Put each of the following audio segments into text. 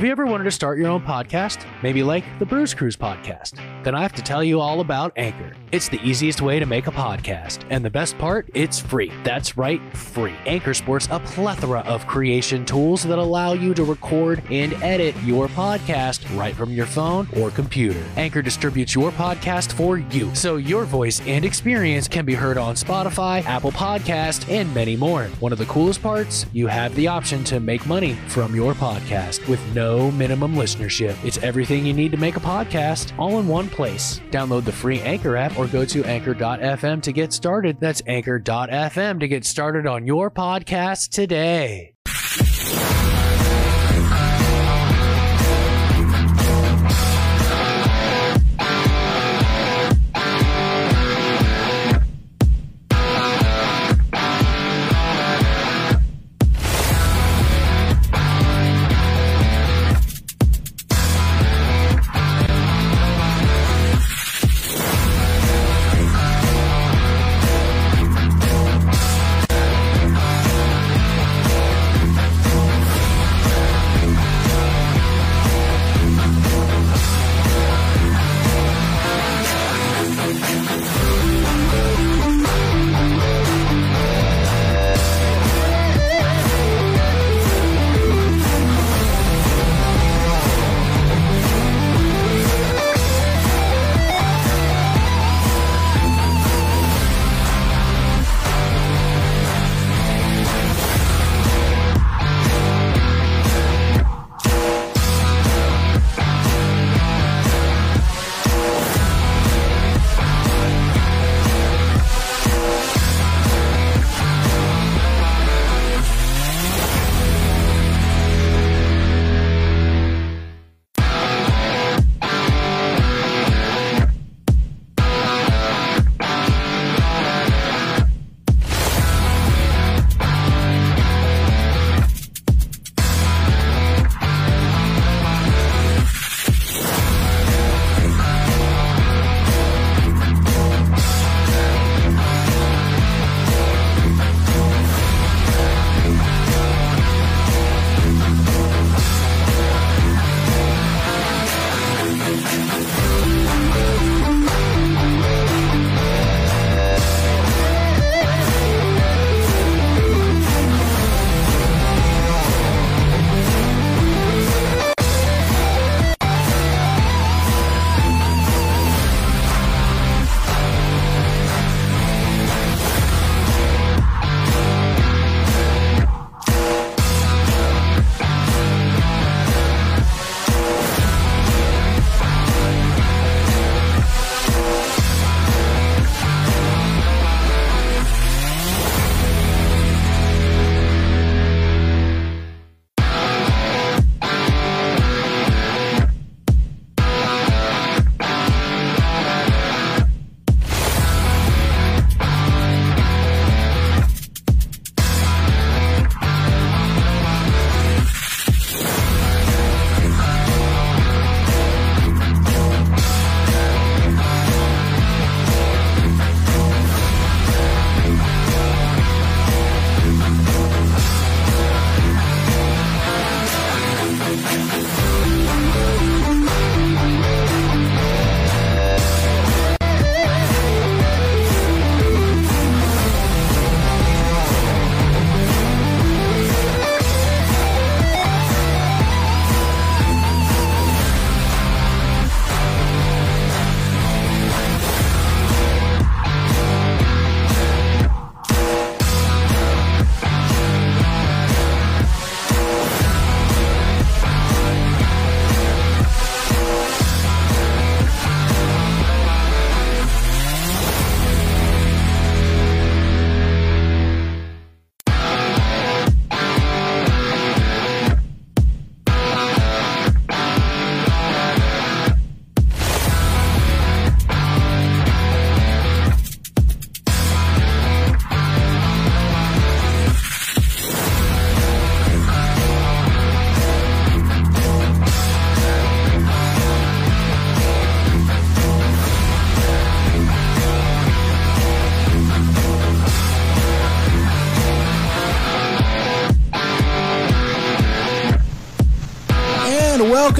Have you ever wanted to start your own podcast? Maybe like the Bruze Cruze podcast? Then I have to tell you all about Anchor. It's the easiest way to make a podcast. And the best part, it's free. That's right, free. Anchor sports a plethora of creation tools that allow you to record and edit your podcast right from your phone or computer. Anchor distributes your podcast for you, so your voice and experience can be heard on Spotify, Apple Podcast, and many more. One of the coolest parts, you have the option to make money from your podcast with no minimum listenership. It's everything you need to make a podcast all in one place. Download the free Anchor app or go to anchor.fm to get started. That's anchor.fm to get started on your podcast today.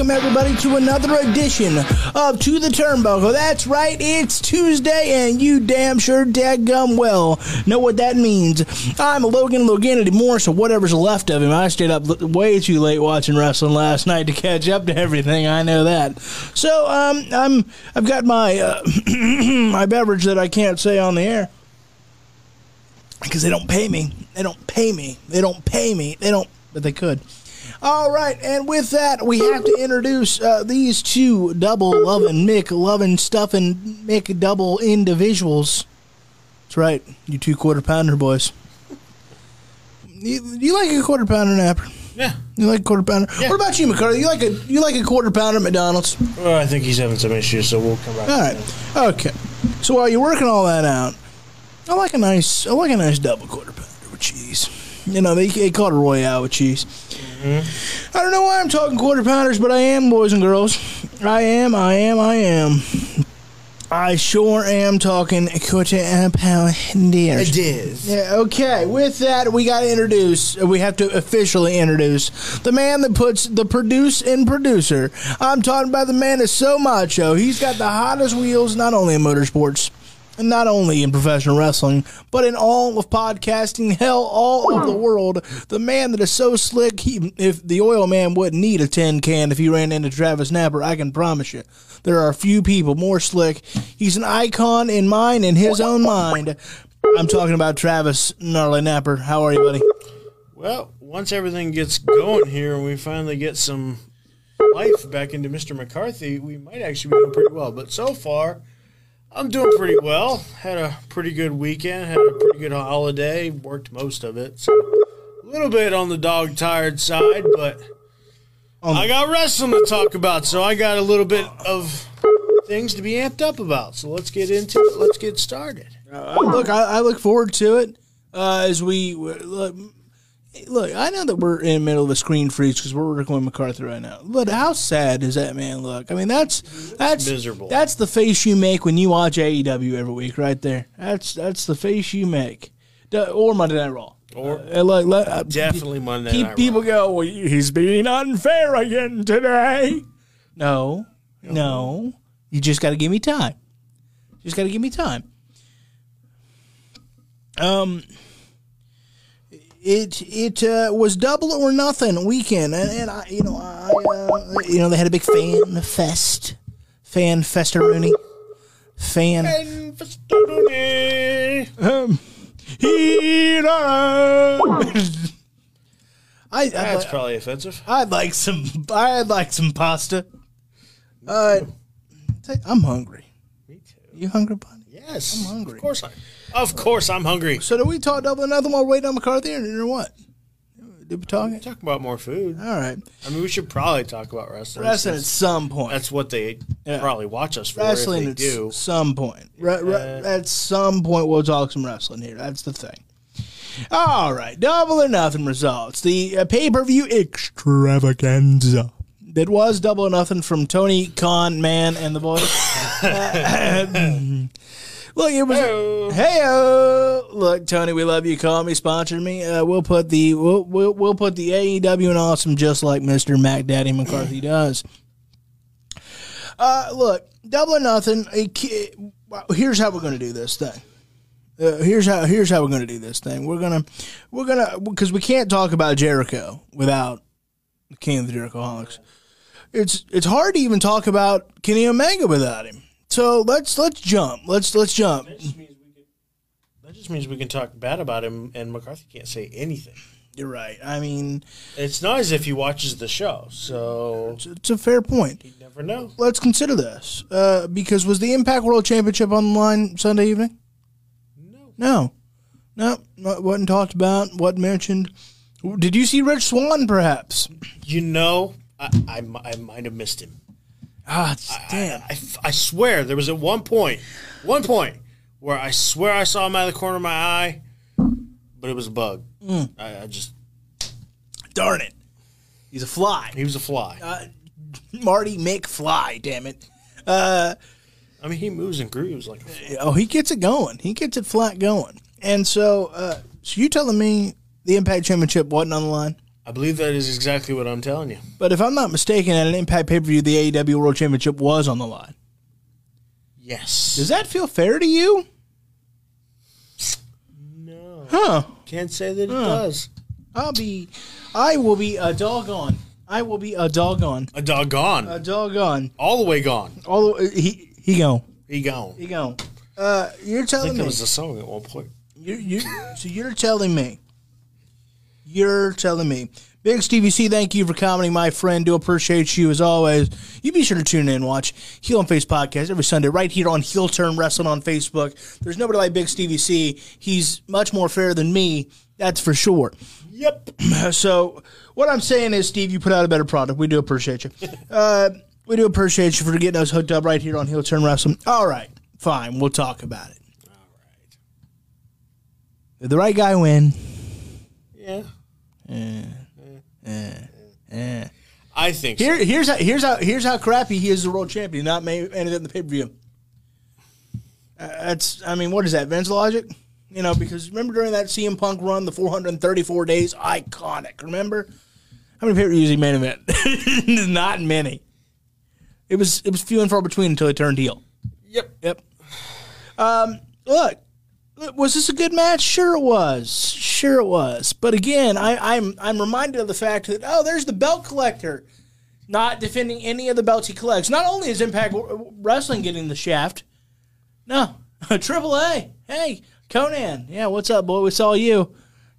Welcome everybody to another edition of To the Turnbuckle. That's right, it's Tuesday, and you damn sure dadgum well know what that means. I'm Logan Loganity Morris, or whatever's left of him. I stayed up way too late watching wrestling last night to catch up to everything. I know that. So, um, I'm I've got my uh, my beverage that I can't say on the air because they don't pay me. They don't pay me. They don't pay me. They don't, but they could. All right, and with that, we have to introduce uh, these two double loving Mick loving stuffing Mick double individuals. That's right, you two quarter pounder boys. You, you like a quarter pounder napper? Yeah. You like a quarter pounder? What about you, McCarthy? You like a you like a quarter pounder at McDonald's? Well, I think he's having some issues, so we'll come back. All right. Okay. So while you're working all that out, I like a nice I like a nice double quarter pounder with cheese. You know, they, they call it a royale with cheese. I don't know why I'm talking quarter pounders, but I am, boys and girls. I am, I am, I am. I sure am talking quarter pounders. It is. Yeah, okay. With that, we got to introduce, we have to officially introduce the man that puts the produce in producer. I'm talking about the man that's so macho. He's got the hottest wheels, not only in motorsports, and not only in professional wrestling, but in all of podcasting, hell, all of the world. The man that is so slick, he, if the oil man wouldn't need a tin can if he ran into Travis Napper, I can promise you. There are a few people more slick. He's an icon in mine, in his own mind. I'm talking about Travis Gnarly Napper. How are you, buddy? Well, once everything gets going here and we finally get some life back into Mr. McCarthy, we might actually be doing pretty well. But so far, I'm doing pretty well. Had a pretty good weekend, had a pretty good holiday, worked most of it. So a little bit on the dog tired side, but I got wrestling to talk about, so I got a little bit of things to be amped up about. So let's get into it. Let's get started. look, I, I look forward to it uh, as we look. Look, I know that we're in the middle of a screen freeze because we're working with McCarthy right now. But how sad does that man look? I mean, that's that's miserable. That's the face you make when you watch AEW every week, right there. That's that's the face you make, or Monday Night Raw. Or Uh, like, let- uh, definitely Monday pe- Night Raw. people go, well, he's being unfair again today. No, no, you just got to give me time. Just got to give me time. Um, it it uh, was double or nothing weekend, and, and I, you know, I, uh, you know, they had a big fan fest, fan festeroonie, fan. And Festone. Um, he- I, That's I, probably offensive. I'd like some. I'd like some pasta. Uh, I'm hungry. Me too. You hungry, buddy? Yes, I'm hungry. Of course, I. Of course, I'm hungry. So do we talk double or nothing while waiting on McCarthy, or, what? Did we talk? Talk about more food. All right, I mean, we should probably talk about wrestling. wrestling at some point. That's what they Yeah. probably watch us for. wrestling at do. some point. Re- re- at some point, we'll talk some wrestling here. That's the thing. All right, double or nothing results. The uh, pay per view extravaganza that was double or nothing from Tony Khan, Man, and the boys. Look, it was. Hey-o. Look, Tony, we love you. Call me, sponsor me. Uh, we'll put the we'll, we'll we'll put the AEW in awesome, just like Mister Mac Daddy McCarthy does. Uh, look, double or nothing. Here's how we're going to do this thing. Uh, here's how here's how we're going to do this thing. We're gonna we're gonna because we can't talk about Jericho without the King of the Jericho Holics. It's it's hard to even talk about Kenny Omega without him. So let's let's jump. Let's let's jump. That just means we can. That just means we can talk bad about him, and McCarthy can't say anything. You're right. I mean, It's not as if he watches the show, so it's, it's a fair point. you never know. Let's consider this uh, because was the Impact World Championship on the line Sunday evening? No. No, no, no wasn't talked about. wasn't mentioned. Did you see Rich Swann? Perhaps. You know, I, I, I might have missed him. Ah, damn. I, I swear there was at one point, one point where I swear I saw him out of the corner of my eye, but it was a bug. Mm. I, I just Darn it. He's a fly. he was a fly. Uh, Marty McFly. Damn it. Uh, I mean, he moves and grooves like a fly. oh, he gets it going. He gets it flat going. And so, uh, so you telling me the Impact Championship wasn't on the line? I I believe that is exactly what I'm telling you. But if I'm not mistaken, at an Impact pay per view, the AEW World Championship was on the line. Yes. Does that feel fair to you? no. Huh. Can't say that it does. I'll be, I will be a doggone. I will be a doggone. A doggone. A doggone. All the way gone. All the, he he gone. He gone. He gone. Uh, you're I telling think me. that was a song at one point. You, you, so you're telling me. You're telling me. Big Stevie C, thank you for commenting, my friend. Do appreciate you as always. You be sure to tune in and watch Heel and Face podcast every Sunday right here on Heel Turn Wrestling on Facebook. There's nobody like Big Stevie C. He's much more fair than me, that's for sure. Yep. So what I'm saying is, Steve, you put out a better product. We do appreciate you. Uh, we do appreciate you for getting us hooked up right here on Heel Turn Wrestling. All right, fine, we'll talk about it. All right. Did the right guy win? Yeah. Eh. I think so. Here's how here's how here's how crappy he is the world champion. Not may ended up in the pay per view. Uh, that's I mean, what is that? Vince logic? You know, because remember during that CM Punk run, the 434 days, iconic. Remember how many pay per views he main event? Not many. It was it was few and far between until he turned heel. Yep. Yep. Um, look, was this a good match? Sure it was. Sure it was. But again, I, I'm I'm reminded of the fact that oh, there's the belt collector, not defending any of the belts he collects. Not only is Impact Wrestling getting the shaft, no, Triple A. Hey, Konnan. Yeah, what's up, boy? We saw you.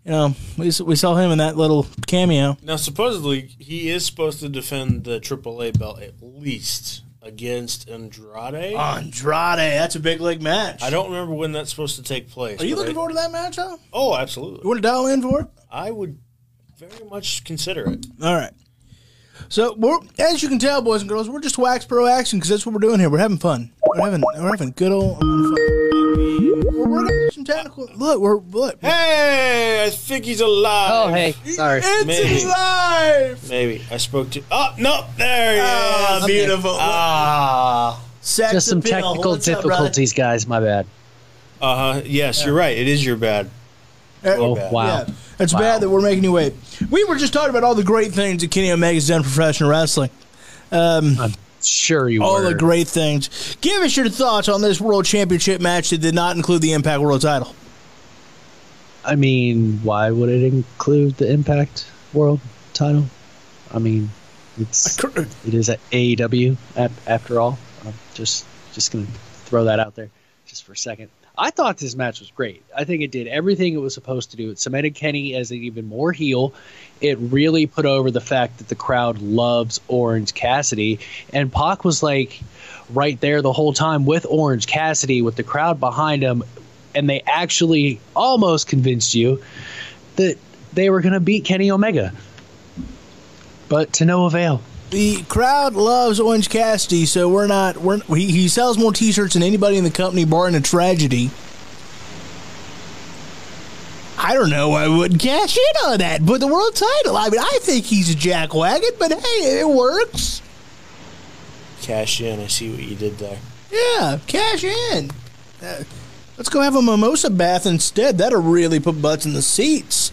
You know, we, we saw him in that little cameo. Now, supposedly, he is supposed to defend the AAA belt at least against Andrade. Andrade. That's a big league match. I don't remember when that's supposed to take place. Are you looking I- forward to that match, huh? Oh, absolutely. You want to dial in for it? I would very much consider it. All right. So, we're, as you can tell, boys and girls, we're just wax pro action because that's what we're doing here. We're having fun. We're having we're having good old fun. We're working on some technical. Look, we're look. Hey, I think he's alive. Oh, hey, sorry. It's Maybe. live. Maybe I spoke to. Oh no, there he Ah, is. beautiful. Ah. Sex Just some appeal. technical What's up, brother? difficulties, guys. My bad. Uh huh. Yes, you're right. It is your bad. Uh, Oh, bad. wow. Yeah, it's Wow. bad that we're making you wait. We were just talking about all the great things that Kenny Omega's done for professional wrestling. I'm sure you would. All were. the great things. Give us your thoughts on this World Championship match that did not include the Impact World Title. I mean, why would it include the Impact World title? I mean, it's it is at AEW after all. I'm just just gonna throw that out there just for a second. I thought this match was great. I think it did everything it was supposed to do. It cemented Kenny as an even more heel. It really put over the fact that the crowd loves Orange Cassidy, and Pac was like right there the whole time with Orange Cassidy with the crowd behind him, and they actually almost convinced you that they were going to beat Kenny Omega, but to no avail. The crowd loves Orange Cassidy, so we're not. We're he, he sells more T-shirts than anybody in the company, barring a tragedy. I don't know. I wouldn't cash in on that, but the world title. I mean, I think he's a jackwagon, but hey, it works. Cash in. I see what you did there. Yeah, cash in. Uh, let's go have a mimosa bath instead. That'll really put butts in the seats.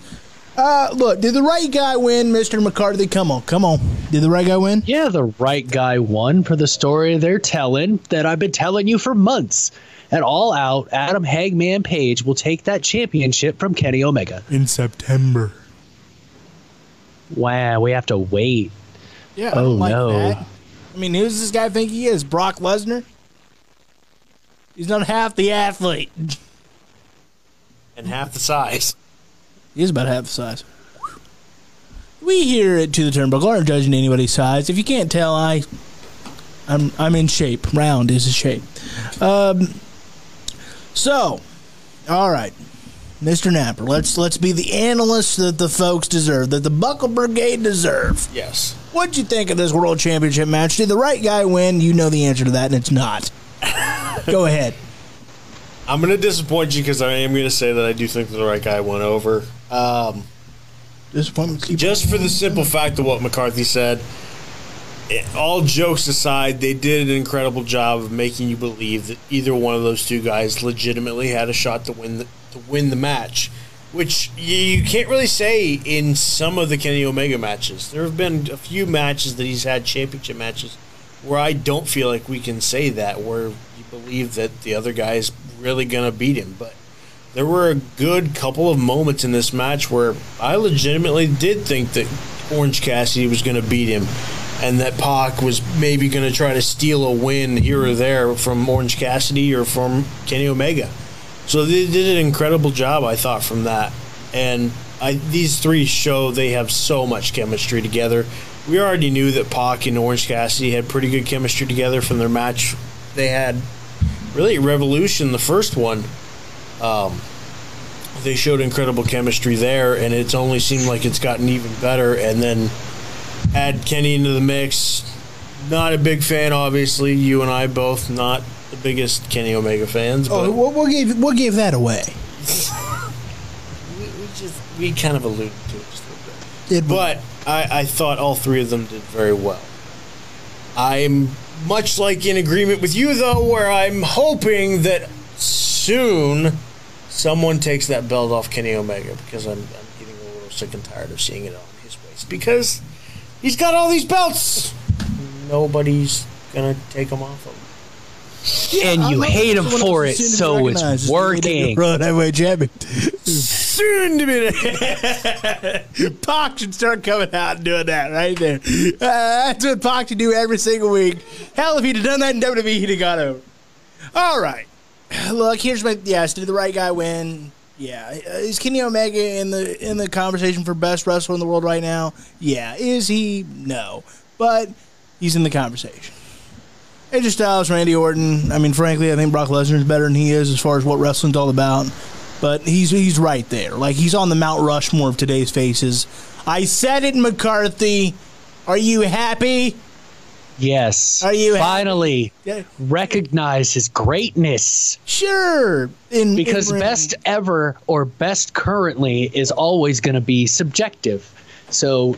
Uh, look, did the right guy win, Mister McCarthy? Come on, come on. Did the right guy win? Yeah, the right guy won for the story they're telling that I've been telling you for months. At All Out, Adam Hangman Page will take that championship from Kenny Omega. In September. Wow, we have to wait. Yeah. Oh, like no. that. I mean, who does this guy think he is? Brock Lesnar? He's not half the athlete. And half the size. He is about half the size. We here at To the Turnbuckle aren't judging anybody's size. If you can't tell, I, I'm I'm in shape. Round is a shape. Um. So, all right, Mr. Napper. Let's let's be the analysts that the folks deserve, that the Buckle Brigade deserve. Yes. What'd you think of this World Championship match? Did the right guy win? You know the answer to that, and it's not. Go ahead. I'm going to disappoint you because I am going to say that I do think that the right guy went over. Um, Disappointment. just for the simple fact of what McCarthy said, it, all jokes aside, they did an incredible job of making you believe that either one of those two guys legitimately had a shot to win the, to win the match. which you can't really say in some of the Kenny Omega matches. There have been a few matches that he's had championship matches where I don't feel like we can say that, where you believe that the other guy is really going to beat him. But there were a good couple of moments in this match where I legitimately did think that Orange Cassidy was going to beat him and that Pac was maybe going to try to steal a win here or there from Orange Cassidy or from Kenny Omega. So they did an incredible job, I thought, from that. And I, these three show they have so much chemistry together. We already knew that Pac and Orange Cassidy had pretty good chemistry together from their match. They had really Revolution, the first one. Um, they showed incredible chemistry there, and it's only seemed like it's gotten even better. And then add Kenny into the mix. Not a big fan, obviously. You and I both not the biggest Kenny Omega fans. But Oh, what, what gave what gave that away? we, we just we kind of alluded to it just a little bit. Did? But I, I thought all three of them did very well. I'm much like in agreement with you though, where I'm hoping that soon someone takes that belt off Kenny Omega because I'm, I'm getting a little sick and tired of seeing it on his waist because he's got all these belts. Nobody's gonna take them off of him. and I you hate him for else it, is soon to be so it's recognized as the working. Road heavyweight champion. Soon to be. Pac should start coming out and doing that right there. Uh, that's what Pac should do every single week. Hell, if he'd have done that in WWE, he'd have got over. All right. Look, here's my yes. Did the right guy win? Yeah. Is Kenny Omega in the in the conversation for best wrestler in the world right now? Yeah. Is he? No. But he's in the conversation. AJ Styles, Randy Orton. I mean, frankly, I think Brock Lesnar's better than he is as far as what wrestling's all about. But he's he's right there. Like he's on the Mount Rushmore of today's faces. I said it, McCarthy. Are you happy? Yes. Are you finally Yeah. recognize his greatness? Sure. In Because in best ever or best currently is always going to be subjective. So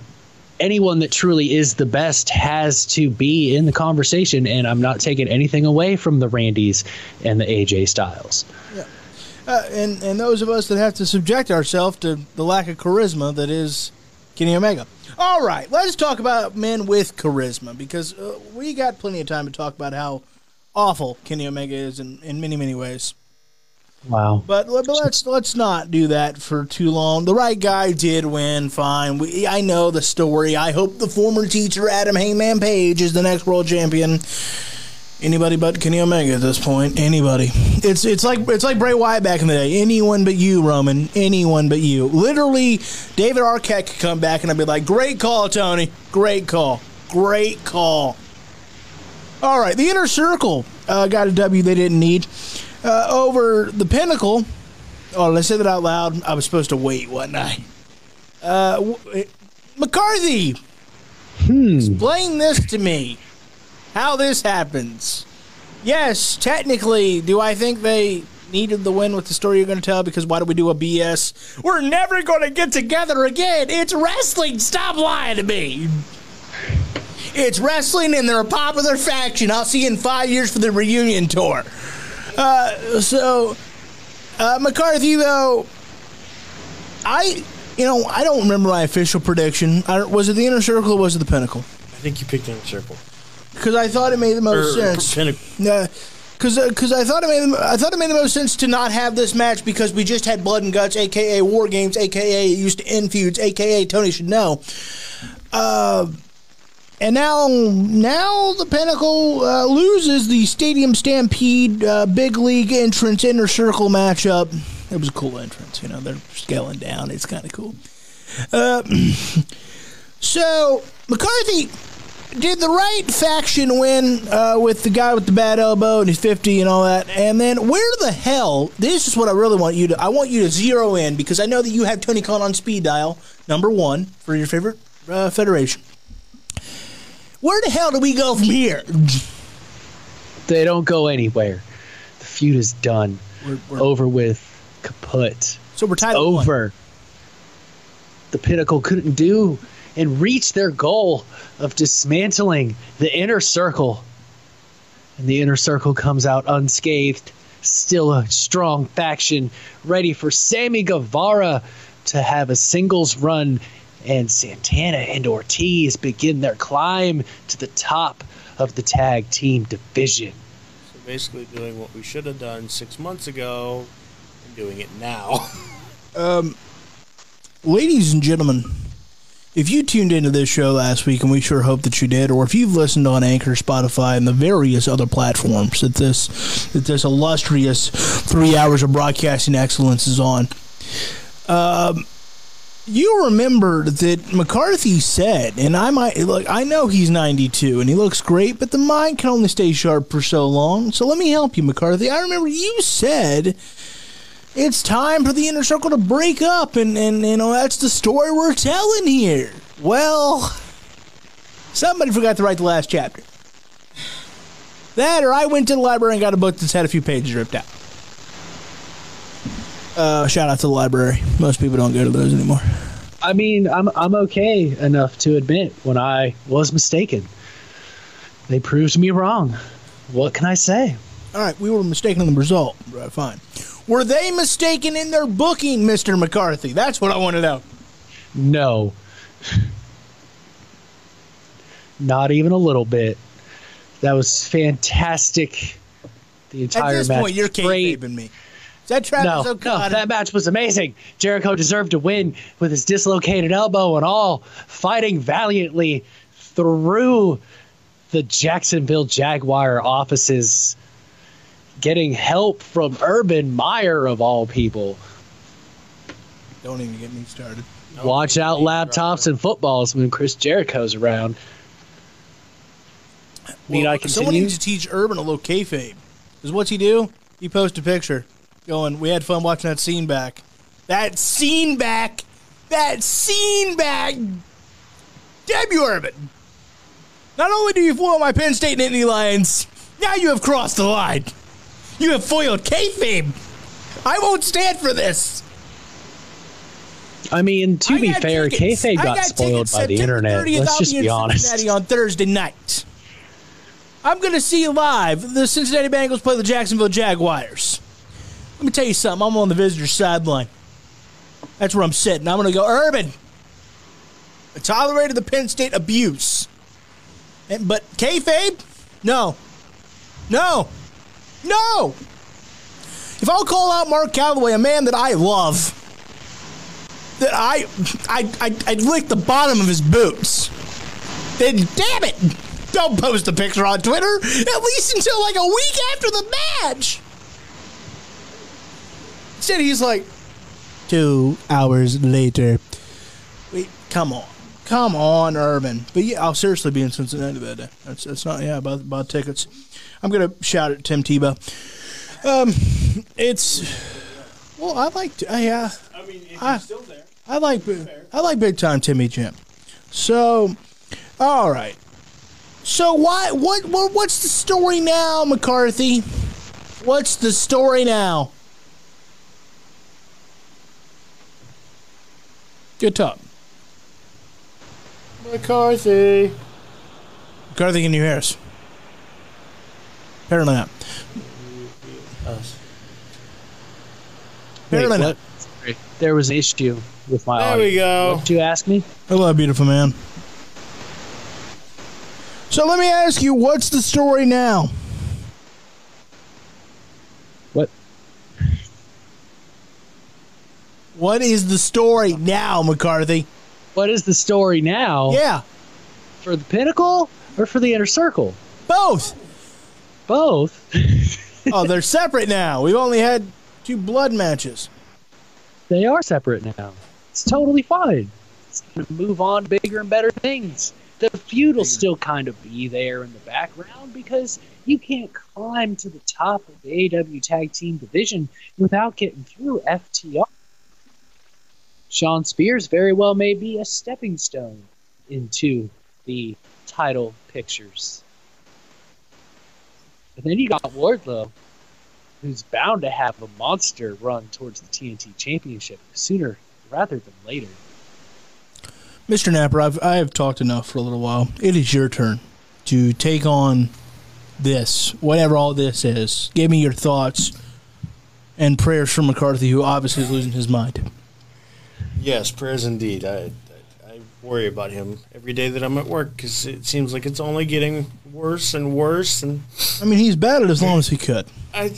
anyone that truly is the best has to be in the conversation, and I'm not taking anything away from the Randys and the AJ Styles. Uh, and and those of us that have to subject ourselves to the lack of charisma that is Kenny Omega. All right, let's talk about men with charisma because uh, we got plenty of time to talk about how awful Kenny Omega is in, in many many ways. Wow. But, but let's let's not do that for too long. The right guy did win. Fine. We, I know the story. I hope the former teacher Adam Hangman Page is the next world champion. Anybody but Kenny Omega at this point. Anybody. It's it's like it's like Bray Wyatt back in the day. Anyone but you, Roman. Anyone but you. Literally, David Arquette could come back and I'd be like, "Great call, Tony. Great call. Great call." All right, the inner circle uh, got a W they didn't need uh, over the pinnacle. Oh, let's say that out loud. I was supposed to wait, wasn't I? Uh, w- McCarthy, explain this to me. How this happens? Yes, technically, do I think they needed the win with the story you're going to tell? Because why do we do a BS? We're never going to get together again. It's wrestling. Stop lying to me. It's wrestling, and they're a popular faction. I'll see you in five years for the reunion tour. Uh, so, uh, McCarthy, though, I, you know, I don't remember my official prediction. I, was it the inner circle or was it the pinnacle? I think you picked in a circle. Because I thought it made the most Or- sense. Yeah, because because I thought it made the- I thought it made the most sense to not have this match because we just had blood and guts, aka war games, aka used to end feuds, aka Tony should know. Uh, and now now the Pinnacle uh, loses the Stadium Stampede uh, Big League entrance inner circle matchup. It was a cool entrance, you know. They're scaling down. It's kind of cool. Uh, so McCarthy did the right faction win uh, with the guy with the bad elbow and he's 50 and all that and then where the hell this is what i really want you to i want you to zero in because i know that you have tony khan on speed dial number one for your favorite uh, federation where the hell do we go from here They don't go anywhere. The feud is done. We're- we're- Over with. Kaput. so we're tied at one. over. The Pinnacle couldn't do and reach their goal of dismantling the inner circle. And the inner circle comes out unscathed still a strong faction, ready for Sammy Guevara to have a singles run, and Santana and Ortiz begin their climb to the top of the tag team division. So basically, doing what we should have done six months ago and doing it now. um, Ladies and gentlemen, if you tuned into this show last week, and we sure hope that you did, or if you've listened on Anchor, Spotify, and the various other platforms that this that this illustrious three hours of broadcasting excellence is on, um, you remembered that McCarthy said, and I might look. I know he's ninety two and he looks great, but the mind can only stay sharp for so long. So let me help you, McCarthy. I remember you said it's time for the inner circle to break up and, and you know that's the story we're telling here. Well somebody forgot to write the last chapter. That or i went to the library and got a book that's had a few pages ripped out. Uh, shout out to the library. Most people don't go to those anymore. I mean, I'm I'm okay enough to admit when I was mistaken. They proved me wrong. What can I say? all right we were mistaken in the result. Right, fine were they mistaken in their booking mr mccarthy that's what i want to know No. Not even a little bit. That was fantastic. The entire at this match. point you're kayfabing me is that travis No, no, that match was amazing. Jericho deserved to win with his dislocated elbow and all, fighting valiantly through the Jacksonville Jaguar offices, getting help from Urban Meyer of all people. don't even get me started Watch out, laptops and footballs when Chris Jericho's around. Need I continue? Someone needs to teach Urban a little kayfabe. Because what's he do? He posts a picture going, We had fun watching that scene back. That scene back! That scene back! Damn you, Urban! Not only do you foil my Penn State Nittany Lions, now you have crossed the line. You have foiled kayfabe. I won't stand for this. I mean, to I be fair, tickets. kayfabe got, got spoiled by the internet. Let's just be honest. Cincinnati on Thursday night. I'm going to see you live the Cincinnati Bengals play the Jacksonville Jaguars. Let me tell you something. I'm on the visitor's sideline. That's where I'm sitting. I'm going to go, Urban. I tolerated the Penn State abuse. And, but kayfabe? No. No. No. If I'll call out Mark Calaway, a man that I love, that I, I, I, I lick the bottom of his boots. Then damn it, don't post a picture on Twitter at least until like a week after the match. Instead, he's like, two hours later. Wait, come on, come on, Urban. But yeah, I'll seriously be in Cincinnati that day. That's that's not yeah about about tickets. I'm gonna shout at Tim Tebow. Um, it's well, I like to, I, uh, I mean, if you're still there. I like I like big time Timmy Jim. So, all right. So why what, what what's the story now, McCarthy? What's the story now? Good talk. McCarthy. McCarthy, can you hear us? Apparently not. Us. Wait, Apparently what? There was an issue with my There audio. we go. What did you ask me? Hello, beautiful man. So let me ask you, what's the story now? What? What is the story now, McCarthy? What is the story now? Yeah, For the Pinnacle or for the Inner Circle? both. Both. oh, they're separate now. We've only had two blood matches. they are separate now. It's totally fine. It's gonna move on bigger and better things. The feud will still kind of be there in the background because you can't climb to the top of the AW Tag Team division without getting through FTR. Shawn Spears very well may be a stepping stone into the title pictures. But then you got Wardlow, who's bound to have a monster run towards the TNT Championship sooner rather than later. Mr. Napper, I've, I have talked enough for a little while. It is your turn to take on this, whatever all this is. Give me your thoughts And prayers for McCarthy, who obviously is losing his mind. Yes, prayers indeed. I, I, I worry about him every day that I'm at work because it seems like it's only getting worse and worse. And I mean, he's battled as long as he could. I,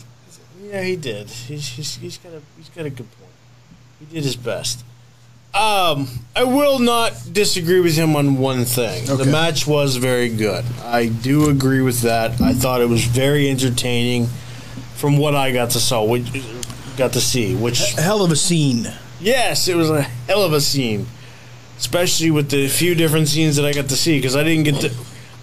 yeah, he did. He's, he's, he's got a he's got a good point. He did his best. Um, I will not disagree with him on one thing. Okay. The match was very good. I do agree with that. I thought it was very entertaining from what I got to saw, which got to see. Which Hell of a scene. yes, it was a hell of a scene, especially with the few different scenes that I got to see because I didn't get to.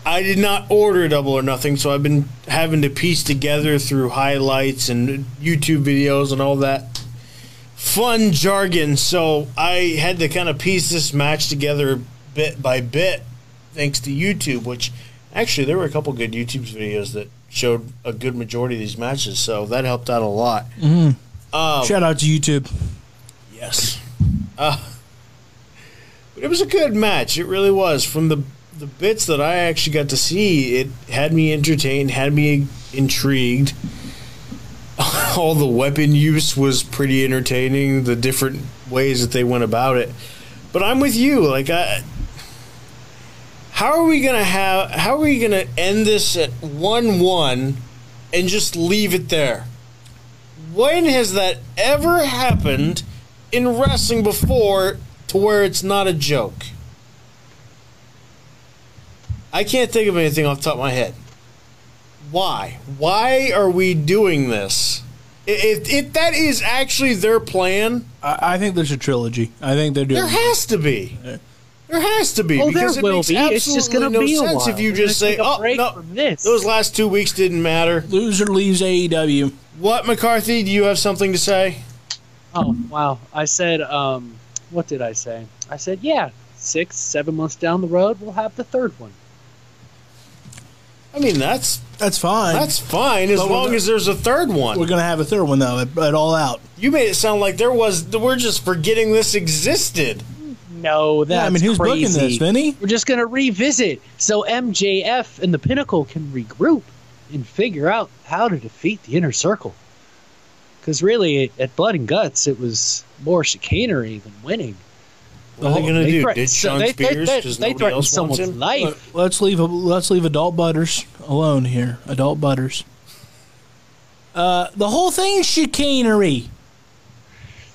I did not order Double or Nothing, so I've been having to piece together through highlights and YouTube videos and all that fun jargon. So I had to kind of piece this match together bit by bit, thanks to YouTube. Which actually there were a couple good YouTube videos that showed a good majority of these matches, so that helped out a lot. Um, Shout out to YouTube. Yes. Uh, but it was a good match. It really was. From the the bits that I actually got to see, it had me entertained, had me intrigued. All the weapon use was pretty entertaining. The different ways that they went about it. But I'm with you. Like I. How are we gonna have? How are we gonna end this at one-one, and just leave it there? when has that ever happened in wrestling before to where it's not a joke? I can't think of anything off the top of my head. Why? Why are we doing this? If, if that is actually their plan, I, I think there's a trilogy. I think they're doing. there has to be. There has to be Oh, because there it will makes be. It's just absolutely gonna no be a sense while. if you They're just say, "Oh no, this." those last two weeks didn't matter." Loser leaves AEW. What McCarthy? Do you have something to say? Oh wow! I said, um, what did I say? I said, yeah, six, seven months down the road, we'll have the third one. I mean, that's That's fine. That's fine as But we're long as there's a third one. We're gonna have a third one though at, at All Out. You made it sound like there was. We're just forgetting this existed. No, that's Yeah, I mean, who's crazy. booking this, Vinny? We're just gonna revisit so MJF and the Pinnacle can regroup and figure out how to defeat the Inner Circle. Because really, at Blood and Guts, it was more chicanery than winning. What are they gonna do? threat- Ditch so Shawn they, they, Spears they, because they nobody threatened else wants someone's him? life. Look, let's leave let's leave adult butters alone here. Adult butters. Uh, the whole thing is chicanery.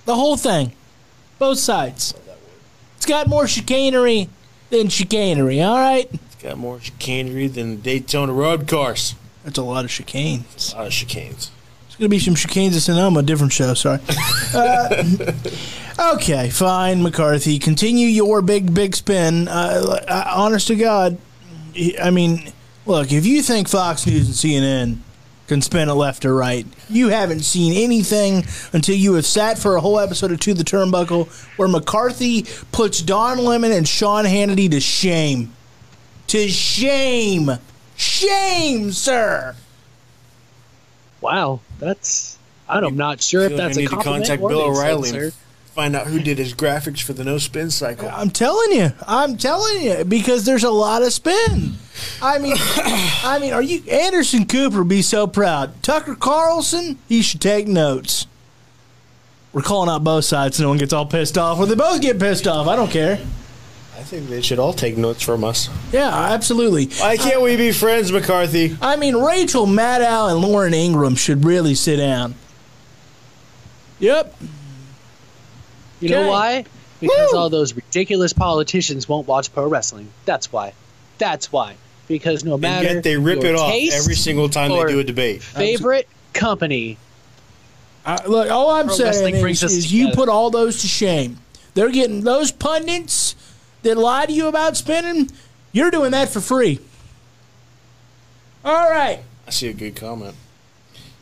The whole thing, both sides. It's got more chicanery than chicanery. All right, It's got more chicanery than Daytona road cars. that's a lot of chicanes. A lot of chicanes. There's gonna be some chicanes at Sonoma, a different show. Sorry. Uh, okay, fine, McCarthy. Continue your big, big spin. Uh, uh, honest to God, I mean, look, if you think Fox News and CNN can spin it left or right, you haven't seen anything until you have sat for a whole episode of To the Turnbuckle where McCarthy puts Don Lemon and Sean Hannity to shame. To shame. Shame, sir. Wow, that's. I'm not sure I if feel like that's I a need to compliment contact or Bill O'Reilly sir. and find out who did his graphics for the no spin cycle. I'm telling you, I'm telling you, because there's a lot of spin. I mean, I mean, are you Anderson Cooper? Be so proud. Tucker Carlson, he should take notes. We're calling out both sides, so no one gets all pissed off, or they both get pissed off. I don't care. I think they should all take notes from us. Yeah, absolutely. Why can't we be friends, McCarthy? I mean, Rachel Maddow and Lauren Ingraham should really sit down. Yep. You know Okay. why? Because Woo! all those ridiculous politicians won't watch pro wrestling. That's why. That's why. Because no And matter yet they rip your it off taste every single time they or do a debate. favorite company, I, look, all I'm Pro saying wrestling is, us is you together. put all those to shame. They're getting those pundits that lie to you about spinning. You're doing that for free. All right, I see a good comment.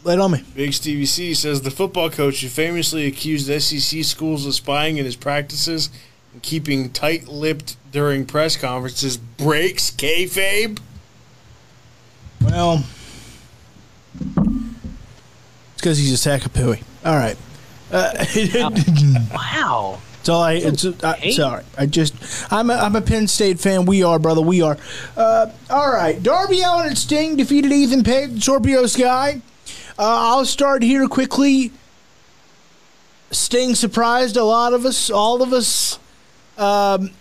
let on me. Big Stevie C says the football coach who famously accused SEC schools of spying in his practices and keeping tight-lipped during press conferences breaks kayfabe. Well, it's because he's a sack of pooey. All right. Uh, wow. It's all I. It's I, sorry. I just. I'm a, I'm a Penn State fan. We are, brother. We are. Uh, all right. Darby Allin and Sting defeated Ethan Page, Scorpio Sky. Uh, I'll start here quickly. Sting surprised a lot of us, all of us. Um,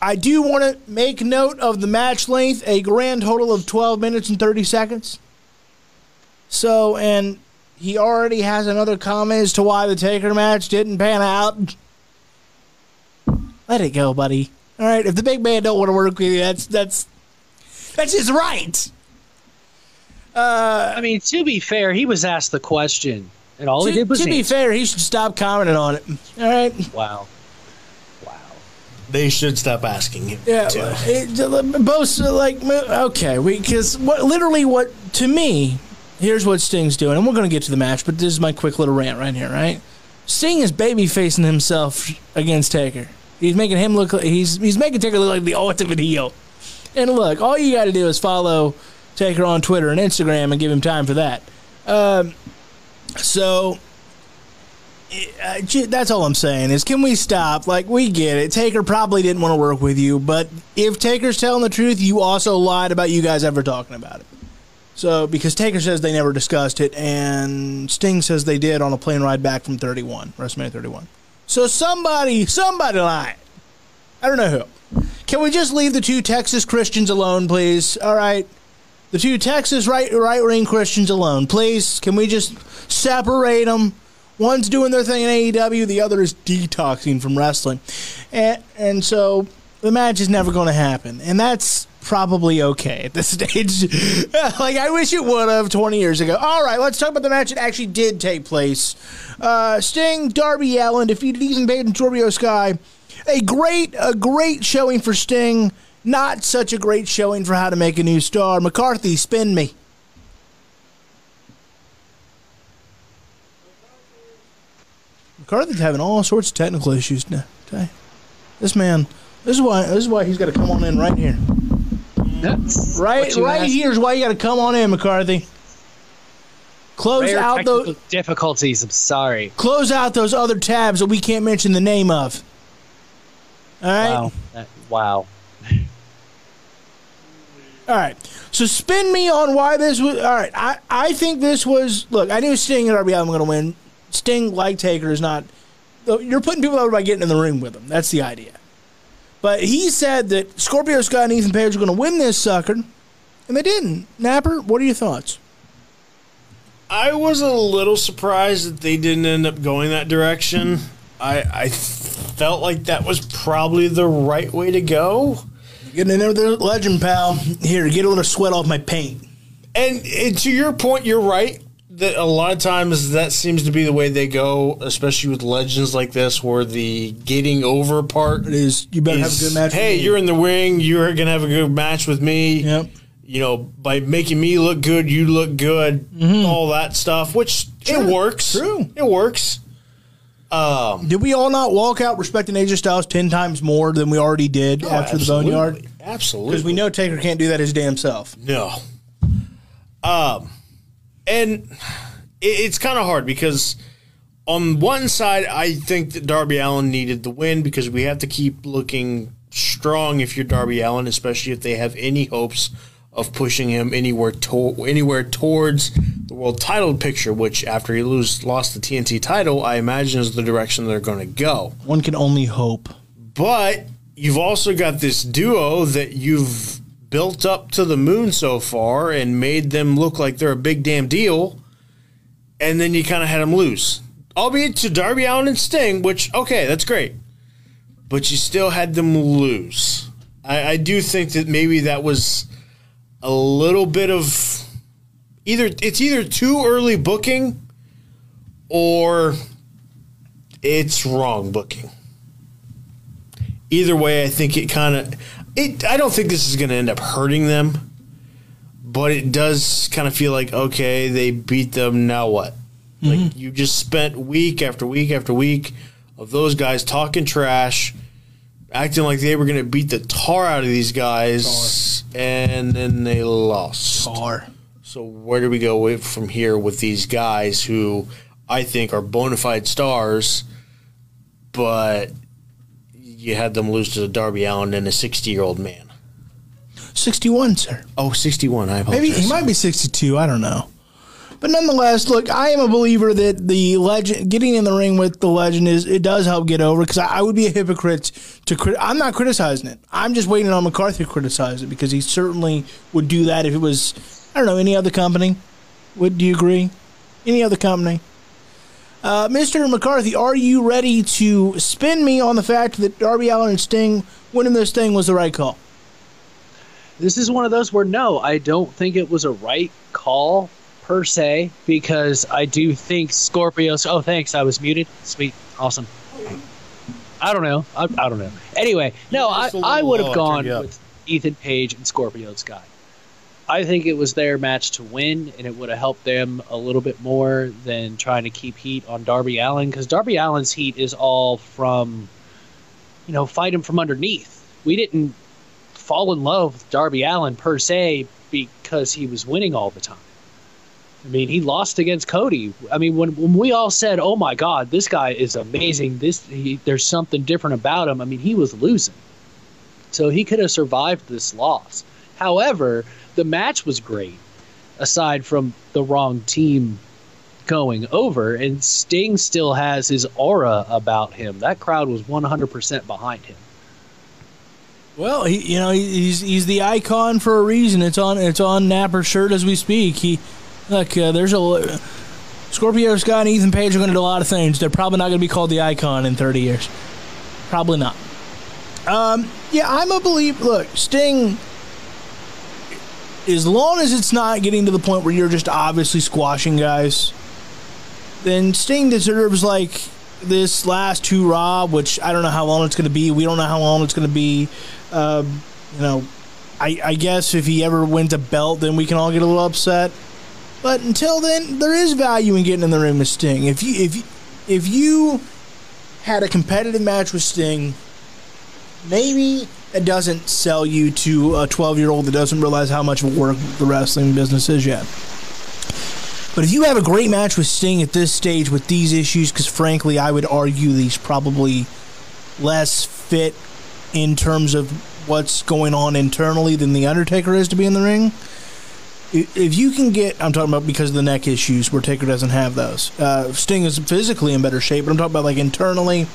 I do want to make note of the match length, a grand total of 12 minutes and 30 seconds. So, and he already has another comment as to why the Taker match didn't pan out. Let it go, buddy. All right, if the big man don't want to work with you, that's that's that's his right. Uh, I mean, to be fair, he was asked the question, and all he did was to be answer. fair, he should stop commenting on it. All right. Wow, wow. They should stop asking him. Yeah, too. it, both uh, like okay, we because what literally what to me, here's what Sting's doing, and we're gonna get to the match, but this is my quick little rant right here, right? Sting is baby facing himself against Taker. He's making him look he's he's making Taker look like the ultimate heel. And look, all you got to do is follow Taker on Twitter and Instagram and give him time for that. Um, so uh, that's all I'm saying is, can we stop? Like, we get it. Taker probably didn't want to work with you, but if Taker's telling the truth, you also lied about you guys ever talking about it. So, because Taker says they never discussed it, and Sting says they did on a plane ride back from 31, WrestleMania 31. So somebody, somebody lied. I don't know who. Can we just leave the two Texas Christians alone, please? All right. The two Texas right right wing Christians alone, please. Can we just separate them? One's doing their thing in AEW, the other is detoxing from wrestling, and and so the match is never going to happen, and that's probably okay at this stage. like I wish it would have 20 years ago. All right, let's talk about the match that actually did take place. Uh, Sting, Darby Allin defeated Ethan Page and Scorpio Sky. A great, a great showing for Sting. Not such a great showing for how to make a new star. McCarthy, spin me. McCarthy's having all sorts of technical issues. Okay. This man, this is why this is why he's got to come on in right here. That's Right, right asked. here's why you got to come on in, McCarthy. Close Rare out those difficulties. I'm sorry. close out those other tabs that we can't mention the name of. All right. Wow. Wow. All right. So spin me on why this was. All right. I, I think this was. Look, I knew Sting and Allin were going to win. Sting, like Taker, is not. You're putting people over by getting in the ring with them. That's the idea. But he said that Scorpio Sky and Ethan Page were going to win this sucker, and they didn't. Napper, what are your thoughts? I was a little surprised that they didn't end up going that direction. I, I felt like that was probably the right way to go. Getting there with the legend, pal. Here, get a little sweat off my paint. And, and to your point, you're right that a lot of times that seems to be the way they go, especially with legends like this, where the getting over part It is. You better have a good match. hey, you're in the ring, you're gonna have a good match with me. Yep. You know, by making me look good, you look good, all that stuff, which Mm-hmm. True. it works. True. It works. Um, Did we all not walk out respecting AJ Styles ten times more than we already did after the Boneyard? Absolutely. Absolutely. Because we know Taker can't do that his damn self. No. Um, and it, it's kind of hard because on one side, I think that Darby Allin needed the win because we have to keep looking strong if you're Darby Allin, especially if they have any hopes of pushing him anywhere to- anywhere towards the world title picture. Which after he lose lost the TNT title, I imagine is the direction they're going to go. One can only hope. But you've also got this duo that you've built up to the moon so far and made them look like they're a big damn deal. And then you kind of had them lose. Albeit to Darby Allin and Sting, which, okay, that's great. But you still had them lose. I, I do think that maybe that was a little bit of either, it's either too early booking or it's wrong booking either way, I think it kind of it. I don't think this is going to end up hurting them, but it does kind of feel like okay, they beat them. Now what? Like mm-hmm. you just spent week after week after week of those guys talking trash, acting like they were going to beat the tar out of these guys, and then they lost. Tar. So where do we go from here with these guys who I think are bona fide stars, but you had them lose to Darby Allin and a 60 year old man? 61, sir. Oh, 61. I apologize. Maybe he might be 62. I don't know. But nonetheless, look, I am a believer that the legend, getting in the ring with the legend, is it does help get over. Because I, I, would be a hypocrite to crit. I'm not criticizing it. I'm just waiting on McCarthy to criticize it because he certainly would do that if it was, I don't know, any other company. Would do you agree? Any other company? Uh, Mr. McCarthy, are you ready to spin me on the fact that Darby Allin and Sting winning this thing was the right call? This is one of those where no, I don't think it was a right call per se because I do think Scorpios. Oh, thanks. I was muted. Sweet. Awesome. I don't know. I, I don't know. Anyway, no, I, I would have gone with Ethan Page and Scorpio Sky. I think it was their match to win, and it would have helped them a little bit more than trying to keep heat on Darby Allin because Darby Allin's heat is all from, you know, fight him from underneath. We didn't fall in love with Darby Allin per se because he was winning all the time. I mean, he lost against Cody. I mean, when when we all said, "Oh my God, this guy is amazing. This he, there's something different about him." I mean, he was losing, so he could have survived this loss. However, the match was great, aside from the wrong team going over, and Sting still has his aura about him. That crowd was 100% behind him. Well, he, you know, he's he's the icon for a reason. It's on it's on Napper's shirt as we speak. He look, uh, there's a Scorpio Sky and Ethan Page are going to do a lot of things. They're probably not going to be called the icon in 30 years. Probably not. Um, yeah, I'm a believe. Look, Sting as long as it's not getting to the point where you're just obviously squashing guys, then Sting deserves like this last two Rob, which I don't know how long it's going to be. We don't know how long it's going to be. Um, you know, I, I guess if he ever wins a belt, then we can all get a little upset. But until then, there is value in getting in the ring with Sting. If you if if you had a competitive match with Sting, maybe it doesn't sell you to a 12 year old that doesn't realize how much work the wrestling business is yet. But if you have a great match with Sting at this stage with these issues, because frankly, I would argue these probably less fit in terms of what's going on internally than The Undertaker is to be in the ring. If you can get, I'm talking about because of the neck issues where Taker doesn't have those. Uh, Sting is physically in better shape, but I'm talking about like internally.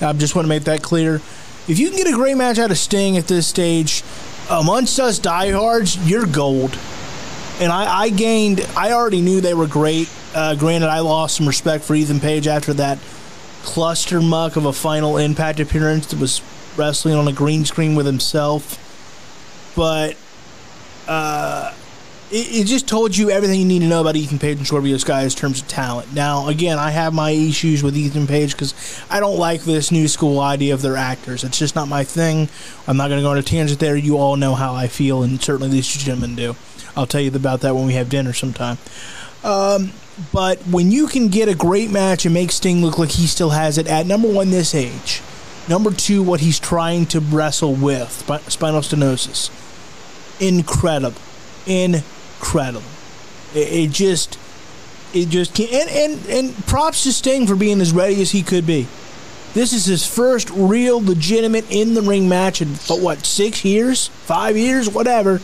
I just want to make that clear if you can get a great match out of Sting at this stage, amongst us diehards, you're gold. And I, I gained, I already knew they were great. Uh, granted, I lost some respect for Ethan Page after that cluster muck of a final impact appearance that was wrestling on a green screen with himself. But uh, it, it, just told you everything you need to know about Ethan Page and Scorpio Sky in terms of talent. Now, again, I have my issues with Ethan Page because I don't like this new school idea of their actors. It's just not my thing. I'm not going to go on a tangent there. You all know how I feel, and certainly these gentlemen do. I'll tell you about that when we have dinner sometime. Um, but when you can get a great match and make Sting look like he still has it at number one, this age, number two, what he's trying to wrestle with, spinal stenosis, incredible. Incredible incredible. It, it just, it just can't. And, and, and props to Sting for being as ready as he could be. This is his first real, legitimate in the ring match in what six years, five years, whatever.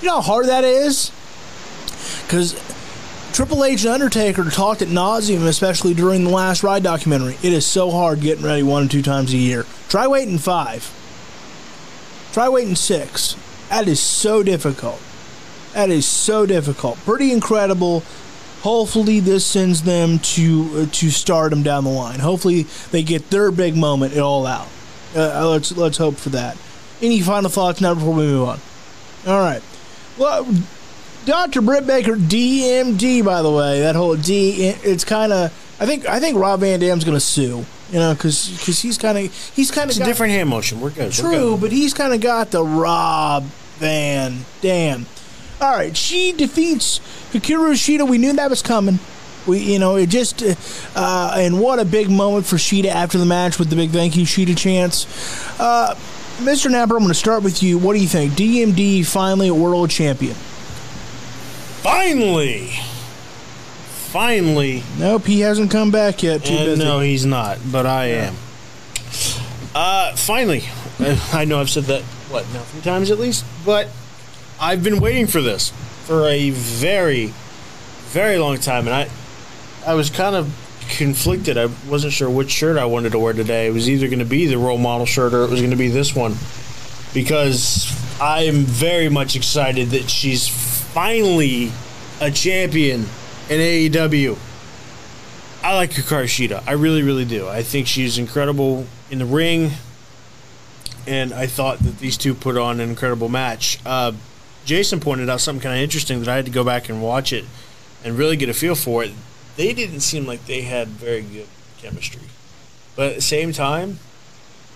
You know how hard that is. Because Triple H and Undertaker talked at nauseum, especially during the last ride documentary. It is so hard getting ready one or two times a year. Try waiting five. Try waiting six. That is so difficult. That is so difficult. Pretty incredible. Hopefully, this sends them to uh, to stardom down the line. Hopefully, they get their big moment it all out. Uh, uh, let's let's hope for that. Any final thoughts now before we move on? All right. Well, Dr. Britt Baker, DMD, by the way, that whole D, it's kind of. I think I think Rob Van Dam's going to sue. You know, because because he's kind of he's kind of a different hand motion. We're good. True, We're good. but he's kind of got the Rob Van Dam. All right, she defeats Hikaru Shida. We knew that was coming. We, you know, it just, uh, and what a big moment for Shida after the match with the big thank you Shida chance. Uh, Mr. Napper, I'm going to start with you. What do you think? DMD finally a world champion. Finally. Finally. Nope, he hasn't come back yet. Too busy. No, he's not, but I yeah. am. Uh, finally. I know I've said that, what, now three times at least? But I've been waiting for this for a very, very long time, and I, I was kind of conflicted. I wasn't sure which shirt I wanted to wear today. It was either going to be the role model shirt or it was going to be this one, because I am very much excited that she's finally a champion in AEW. I like Hikaru Shida. I really, really do. I think she's incredible in the ring, and I thought that these two put on an incredible match. Uh, Jason pointed out something kind of interesting that I had to go back and watch it and really get a feel for it. They didn't seem like they had very good chemistry, but at the same time,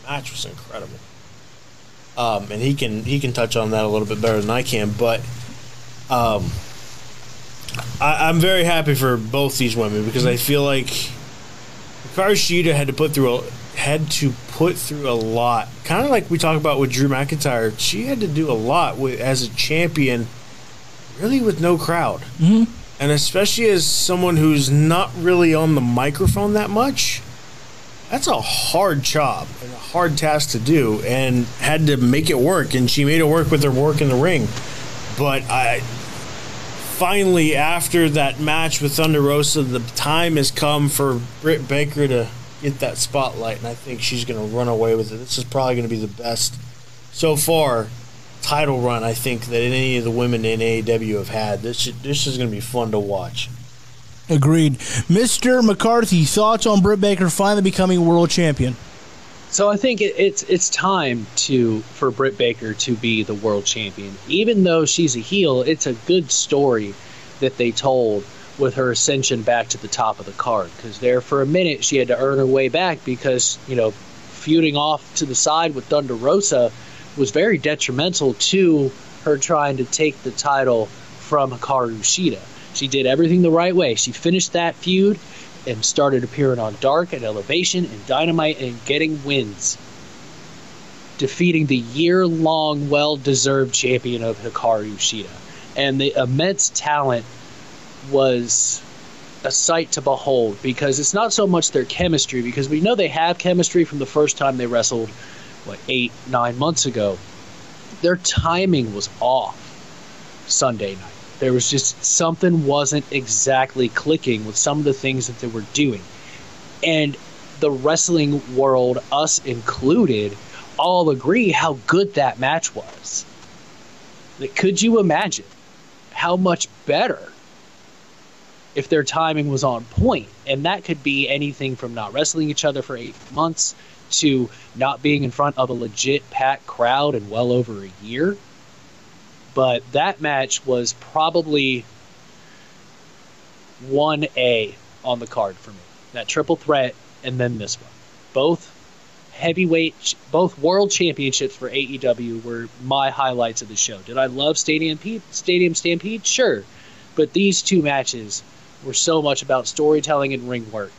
match was incredible. Um, and he can he can touch on that a little bit better than I can, but um, I, I'm very happy for both these women because I feel like Hikaru had to put through a had to put through a lot. Kind of like we talk about with Drew McIntyre, she had to do a lot with, as a champion, really with no crowd, Mhm. and especially as someone who's not really on the microphone that much. That's a hard job and a hard task to do, and had to make it work. And she made it work with her work in the ring. But I finally, after that match with Thunder Rosa, the time has come for Britt Baker to get that spotlight, and I think she's going to run away with it. This is probably going to be the best so far title run I think that any of the women in AEW have had. This this is going to be fun to watch. Agreed. Mr. McCarthy, thoughts on Britt Baker finally becoming world champion? So I think it, it's it's time to for Britt Baker to be the world champion. Even though she's a heel, it's a good story that they told with her ascension back to the top of the card. Because there for a minute she had to earn her way back because you know feuding off to the side with Thunder Rosa was very detrimental to her trying to take the title from Hikaru Shida. She did everything the right way. She finished that feud and started appearing on Dark and Elevation and Dynamite and getting wins. Defeating the year long, well deserved champion of Hikaru Shida. And the immense talent was a sight to behold because it's not so much their chemistry, because we know they have chemistry from the first time they wrestled, what, eight, nine months ago. Their timing was off Sunday night. There was just something wasn't exactly clicking with some of the things that they were doing. And the wrestling world, us included, all agree how good that match was. Like, could you imagine how much better if their timing was on point? And that could be anything from not wrestling each other for eight months to not being in front of a legit packed crowd in well over a year but that match was probably 1A on the card for me. That triple threat and then this one. Both heavyweight, both world championships for AEW were my highlights of the show. Did I love Stadium, Stadium Stampede? Sure. But these two matches were so much about storytelling and ring work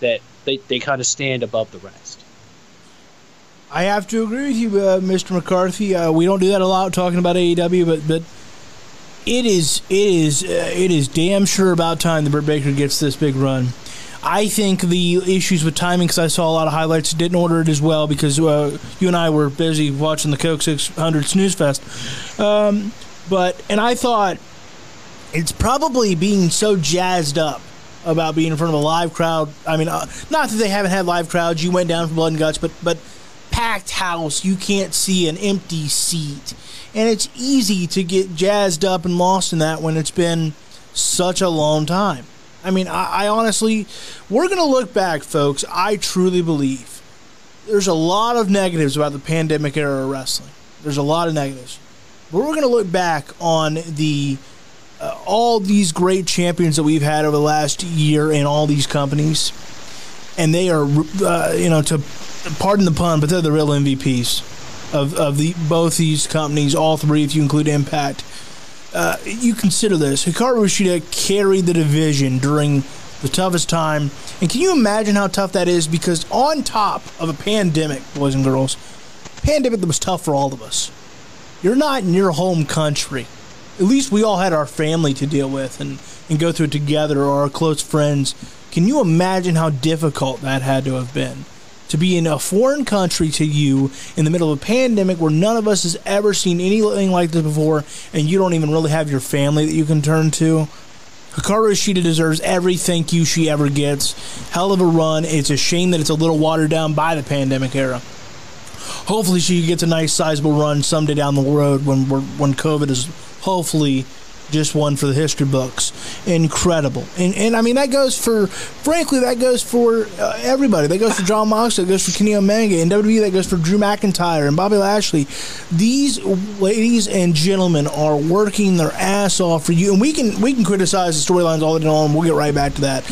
that they, they kind of stand above the rest. I have to agree with you, uh, Mr. McCarthy. Uh, we don't do that a lot talking about AEW, but but it is it is uh, it is damn sure about time that Britt Baker gets this big run. I think the issues with timing, because I saw a lot of highlights, didn't order it as well because uh, you and I were busy watching the Coke 600 Snooze Fest. Um, but and I thought it's probably being so jazzed up about being in front of a live crowd. I mean, uh, not that they haven't had live crowds. You went down for Blood and Guts, but but packed house, you can't see an empty seat. And it's easy to get jazzed up and lost in that when it's been such a long time. I mean, I, I honestly, we're to look back, folks. I truly believe there's a lot of negatives about the pandemic era of wrestling. There's a lot of negatives. But we're to look back on the uh, all these great champions that we've had over the last year in all these companies, and they are, uh, you know, to pardon the pun, but they're the real MVPs of, of the both these companies, all three, if you include Impact. Uh, you consider this: Hikaru Shida carried the division during the toughest time, and can you imagine how tough that is? Because on top of a pandemic, boys and girls, pandemic that was tough for all of us. You're not in your home country. At least we all had our family to deal with and, and go through it together, or our close friends. Can you imagine how difficult that had to have been? to be in a foreign country to you in the middle of a pandemic where none of us has ever seen anything like this before and you don't even really have your family that you can turn to Hikaru Shida deserves every thank you she ever gets. Hell of a run. It's a shame that it's a little watered down by the pandemic era. Hopefully, she gets a nice sizable run someday down the road when when COVID is hopefully just one for the history books. Incredible. And, and I mean, that goes for, frankly, that goes for uh, everybody. That goes for Jon Moxley. That goes for Kenny Omega. and WWE, that goes for Drew McIntyre and Bobby Lashley. These ladies and gentlemen are working their ass off for you. And we can, we can criticize the storylines all day long. We'll get right back to that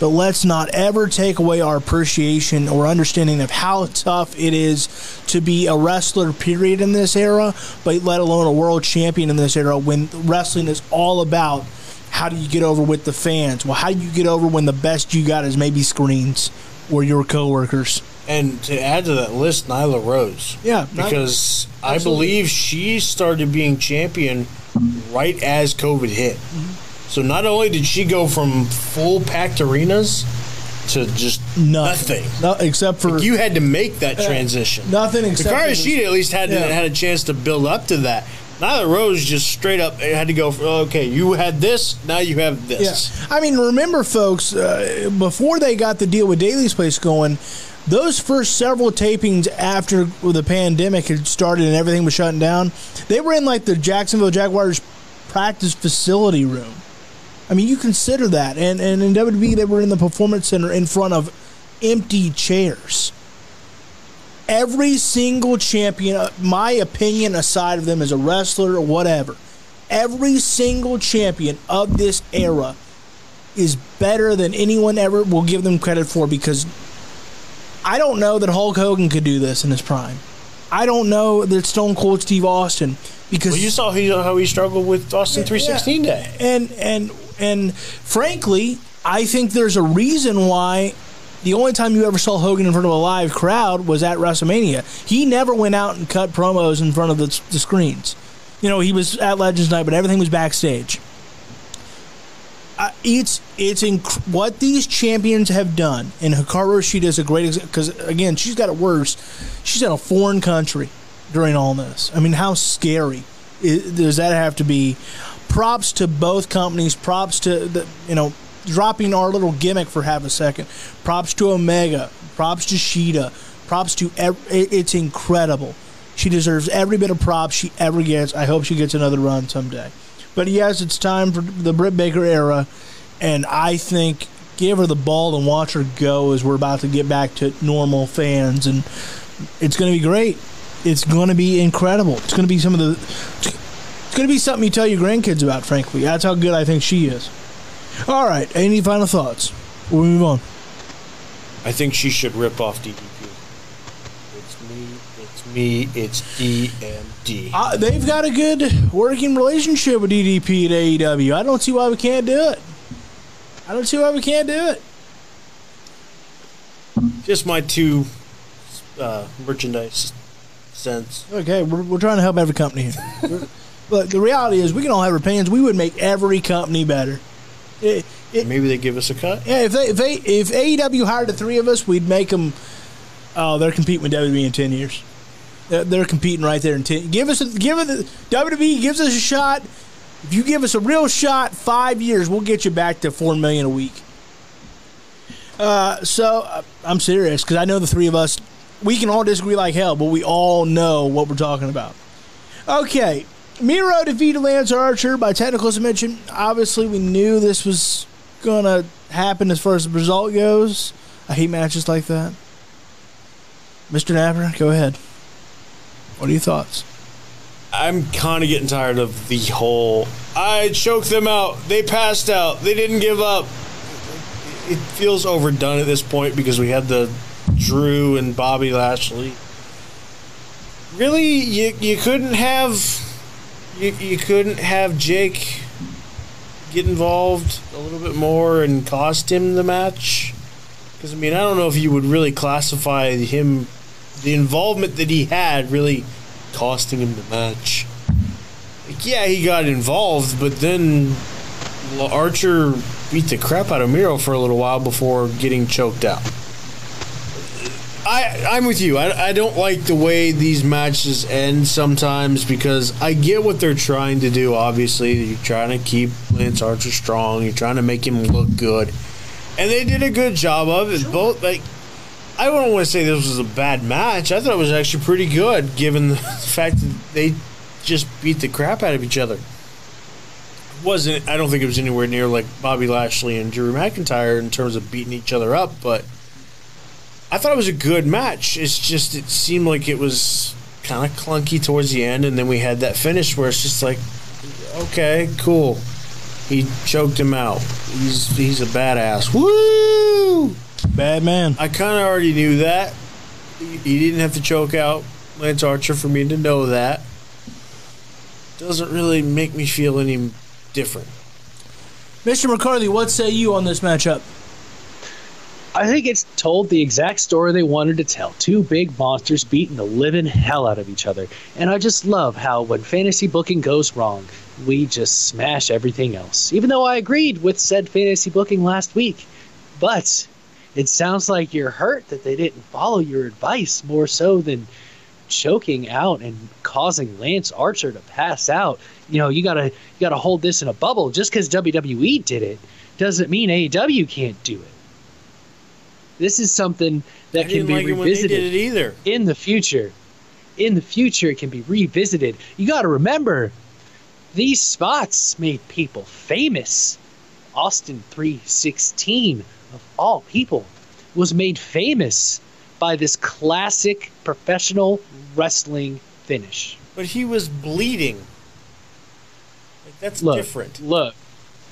but let's not ever take away our appreciation or understanding of how tough it is to be a wrestler, period, in this era, but let alone a world champion in this era when wrestling is all about how do you get over with the fans? Well, how do you get over when the best you got is maybe screens or your coworkers? And to add to that list, Nyla Rose. Yeah, because I believe she started being champion right as COVID hit. Mm-hmm. So not only did she go from full packed arenas to just nothing, nothing. No, except for like you had to make that transition. Nothing except Hikaru Shida at least had yeah. had a chance to build up to that. Nyla Rose just straight up had to go. For, okay, you had this, now you have this. Yeah. I mean, remember, folks, uh, before they got the deal with Daily's Place going, those first several tapings after the pandemic had started and everything was shutting down, they were in like the Jacksonville Jaguars practice facility room. I mean, you consider that. And, and in WWE, they were in the Performance Center in front of empty chairs. Every single champion, uh, my opinion aside of them as a wrestler or whatever, every single champion of this era is better than anyone ever will give them credit for because I don't know that Hulk Hogan could do this in his prime. I don't know that Stone Cold Steve Austin because well, you saw how he struggled with Austin 316 yeah, day. And and and frankly, I think there's a reason why the only time you ever saw Hogan in front of a live crowd was at WrestleMania. He never went out and cut promos in front of the, the screens. You know, he was at Legends Night, but everything was backstage. Uh, it's it's inc- what these champions have done, and Hikaru Shida is a great because again, she's got it worse. She's in a foreign country during all this. I mean, how scary is, does that have to be? Props to both companies. Props to the you know dropping our little gimmick for half a second. Props to Omega. Props to Shida. Props to it's incredible. She deserves every bit of props she ever gets. I hope she gets another run someday. But yes, it's time for the Britt Baker era, and I think give her the ball and watch her go as we're about to get back to normal fans, and it's going to be great. It's going to be incredible. It's going to be some of the to be something you tell your grandkids about, frankly. That's how good I think she is. All right. Any final thoughts? We'll move on. I think she should rip off DDP. It's me. It's me. It's DMD. Uh, they've got a good working relationship with DDP at AEW. I don't see why we can't do it. I don't see why we can't do it. Just my two uh, merchandise cents. Okay, we're, we're trying to help every company here. But the reality is, we can all have opinions. We would make every company better. It, it, Maybe they give us a cut. Yeah, if they if they if AEW hired the three of us, we'd make them. Oh, they're competing with WWE in ten years. They're, they're competing right there in ten. Give us a, give it WWE gives us a shot. If you give us a real shot, five years, we'll get you back to four million a week. Uh, so uh, I'm serious because I know the three of us. We can all disagree like hell, but we all know what we're talking about. Okay, Miro defeated Lance Archer by technical submission. Obviously, we knew this was going to happen as far as the result goes. I hate matches like that. Mr. Napper, go ahead. What are your thoughts? I'm kind of getting tired of the whole. I choked them out. They passed out. They didn't give up. It feels overdone at this point because we had the Drew and Bobby Lashley. Really, you you couldn't have you, you couldn't have Jake get involved a little bit more and cost him the match? Because, I mean, I don't know if you would really classify him, the involvement that he had, really costing him the match. Like, yeah, he got involved, but then Archer beat the crap out of Miro for a little while before getting choked out. I, I'm with you. I, I don't like the way these matches end sometimes because I get what they're trying to do. Obviously, you're trying to keep Lance Archer strong. You're trying to make him look good, and they did a good job of it. Both like. I don't want to say this was a bad match. I thought it was actually pretty good, given the fact that they just beat the crap out of each other. It wasn't I don't think it was anywhere near like Bobby Lashley and Drew McIntyre in terms of beating each other up, but I thought it was a good match. It's just it seemed like it was kind of clunky towards the end, and then we had that finish where it's just like, okay, cool. He choked him out. He's he's a badass. Woo! Bad man. I kind of already knew that. He he didn't have to choke out Lance Archer for me to know that. Doesn't really make me feel any different. Mr. McCarthy, what say you on this matchup? I think it's told the exact story they wanted to tell. Two big monsters beating the living hell out of each other. And I just love how when fantasy booking goes wrong, we just smash everything else. Even though I agreed with said fantasy booking last week. But it sounds like you're hurt that they didn't follow your advice more so than choking out and causing Lance Archer to pass out. You know, you gotta you gotta hold this in a bubble. Just because WWE did it doesn't mean AEW can't do it. This is something that can be like it when they revisited it either. in the future. In the future, it can be revisited. You got to remember, these spots made people famous. Austin 316, of all people, was made famous by this classic professional wrestling finish. But he was bleeding. Like that's Look, different. look,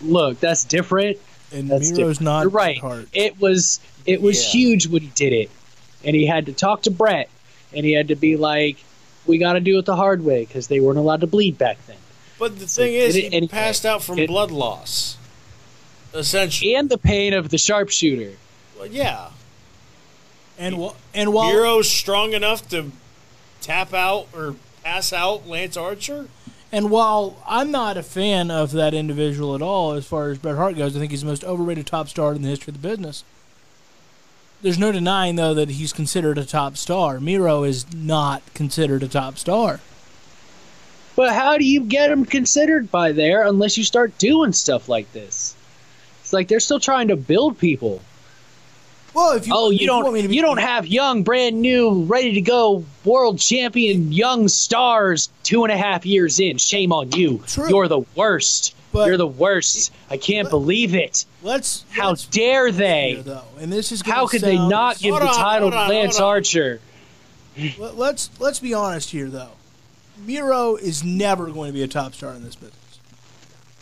look. That's different. And That's Miro's different. not You're right. Hart. It was it was Yeah. huge when he did it, and he had to talk to Bret, and he had to be like, "We got to do it the hard way" because they weren't allowed to bleed back then. But the thing is, did he it anyway. passed out from It- blood loss. Essentially, And the pain of the sharpshooter. well, yeah. And wh- and while Miro's strong enough to tap out or pass out Lance Archer. And while I'm not a fan of that individual at all, as far as Bret Hart goes, I think he's the most overrated top star in the history of the business. There's no denying though that he's considered a top star. Miro is not considered a top star. But how do you get him considered by there unless you start doing stuff like this? It's like they're still trying to build people. Well, if you Oh, you don't want me to be- you don't have young, brand new, ready to go world champion young stars two and a half years in. Shame on you. True. You're the worst. But- You're the worst. I can't believe it. let's How let's dare here, they? though, and this is How could they not give the title to Lance. Archer? Let- Let's let's be honest here, though. Miro is never going to be a top star in this business.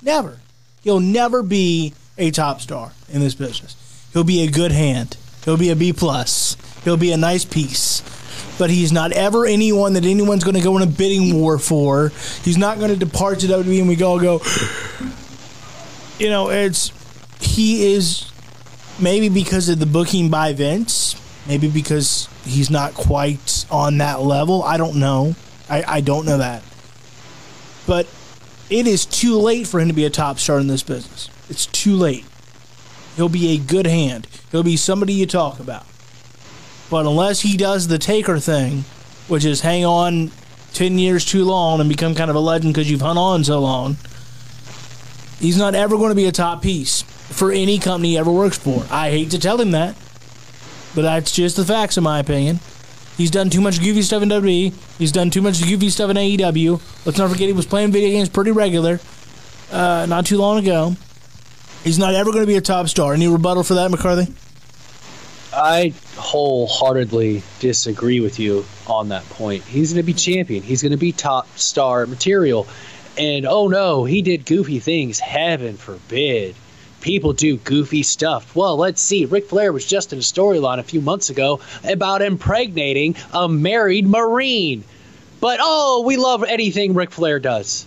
Never. He'll never be a top star in this business. He'll be a good hand. He'll be a B plus. He'll be a nice piece. But he's not ever anyone that anyone's going to go in a bidding war for. He's not going to depart to WWE and we all go. You know, it's he is maybe because of the booking by Vince, maybe because he's not quite on that level. I don't know. I, I don't know that. But it is too late for him to be a top star in this business. It's too late. He'll be a good hand. He'll be somebody you talk about. But unless he does the taker thing, which is hang on 10 years too long and become kind of a legend because you've hung on so long, he's not ever going to be a top piece for any company he ever works for. I hate to tell him that, but that's just the facts, in my opinion. He's done too much goofy stuff in WWE. He's done too much goofy stuff in AEW. Let's not forget he was playing video games pretty regular uh, not too long ago. He's not ever going to be a top star. Any rebuttal for that, McCarthy? I wholeheartedly disagree with you on that point. He's going to be champion. He's going to be top star material. And oh no, he did goofy things. Heaven forbid. People do goofy stuff. Well, let's see. Ric Flair was just in a storyline a few months ago about impregnating a married Marine. But oh, we love anything Ric Flair does.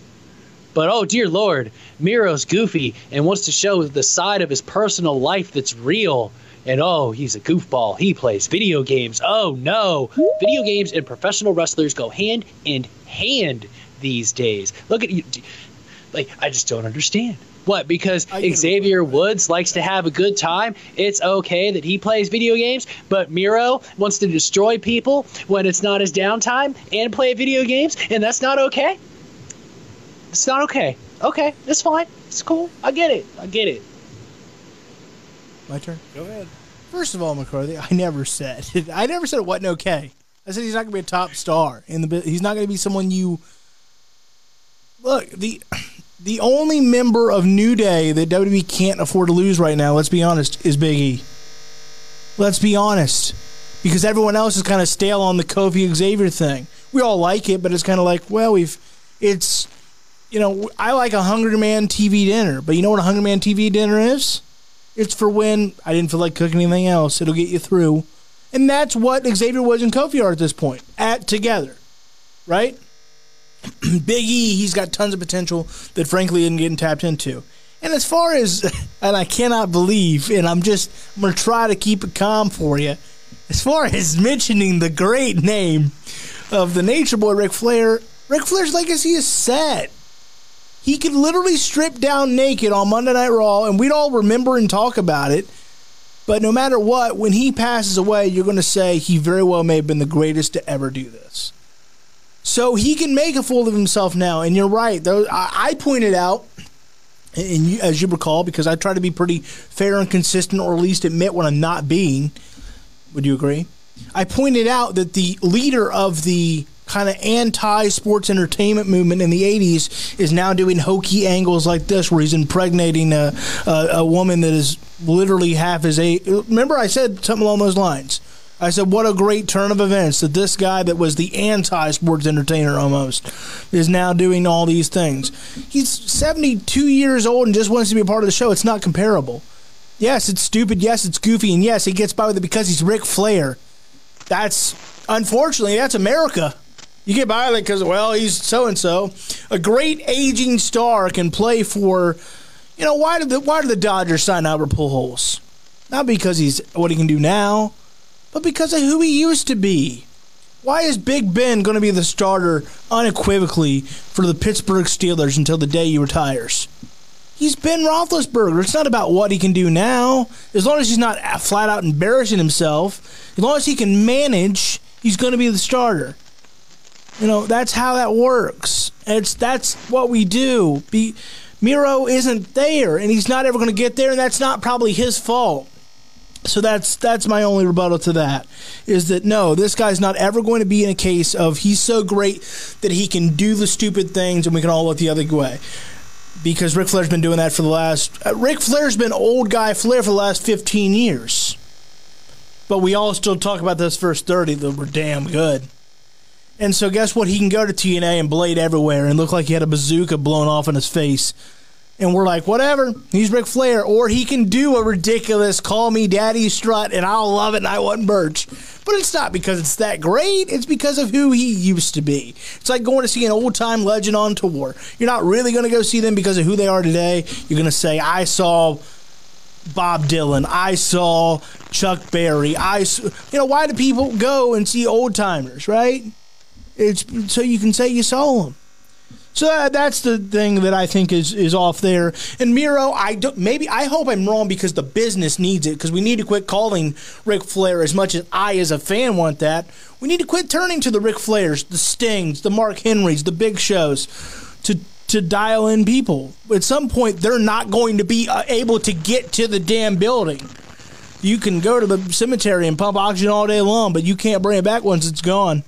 But oh dear lord, Miro's goofy and wants to show the side of his personal life that's real. And oh, he's a goofball. He plays video games. Oh no. Video games and professional wrestlers go hand in hand these days. Look at you. Like, I just don't understand. What? Because I get it. Xavier Woods likes to have a good time. It's okay that he plays video games, but Miro wants to destroy people when it's not his downtime and play video games, and that's not okay. It's not okay. Okay, it's fine. It's cool. I get it. I get it. My turn. Go ahead. First of all, McCarthy, I never said I never said it wasn't okay. I said he's not going to be a top star in the. He's not going to be someone you look the. The only member of New Day that WWE can't afford to lose right now, let's be honest, is Big E. Let's be honest, because everyone else is kind of stale on the Kofi Xavier thing. We all like it, but it's kind of like, well, we've, it's, you know, I like a Hungry Man TV dinner, but you know what a Hungry Man TV dinner is? It's for when I didn't feel like cooking anything else. It'll get you through. And that's what Xavier was and Kofi are at this point, at together, right? Big E, he's got tons of potential that frankly isn't getting tapped into. And as far as, and I cannot believe, and I'm just, I'm going to try to keep it calm for you. As far as mentioning the great name of the Nature Boy Ric Flair, Ric Flair's legacy is set. He could literally strip down naked on Monday Night Raw, and we'd all remember and talk about it. But no matter what, when he passes away, you're going to say he very well may have been the greatest to ever do this. So he can make a fool of himself now. And you're right. I pointed out, and as you recall, because I try to be pretty fair and consistent, or at least admit when I'm not being. Would you agree? I pointed out that the leader of the kind of anti sports entertainment movement in the 80s is now doing hokey angles like this, where he's impregnating a, a, a woman that is literally half his age. Remember, I said something along those lines. I said, what a great turn of events that this guy that was the anti sports entertainer almost is now doing all these things. He's 72 years old and just wants to be a part of the show. It's not comparable. Yes, it's stupid. Yes, it's goofy. And yes, he gets by with it because he's Ric Flair. That's, unfortunately, that's America. You get by it because, well, he's so and so. A great aging star can play for, you know, why did the, why did the Dodgers sign Albert Pujols? Not because he's what he can do now but because of who he used to be. Why is Big Ben going to be the starter unequivocally for the Pittsburgh Steelers until the day he retires? He's Ben Roethlisberger. It's not about what he can do now. As long as he's not flat out embarrassing himself, as long as he can manage, he's going to be the starter. You know that's how that works. It's that's what we do. Be, Miro isn't there, and he's not ever going to get there, and that's not probably his fault. So that's that's my only rebuttal to that is that no, this guy's not ever going to be in a case of he's so great that he can do the stupid things and we can all look the other way. Because Ric Flair's been doing that for the last uh, Ric Flair's been old guy Flair for the last 15 years. But we all still talk about those first 30 that were damn good. And so guess what? He can go to TNA and blade everywhere and look like he had a bazooka blown off in his face and we're like, whatever, he's Ric Flair, or he can do a ridiculous call me daddy strut and I'll love it and I want Birch. But it's not because it's that great, it's because of who he used to be. It's like going to see an old time legend on tour. You're not really going to go see them because of who they are today. You're going to say, I saw Bob Dylan, I saw Chuck Berry, I, you know, why do people go and see old timers, right? It's so you can say you saw them. So uh, that's the thing that I think is is off there. And Miro, I don't, maybe I hope I'm wrong because the business needs it because we need to quit calling Ric Flair as much as I as a fan want that. We need to quit turning to the Ric Flairs, the Stings, the Mark Henrys, the Big Shows to to dial in people. At some point, they're not going to be uh, able to get to the damn building. You can go to the cemetery and pump oxygen all day long, but you can't bring it back once it's gone.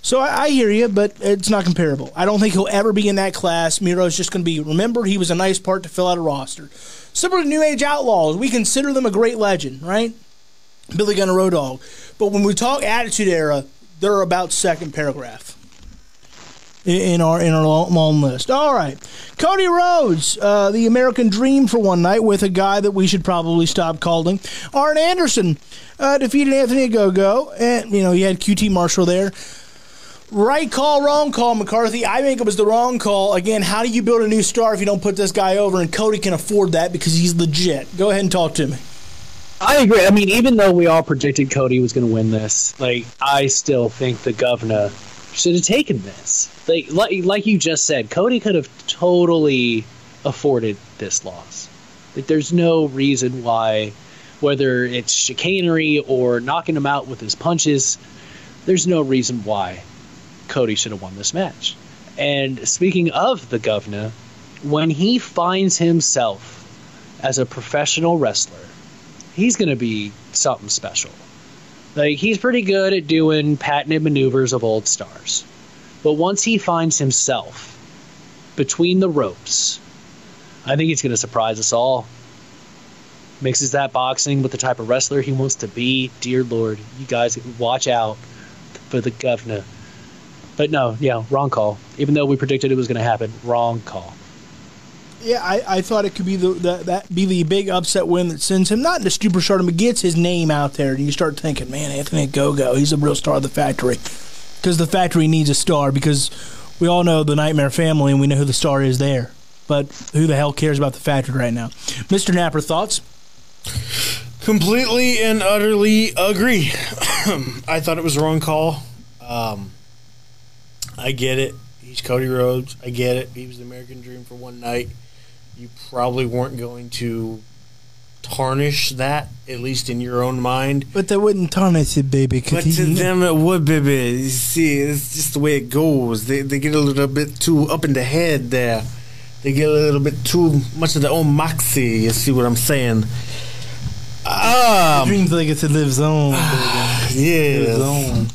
So I, I, hear you, but it's not comparable. I don't think he'll ever be in that class. Miro's just going to be. Remember, he was a nice part to fill out a roster. Similar to New Age Outlaws, we consider them a great legend, right? Billy Gunn Road Dogg. But when we talk Attitude Era, they're about second paragraph in our in our long list. All right, Cody Rhodes, uh, the American Dream for one night with a guy that we should probably stop calling Arn Anderson. Uh, defeated Anthony Ogogo, and you know he had QT Marshall there. Right call, wrong call, McCarthy. I think it was the wrong call. Again, how do you build a new star if you don't put this guy over? And Cody can afford that because he's legit. Go ahead and talk to me. I agree. I mean, even though we all predicted Cody was going to win this, like I still think the governor should have taken this. Like, like, you just said, Cody could have totally afforded this loss. Like, there's no reason why, whether it's chicanery or knocking him out with his punches, there's no reason why Cody should have won this match. And speaking of the governor, when he finds himself as a professional wrestler, he's going to be something special. Like he's pretty good at doing patented maneuvers of old stars. But once he finds himself between the ropes, I think he's going to surprise us all. Mixes that boxing with the type of wrestler he wants to be. Dear Lord, you guys watch out for the governor. But no, yeah, wrong call. Even though we predicted it was going to happen, wrong call. Yeah, I, I thought it could be the, the that be the big upset win that sends him not into superstardom, but gets his name out there, and you start thinking, man, Anthony Ogogo, he's a real star of the factory, because the factory needs a star. Because we all know the Nightmare Family, and we know who the star is there. But who the hell cares about the factory right now? Mr. Napper, thoughts? Completely and utterly agree. I thought it was a wrong call. Um, I get it. He's Cody Rhodes. I get it. He was the American Dream for one night you probably weren't going to tarnish that, at least in your own mind. But they wouldn't tarnish it, baby. But to he, them, it would, baby. You see, it's just the way it goes. They, they get a little bit too up in the head there. They get a little bit too much of their own moxie. You see what I'm saying? Um, dreams like it's to live zone. yeah.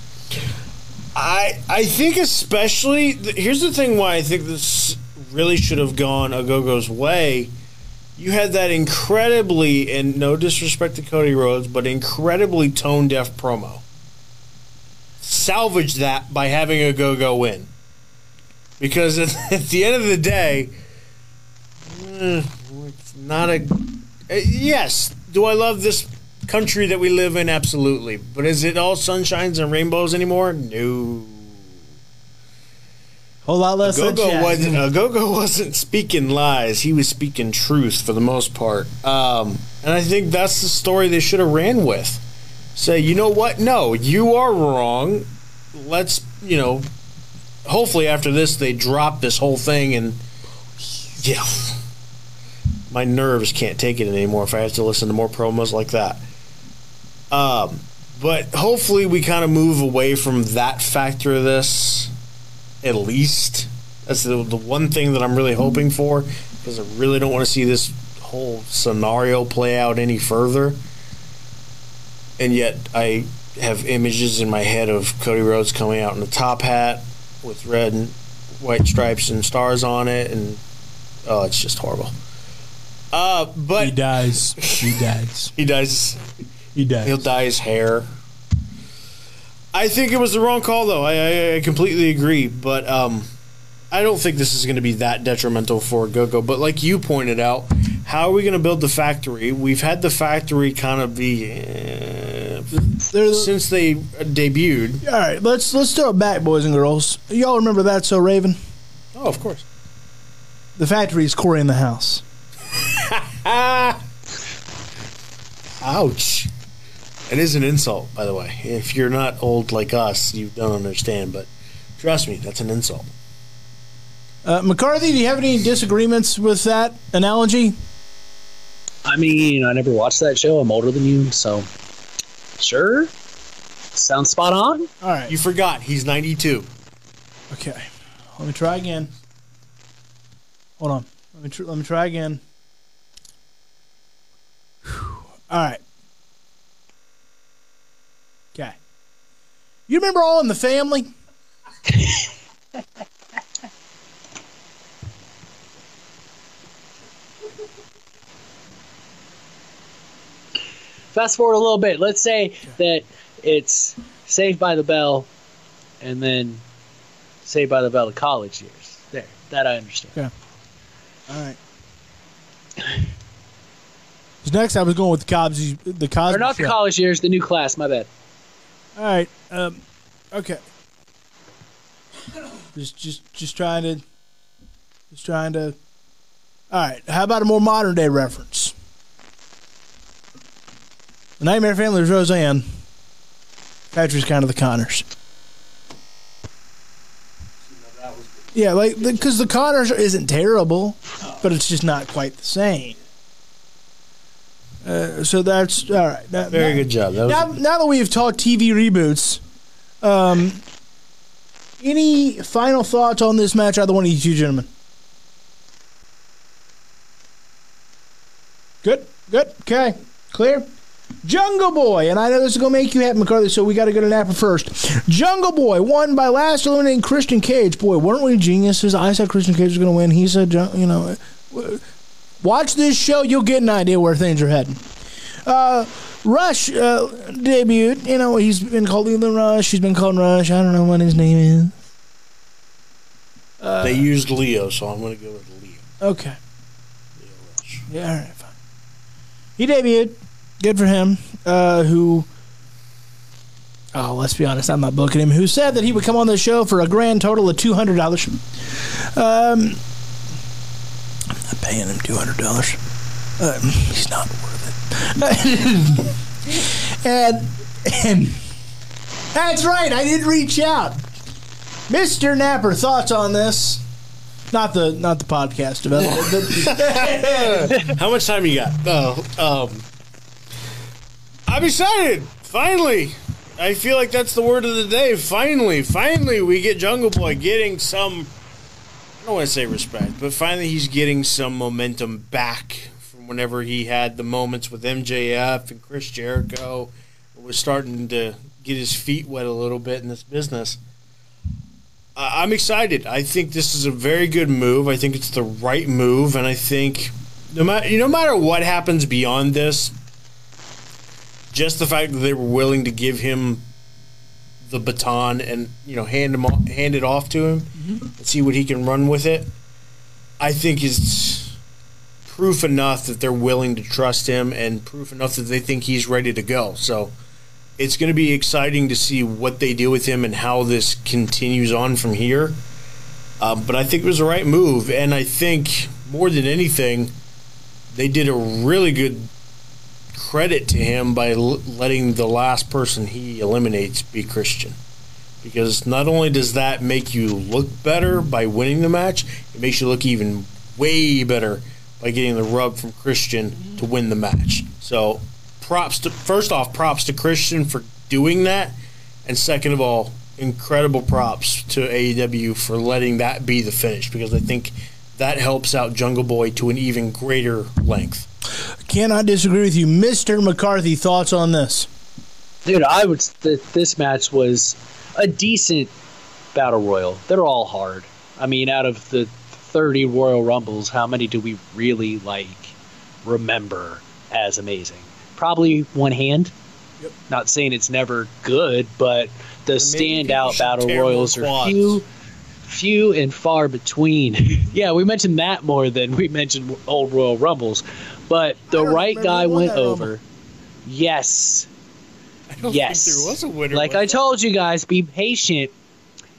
I I think especially here's the thing why I think this really should have gone Ogogo's way. You had that incredibly, and no disrespect to Cody Rhodes, but incredibly tone deaf promo. Salvage that by having Ogogo win. Because at, at the end of the day, eh, it's not a. Uh, yes, do I love this country that we live in? Absolutely. But is it all sunshines and rainbows anymore? No whole lot less. Gogo wasn't. Uh, Gogo wasn't speaking lies. He was speaking truth for the most part. Um, and I think that's the story they should have ran with. Say, you know what? No, you are wrong. Let's, you know. Hopefully, after this, they drop this whole thing and yeah, my nerves can't take it anymore if I have to listen to more promos like that. Um, but hopefully, we kind of move away from that factor of this at least. That's the, the one thing that I'm really hoping for because I really don't want to see this whole scenario play out any further. And yet, I have images in my head of Cody Rhodes coming out in a top hat with red and white stripes and stars on it, and oh, it's just horrible. Uh, but he dies. He dies. he dies. He dies. He'll dye his hair. I think it was the wrong call, though. I, I, I completely agree, but um, I don't think this is going to be that detrimental for GoGo. But like you pointed out, how are we going to build the factory? We've had the factory kind of be uh, since they debuted. All right, let's let's throw it back, boys and girls. Y'all remember that? So Raven. Oh, of course. The factory is Cory in the house. Ouch. It is an insult, by the way. If you're not old like us, you don't understand. But trust me, that's an insult. Uh, McCarthy, do you have any disagreements with that analogy? I mean, I never watched that show. I'm older than you, so sure. Sounds spot on. All right. You forgot he's 92. Okay. Let me try again. Hold on. Let me tr- let me try again. Whew. All right. Okay. You remember All in the Family? Fast forward a little bit. Let's say that it's Saved by the Bell and then Saved by the Bell the college years. There. That I understand. Yeah. All right. Next, I was going with the Cosby. The Cosby. Or not the college years. The new class. My bad. All right. Um, okay. Just, just, just trying to, just trying to. All right. How about a more modern day reference? The Nightmare Family is Roseanne. Patrick's kind of the Conners. Yeah, like because the, the Conners isn't terrible, but it's just not quite the same. Uh, so that's all right. That, Very good job. That now, now, that we've talked TV reboots, um, any final thoughts on this match? Either one of you two gentlemen. Good, good, okay, clear. Jungle Boy, and I know this is gonna make you happy, McCarthy. So we got to go to Napper first. Jungle Boy won by last eliminating Christian Cage. Boy, weren't we geniuses? I said Christian Cage was gonna win. He said, you know, watch this show, you'll get an idea where things are heading. Uh, Rush uh, debuted. You know, he's been called either Rush. He's been called Rush. I don't know what his name is. they used Lio, so I'm going to go with Lio. Okay. Lio Rush. Yeah, all right, fine. He debuted. Good for him. Uh, who? Oh, let's be honest. I'm not booking him. Who said that he would come on the show for a grand total of two hundred dollars? Um, I'm paying him two hundred dollars. Um, he's not worth it. and and that's right. I did reach out, Mister Napper. Thoughts on this? Not the not the podcast development. the- How much time you got? Oh, um, I'm excited. Finally, I feel like that's the word of the day. Finally, finally, we get Jungle Boy getting some. I don't want to say respect, but finally he's getting some momentum back from whenever he had the moments with MJF and Chris Jericho. Was starting to get his feet wet a little bit in this business. I'm excited. I think this is a very good move. I think it's the right move, and I think no matter no matter what happens beyond this, just the fact that they were willing to give him the baton and you know hand him hand it off to him and see what he can run with it, I think is proof enough that they're willing to trust him and proof enough that they think he's ready to go. So it's going to be exciting to see what they do with him and how this continues on from here. Um, but I think it was the right move, and I think more than anything, they did a really good credit to him by l- letting the last person he eliminates be Christian. Because not only does that make you look better by winning the match, it makes you look even way better by getting the rub from Christian to win the match. So, props to first off, props to Christian for doing that, and second of all, incredible props to AEW for letting that be the finish because I think that helps out Jungle Boy to an even greater length. Cannot disagree with you, Mister McCarthy. Thoughts on this? Dude, I would. Th- this match was a decent battle royal. They're all hard. I mean, out of the 30 Royal Rumbles, how many do we really like remember as amazing? Probably one hand. Not saying it's never good, but the maybe standout battle royals are quads. few, few and far between. yeah, we mentioned that more than we mentioned old Royal Rumbles, but the right guy went that Rumble. over. Yes, I don't Yes. think there was a winner. like I told you guys, be patient,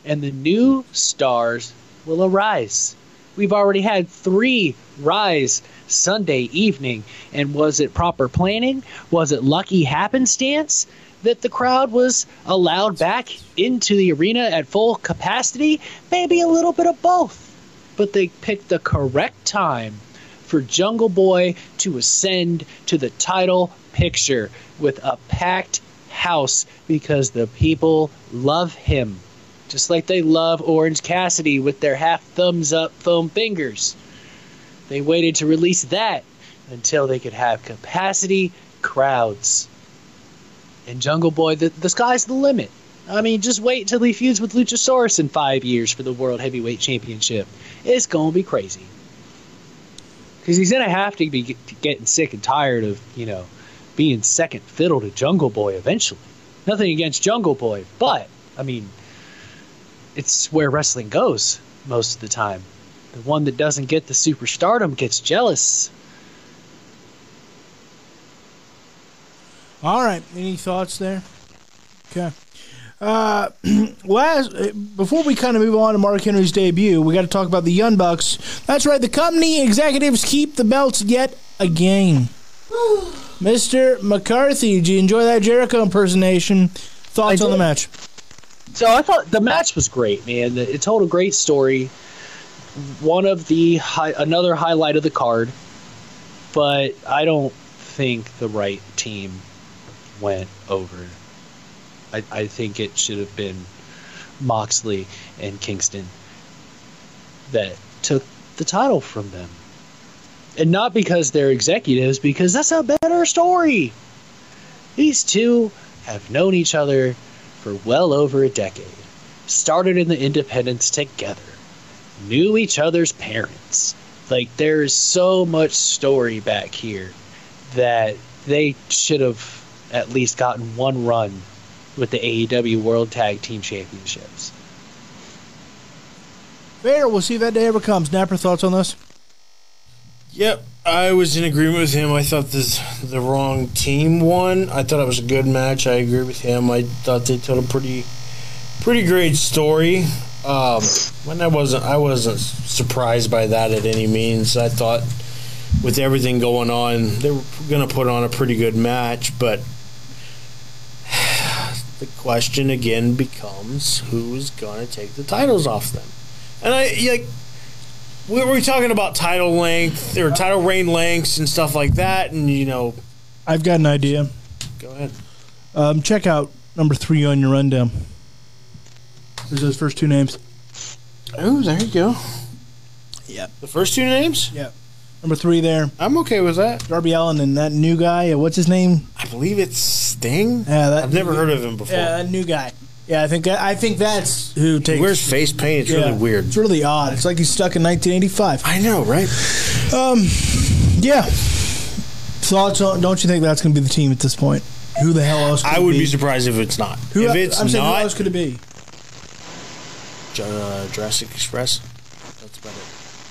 and the new stars will arise. We've already had three rise Sunday evening, and was it proper planning? Was it lucky happenstance that the crowd was allowed back into the arena at full capacity? Maybe a little bit of both. But they picked the correct time for Jungle Boy to ascend to the title picture with a packed house because the people love him. Just like they love Orange Cassidy with their half thumbs up foam fingers. They waited to release that until they could have capacity crowds. And Jungle Boy, the, the sky's the limit. I mean, just wait until he feuds with Luchasaurus in five years for the World Heavyweight Championship. It's going to be crazy. Because he's going to have to be getting sick and tired of, you know, being second fiddle to Jungle Boy eventually. Nothing against Jungle Boy, but, I mean, it's where wrestling goes most of the time. The one that doesn't get the superstardom gets jealous. All right. Any thoughts there? Okay. Uh, last before we kind of move on to Mark Henry's debut, we got to talk about the Young Bucks. That's right. The company executives keep the belts yet again. Mister McCarthy, did you enjoy that Jericho impersonation? Thoughts on the match? So I thought the match was great, man. It told a great story. One of the hi- another highlight of the card, but I don't think the right team went over. I, I think it should have been Moxley and Kingston that took the title from them. And not because they're executives, because that's a better story. These two have known each other for well over a decade, started in the independents together, knew each other's parents. Like, there's so much story back here that they should have at least gotten one run with the AEW World Tag Team Championships. Fair. We'll see if that day ever comes. Napper, thoughts on this? Yep, I was in agreement with him. I thought this the wrong team won. I thought it was a good match. I agree with him. I thought they told a pretty pretty great story. Um, and I wasn't I wasn't surprised by that at any means. I thought with everything going on, they were going to put on a pretty good match, but the question again becomes who's going to take the titles off them. And I like we were we talking about title length or title reign lengths and stuff like that, and you know, I've got an idea. go ahead. Um, check out number three on your rundown. There's those first two names. Oh, there you go. Yeah. The first two names, Yep. Number three there, I'm okay with that. Darby Allin and that new guy. uh, What's his name? I believe it's Sting. Yeah, that I've never heard of him before. Yeah, that new guy. Yeah, I think I think that's who He takes. wears face paint. It's yeah, really weird. It's really odd. It's like he's stuck in 1985. I know, right? Yeah. Thoughts on? Don't you think that's going to be the team at this point? Who the hell else? Could I it would be? surprised if it's not. Who, if it's I'm saying, who not, else could it be? uh, Jurassic Express.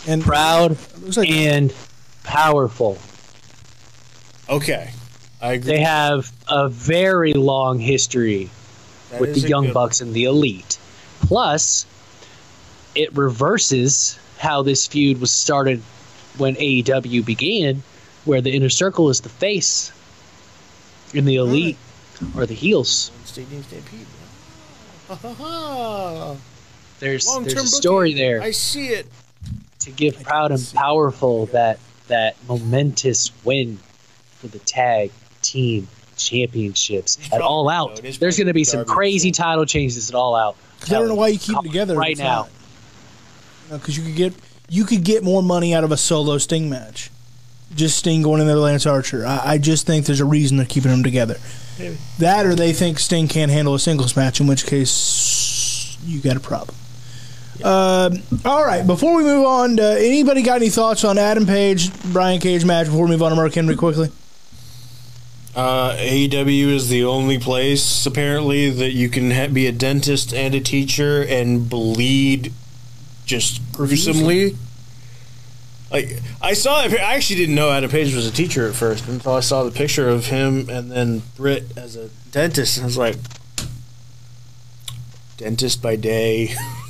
That's about it. And Proud like and powerful. Okay, I agree. They have a very long history That with the Young Bucks and the Elite. Plus, it reverses how this feud was started when AEW began, where the Inner Circle is the face and the Elite are the heels. Stadium Stampede. Ha, ha, ha. There's, Long-term there's a booking. story there I see it. To give Proud and Powerful that that momentous win for the tag team championships at All. Out. There's going to be some crazy title changes at All Out. I don't know why you keep it Coming together right now. Because you could get you could get more money out of a solo Sting match. Just Sting going in there, with Lance Archer. I, I just think there's a reason they're keeping them together. Maybe. That, or they think Sting can't handle a singles match, in which case you got a problem. Um, all right, before we move on, uh, anybody got any thoughts on Adam Page, Brian Cage match before we move on to Mark Henry quickly? Uh, AEW is the only place apparently that you can ha- be a dentist and a teacher and bleed just gruesomely. Like I saw, I actually didn't know Adam Page was a teacher at first until I saw the picture of him and then Britt as a dentist, and I was like, dentist by day,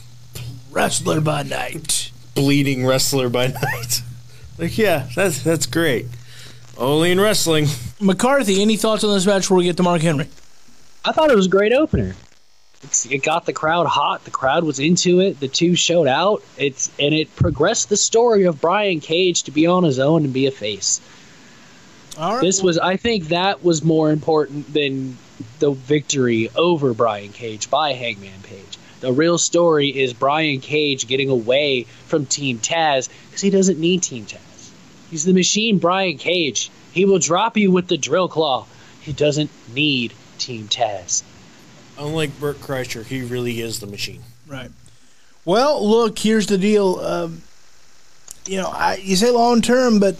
Wrestler by night. bleeding wrestler by night. like, yeah, that's that's great. Only in wrestling. McCarthy, any thoughts on this match before we get to Mark Henry? I thought it was a great opener. It's, it got the crowd hot. The crowd was into it. The two showed out. It's and it progressed the story of Brian Cage to be on his own and be a face. All right. This was, I think, that was more important than the victory over Brian Cage by Hangman Page. The real story is Brian Cage getting away from Team Taz because he doesn't need Team Taz. He's the machine, Brian Cage. He will drop you with the drill claw. He doesn't need Team Taz. Unlike Bert Kreischer, he really is the machine. Right. Well, look, here's the deal. Um, you know, I, you say long term, but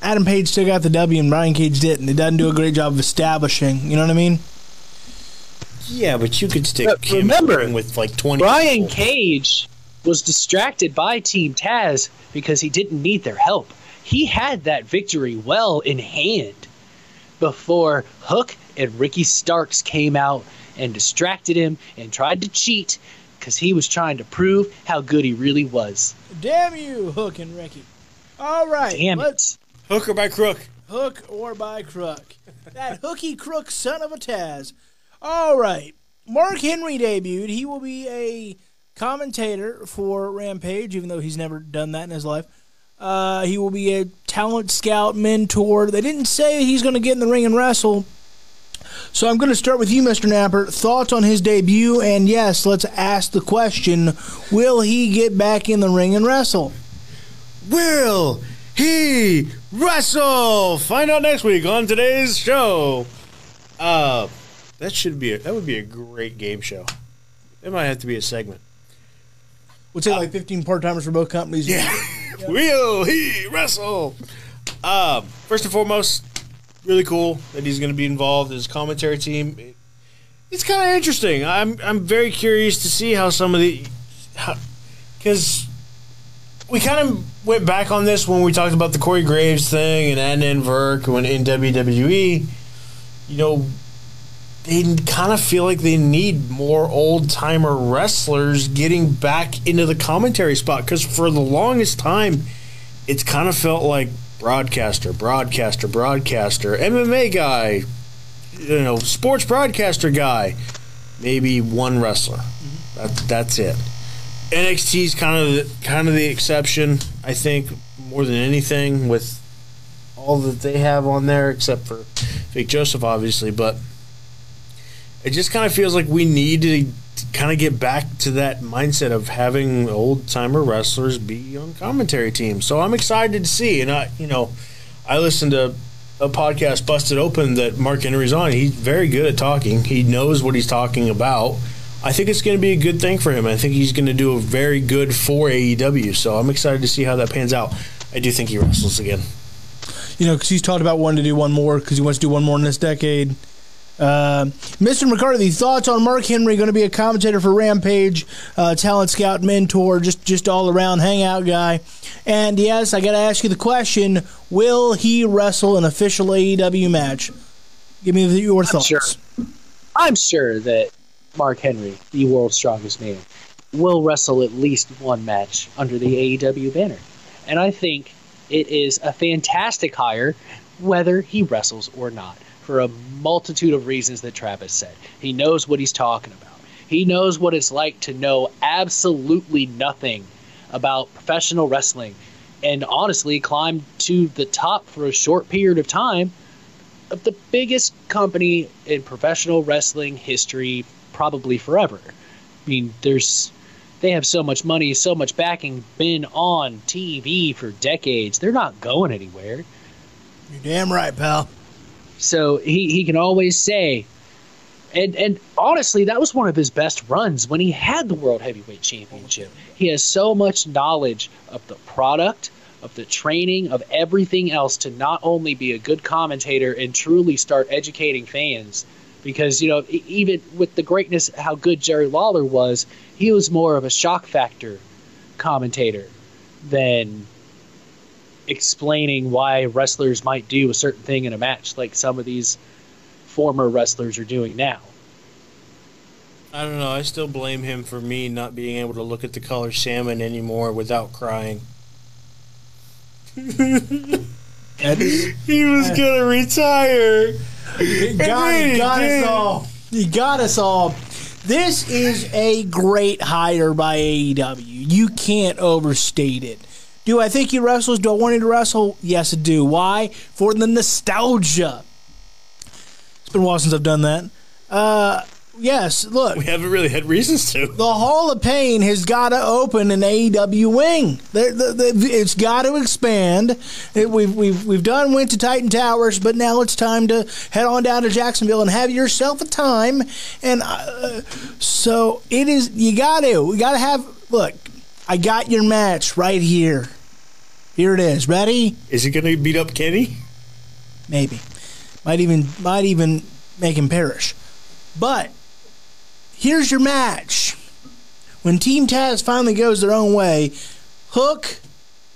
Adam Page still got the W and Brian Cage didn't. It doesn't do a great job of establishing. You know what I mean? Yeah, but you could stick But him remember, with like twenty. Brian people. Cage was distracted by Team Taz because he didn't need their help. He had that victory well in hand before Hook and Ricky Starks came out and distracted him and tried to cheat because he was trying to prove how good he really was. Damn you, Hook and Ricky. All right. Damn let's it. Hook or by crook. Hook or by crook. That hooky crook son of a Taz. All right. Mark Henry debuted. He will be a commentator for Rampage, even though he's never done that in his life. Uh, he will be a talent scout mentor. They didn't say he's going to get in the ring and wrestle. So I'm going to start with you, Mr. Napper. Thoughts on his debut? And yes, let's ask the question Will he get back in the ring and wrestle? Will he wrestle? Find out next week on today's show. Uh, that should be a, that would be a great game show. It might have to be a segment. We'll take like 15 part timers for both companies. Yeah. Will he wrestle? Uh, first and foremost, really cool that he's going to be involved in his commentary team. It- it's kind of interesting. I'm I'm very curious to see how some of the because we kind of went back on this when we talked about the Corey Graves thing and Adnan Virk when in WWE. You know, they kind of feel like they need more old timer wrestlers getting back into the commentary spot because for the longest time, it's kind of felt like broadcaster, broadcaster, broadcaster, MMA guy, you know, sports broadcaster guy, maybe one wrestler. That, that's it. NXT's kind of the, kind of the exception, I think, more than anything with all that they have on there, except for Vic Joseph, obviously. But it just kind of feels like we need to kind of get back to that mindset of having old timer wrestlers be on commentary teams. So I'm excited to see. And I, you know, I listened to a podcast, Busted Open, that Mark Henry's on. He's very good at talking. He knows what he's talking about. I think it's going to be a good thing for him. I think he's going to do a very good for AEW. So I'm excited to see how that pans out. I do think he wrestles again. You know, because he's talked about wanting to do one more because he wants to do one more in this decade. Uh, Mr. McCarthy, thoughts on Mark Henry going to be a commentator for Rampage, uh, talent scout, mentor, just just all around hangout guy. And yes, I got to ask you the question: Will he wrestle an official AEW match? Give me the, your thoughts. sure. I'm sure that Mark Henry, the world's strongest man, will wrestle at least one match under the AEW banner. And I think it is a fantastic hire, whether he wrestles or not, for a multitude of reasons that Travis said. He knows what he's talking about. He knows what it's like to know absolutely nothing about professional wrestling and honestly climb to the top for a short period of time of the biggest company in professional wrestling history, probably forever. I mean, there's they have so much money, so much backing, been on TV for decades. They're not going anywhere. You're damn right, pal. So he, he can always say, and and honestly, that was one of his best runs when he had the World Heavyweight Championship. He has so much knowledge of the product, of the training, of everything else to not only be a good commentator and truly start educating fans. Because you know, even with the greatness, how good Jerry Lawler was, he was more of a shock factor commentator than explaining why wrestlers might do a certain thing in a match, like some of these former wrestlers are doing now. I don't know. I still blame him for me not being able to look at the color salmon anymore without crying. He was gonna retire. He got, he He got us all. He got us all. This is a great hire by AEW. You can't overstate it. Do I think he wrestles? Do I want him to wrestle? Yes, I do. Why? For the nostalgia. It's been a while since I've done that. Uh, yes, look. We haven't really had reasons to. The Hall of Pain has got to open an AEW wing. The, the, the, it's got to expand. It, we've, we've, we've done went to Titan Towers, but now it's time to head on down to Jacksonville and have yourself a time. And uh, so it is. You got to. We got to have. Look, I got your match right here. Here it is. Ready? Is he gonna beat up Kenny? Maybe. Might even might even make him perish. But here's your match. When Team Taz finally goes their own way, Hook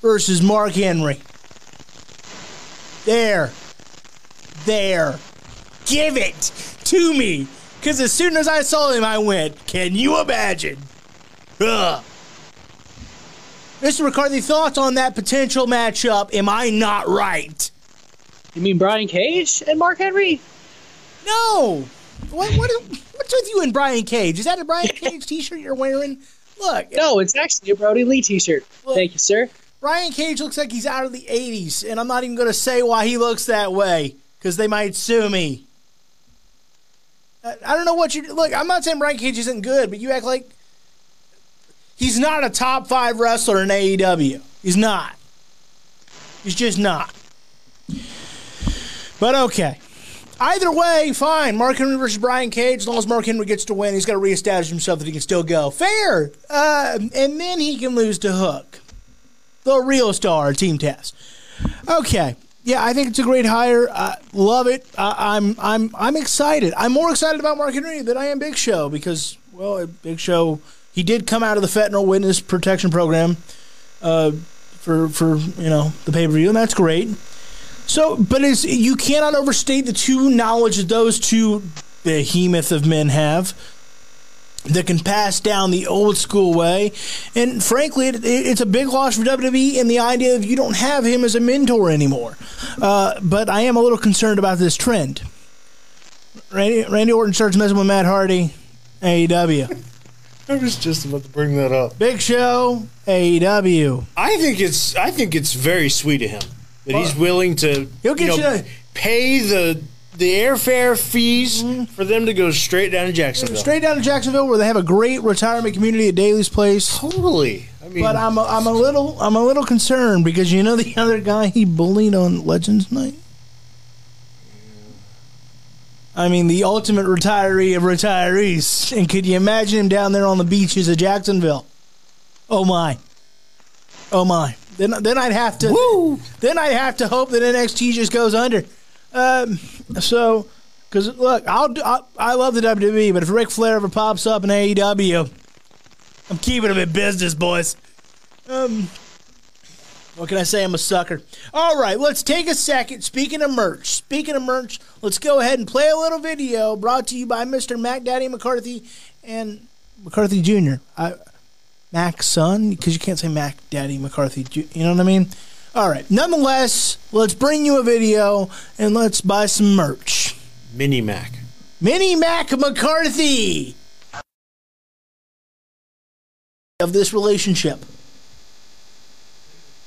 versus Mark Henry. There. There. Give it to me. Because as soon as I saw him, I went, Can you imagine? Ugh. Mr. McCarthy, thoughts on that potential matchup? Am I not right? You mean Brian Cage and Mark Henry? No. What, what's with you and Brian Cage? Is that a Brian Cage T-shirt you're wearing? Look, No, it's actually a Brodie Lee T-shirt. Look. Thank you, sir. Brian Cage looks like he's out of the '80s, and I'm not even going to say why he looks that way because they might sue me. I, I don't know what you look. I'm not saying Brian Cage isn't good, but you act like he's not a top five wrestler in AEW. He's not. He's just not. But okay. Either way, fine. Mark Henry versus Brian Cage. As long as Mark Henry gets to win, he's got to reestablish himself that he can still go. Fair. Uh, and then he can lose to Hook, the real star, Team Taz. Okay. Yeah, I think it's a great hire. Uh, love it. I'm I'm I'm excited. I'm more excited about Mark Henry than I am Big Show because well, Big Show he did come out of the fentanyl witness protection program uh, for for you know the pay per view, and that's great. So, but it's, you cannot overstate the two knowledge that those two behemoth of men have that can pass down the old school way. And frankly, it, it's a big loss for WWE and the idea of you don't have him as a mentor anymore. Uh, but I am a little concerned about this trend. Randy, Randy Orton starts messing with Matt Hardy, AEW. I was just about to bring that up. Big Show, AEW. I think it's I think it's very sweet of him that he's willing to He'll get you know, you pay the the airfare fees mm-hmm. for them to go straight down to Jacksonville. Straight down to Jacksonville, where they have a great retirement community at Daily's Place. totally. I mean, But I'm a, I'm a little I'm a little concerned because you know the other guy he bullied on Legends Night. I mean, the ultimate retiree of retirees. And could you imagine him down there on the beaches of Jacksonville? Oh my, oh my. Then then I'd have to Woo! then I'd have to hope that NXT just goes under. Um, so, because look, I'll, I I love the WWE, but if Ric Flair ever pops up in AEW, I'm keeping him in business, boys. Um, what can I say? I'm a sucker. All right, let's take a second. Speaking of merch, speaking of merch, let's go ahead and play a little video brought to you by Mr. Mac Daddy McCarthy and McCarthy Jr. I, Mac's son, because you can't say Mac Daddy McCarthy. You know what I mean? All right. Nonetheless, let's bring you a video and let's buy some merch. Mini Mac. Mini Mac McCarthy of this relationship.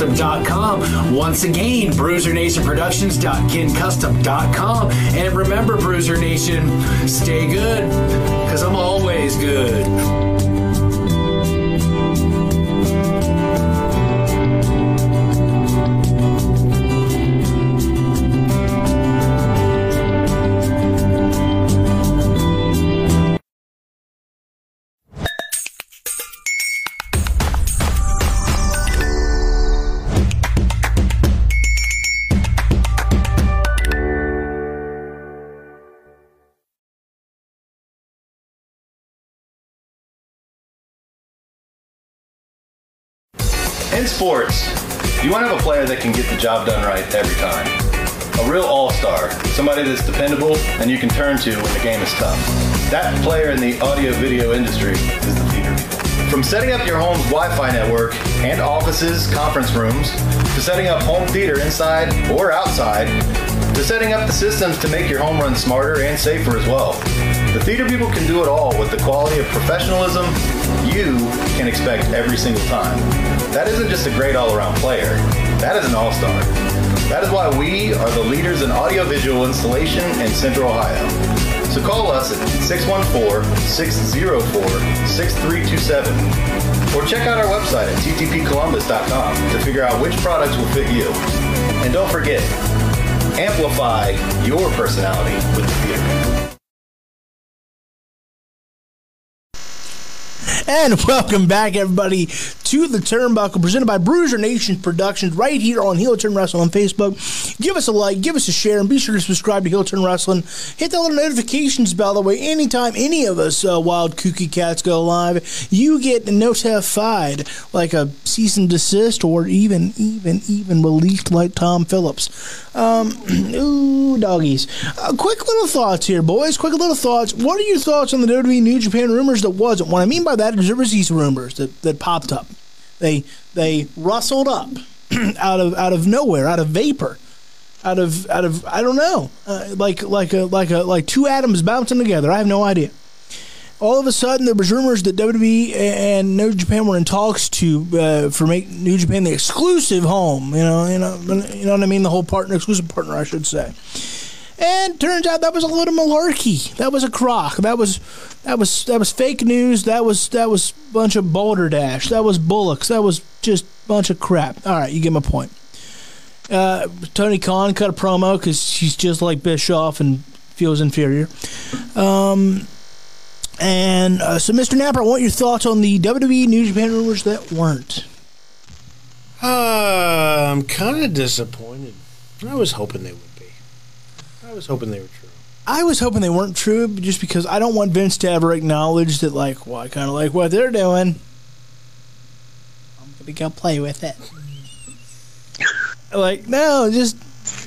bruisernationproductions.kincustom.com. Once again, bruisernationproductions.kincustom.com. And remember, Bruiser Nation, stay good, because I'm always good. Sports, you want to have a player that can get the job done right every time. A real all-star, somebody that's dependable and you can turn to when the game is tough. That player in the audio video industry is the theater. From setting up your home's Wi-Fi network and offices, conference rooms, to setting up home theater inside or outside, to setting up the systems to make your home run smarter and safer as well. The theater people can do it all with the quality of professionalism you can expect every single time. That isn't just a great all-around player. That is an all-star. That is why we are the leaders in audiovisual installation in Central Ohio. So call us at 614-604-6327 or check out our website at ttpcolumbus.com to figure out which products will fit you. And don't forget, amplify your personality with the theater. And welcome back, everybody, to the Turnbuckle presented by Bruiser Nation Productions right here on Heel Turn Wrestling on Facebook. Give us a like, give us a share, and be sure to subscribe to Heel Turn Wrestling. Hit that little notifications bell. That way, anytime any of us uh, wild kooky cats go live, you get notified like a cease and desist or even, even, even released like Tom Phillips. Um, ooh, doggies. Uh, quick little thoughts here, boys. Quick little thoughts. What are your thoughts on the WWE New Japan rumors that wasn't? What I mean by that is there was these rumors that, that popped up. They they rustled up out of out of nowhere, out of vapor, out of out of I don't know, uh, like like a like a like two atoms bouncing together. I have no idea. All of a sudden, there was rumors that WWE and New Japan were in talks to uh, for make New Japan the exclusive home. You know, you know, you know what I mean. The whole partner, exclusive partner, I should say. And turns out that was a little malarkey. That was a crock. That was that was that was fake news. That was that was a bunch of boulder dash. That was bullocks. That was just bunch of crap. All right, you get my point. Uh, Tony Khan cut a promo because he's just like Bischoff and feels inferior. Um, and uh, so, Mr. Napper, I want your thoughts on the WWE New Japan rumors that weren't. Uh, I'm kind of disappointed. I was hoping they would. I was hoping they were true. I was hoping they weren't true, just because I don't want Vince to ever acknowledge that, like, well, I kind of like what they're doing. I'm gonna go play with it. like, no, just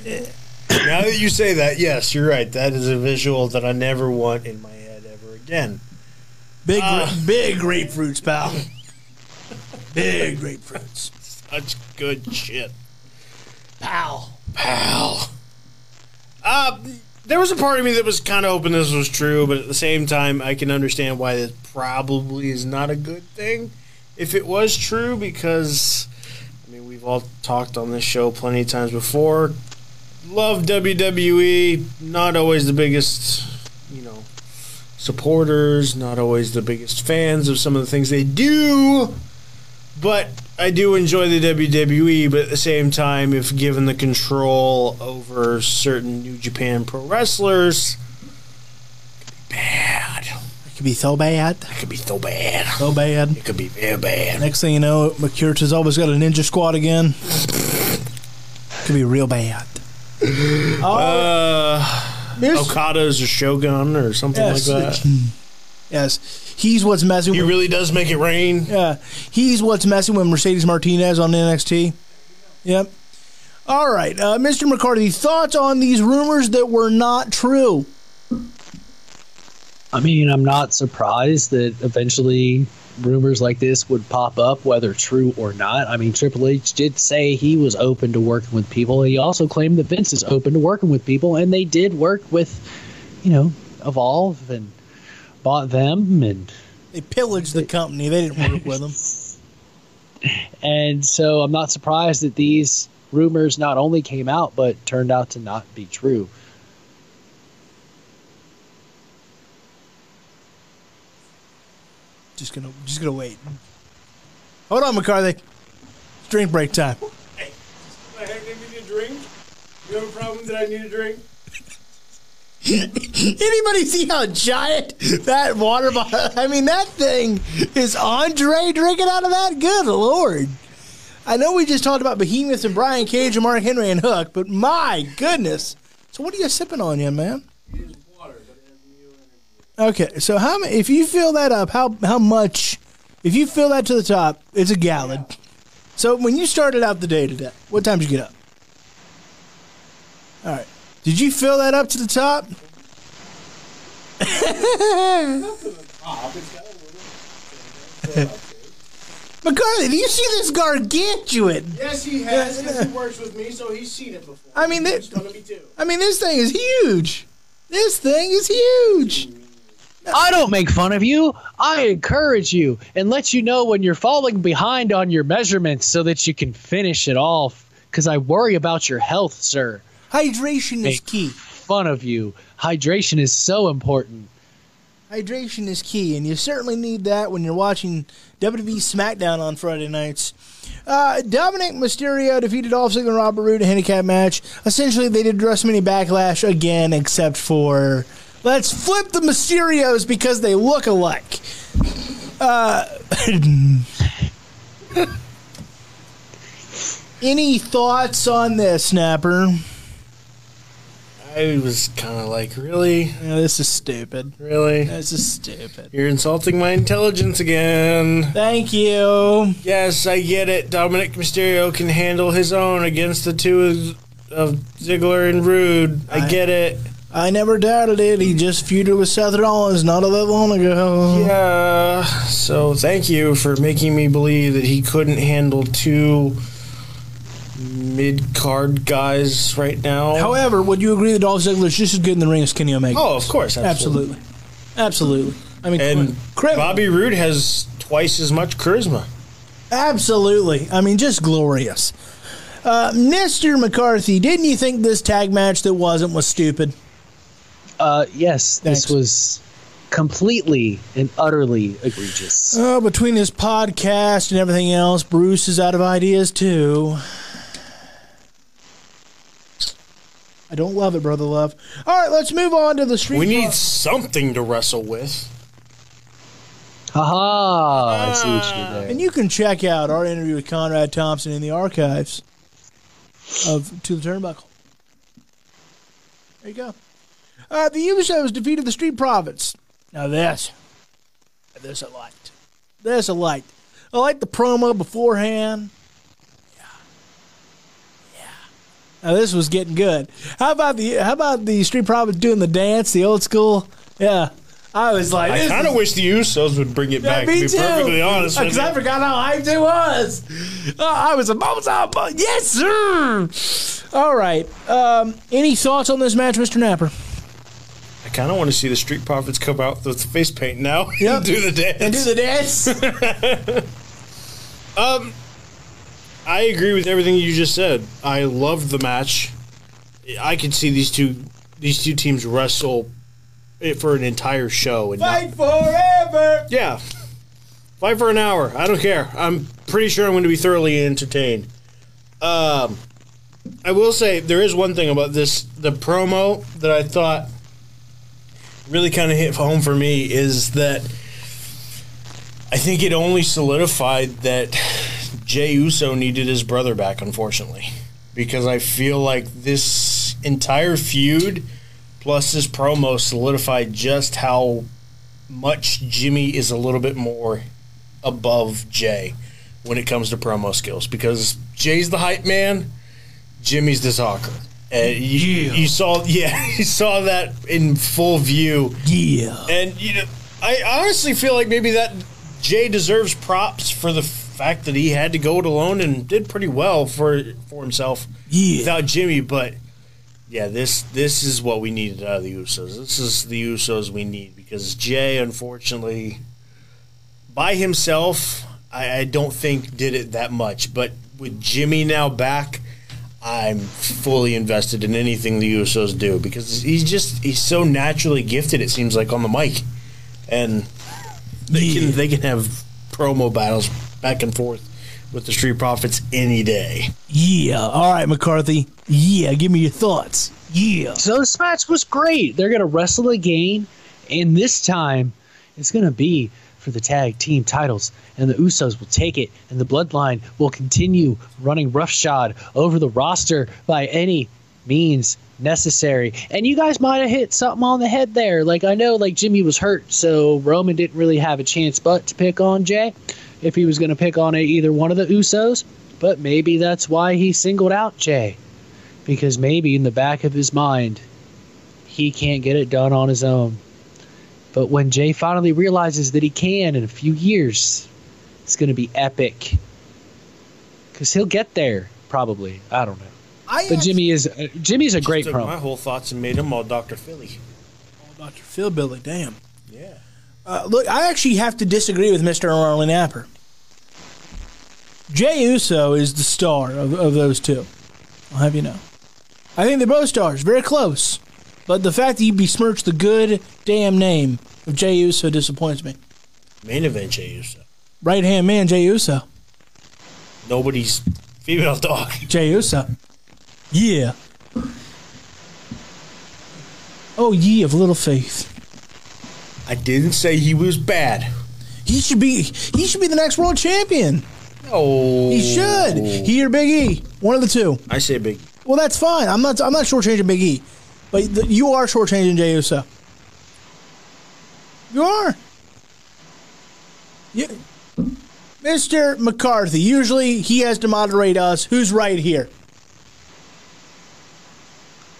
Now that you say that, yes, you're right. That is a visual that I never want in my head ever again. big, Uh. big grapefruits, pal. big grapefruits, Such good shit. pal. pal. Uh, there was a part of me that was kind of hoping this was true, but at the same time, I can understand why this probably is not a good thing if it was true, because, I mean, we've all talked on this show plenty of times before. Love WWE, not always the biggest, you know, supporters, not always the biggest fans of some of the things they do. But I do enjoy the WWE, but at the same time, if given the control over certain New Japan pro wrestlers, it could be bad. It could be so bad, It could be so bad. so bad. It could be very bad. Next thing you know, McCurta's always got a ninja squad again. Could be real bad. Uh, There's- Okada's a Shogun or something Yes. like that. Yes, he's what's messing. He with, really does make it rain. yeah, he's what's messing with Mercedes Martinez on NXT. Yep. All right, uh, Mr. McCarthy, thoughts on these rumors that were not true? I mean, I'm not surprised that eventually rumors like this would pop up, whether true or not. I mean, Triple H did say he was open to working with people. He also claimed that Vince is open to working with people, and they did work with, you know, Evolve and bought them, and They pillaged the company. They didn't work with them. and so I'm not surprised that these rumors not only came out but turned out to not be true. Just gonna, just gonna wait. Hold on, McCarthy. It's drink break time. Hey, I need a drink. You have a problem that I need a drink? Anybody see how giant that water bottle? I mean, that thing is Andre drinking out of that. Good lord! I know we just talked about behemoths and Brian Cage and Mark Henry and Hook, but my goodness! So what are you sipping on, young man? Okay, so how ma- if you fill that up? How how much? If you fill that to the top, it's a gallon. So when you started out the day today, what time did you get up? All right. Did you fill that up to the top? McCarthy, do you see this gargantuan? Yes, he has. Yes, he works with me, so he's seen it before. I mean, It's be. I mean, this thing is huge. This thing is huge. I don't make fun of you. I encourage you and let you know when you're falling behind on your measurements so that you can finish it off. Because I worry about your health, sir. Hydration is Make key. fun of you. Hydration is so important. Hydration is key, and you certainly need that when you're watching WWE SmackDown on Friday nights. Uh, Dominic Mysterio defeated Dolph Ziggler and Robert Roode in a handicap match. Essentially, they did WrestleMania Backlash again, except for let's flip the Mysterios because they look alike. Any thoughts on this, Napper? I was kind of like, really, Yeah, this is stupid. really. This is stupid. You're insulting my intelligence again. Thank you. Yes, I get it. Dominic Mysterio can handle his own against the two of, of Ziggler and Roode. I, I- get it. I never doubted it. He just feuded with Seth Rollins not all that long ago. Yeah. So thank you for making me believe that he couldn't handle two mid card guys right now. However, would you agree that Dolph Ziggler is just as good in the ring as Kenny Omega? oh, of course, absolutely. Absolutely. Absolutely. I mean, And cri- Bobby Roode has twice as much charisma. Absolutely. I mean, just glorious. Uh, Mr. McCarthy, didn't you think this tag match that wasn't was stupid? Uh, yes, Thanks. this was completely and utterly egregious. Oh, between his podcast and everything else, Bruce is out of ideas too. I don't love it, brother love. All right, let's move on to the street. We need Pro- something to wrestle with. Haha! I see what you did there. and you can check out our interview with Conrad Thompson in the archives of To the Turnbuckle. There you go. Uh, the Usos defeated the Street Profits. Now this, this I liked. This I liked. I liked the promo beforehand. Yeah, yeah. Now this was getting good. How about the How about the Street Profits doing the dance, the old school? Yeah, I was like, I kind of wish the Usos would bring it yeah, back. me to be too. perfectly honest because. I forgot how hyped it was. Uh, I was a bumps out. Yes, sir. All right. Um, any thoughts on this match, Mr. Napper? I kind of want to see the Street Profits come out with the face paint now Yep. and do the dance. And do the dance. I agree with everything you just said. I loved the match. I could see these two these two teams wrestle it for an entire show and not- Fight forever. yeah, fight for an hour. I don't care. I'm pretty sure I'm going to be thoroughly entertained. Um, I will say there is one thing about this the promo that I thought really kind of hit home for me is that I think it only solidified that Jey Uso needed his brother back, unfortunately, because I feel like this entire feud plus this promo solidified just how much Jimmy is a little bit more above Jey when it comes to promo skills because Jey's the hype man, Jimmy's the talker. And you, you saw, yeah, you saw that in full view. Yeah. And you know, I honestly feel like maybe that Jay deserves props for the fact that he had to go it alone and did pretty well for for himself Yeah. without Jimmy. But yeah, this this is what we needed out of the Usos. This is the Usos we need because Jey, unfortunately, by himself, I, I don't think did it that much. But with Jimmy now back. I'm fully invested in anything the Usos do because he's just he's so naturally gifted. It seems like on the mic, and they Yeah. can they can have promo battles back and forth with the Street Profits any day. Yeah. All right, McCarthy. Yeah. Give me your thoughts. Yeah. So this match was great. They're gonna wrestle again, and this time it's gonna be for the tag team titles, and the Usos will take it, and the Bloodline will continue running roughshod over the roster by any means necessary. And you guys might have hit something on the head there. Like I know, like Jimmy was hurt, so Roman didn't really have a chance but to pick on Jey if he was gonna pick on either one of the Usos. But maybe that's why he singled out Jey because maybe in the back of his mind, he can't get it done on his own. But when Jey finally realizes that he can in a few years, it's going to be epic. Because he'll get there, probably. I don't know. I But Jimmy is uh, Jimmy's a great Took my whole thoughts and made them all Dr. Philly. All Dr. Phil Billy. Damn. Yeah. Uh, look, I actually have to disagree with Mr. Arlen Napper. Jey Uso is the star of, of those two. I'll have you know. I think they're both stars, very close. But the fact that you besmirch the good damn name of Jey Uso disappoints me. Main event Jey Uso. Right hand man, Jey Uso. Nobody's female dog. Jey Uso. Yeah. Oh, ye of little faith. I didn't say he was bad. He should be. He should be the next world champion. Oh, He should. He or Big E, one of the two. I say big. Well, that's fine. I'm not. I'm not shortchanging Big E, but the, you are shortchanging Jey Uso. You are. You, Mr. McCarthy. Usually he has to moderate us. Who's right here?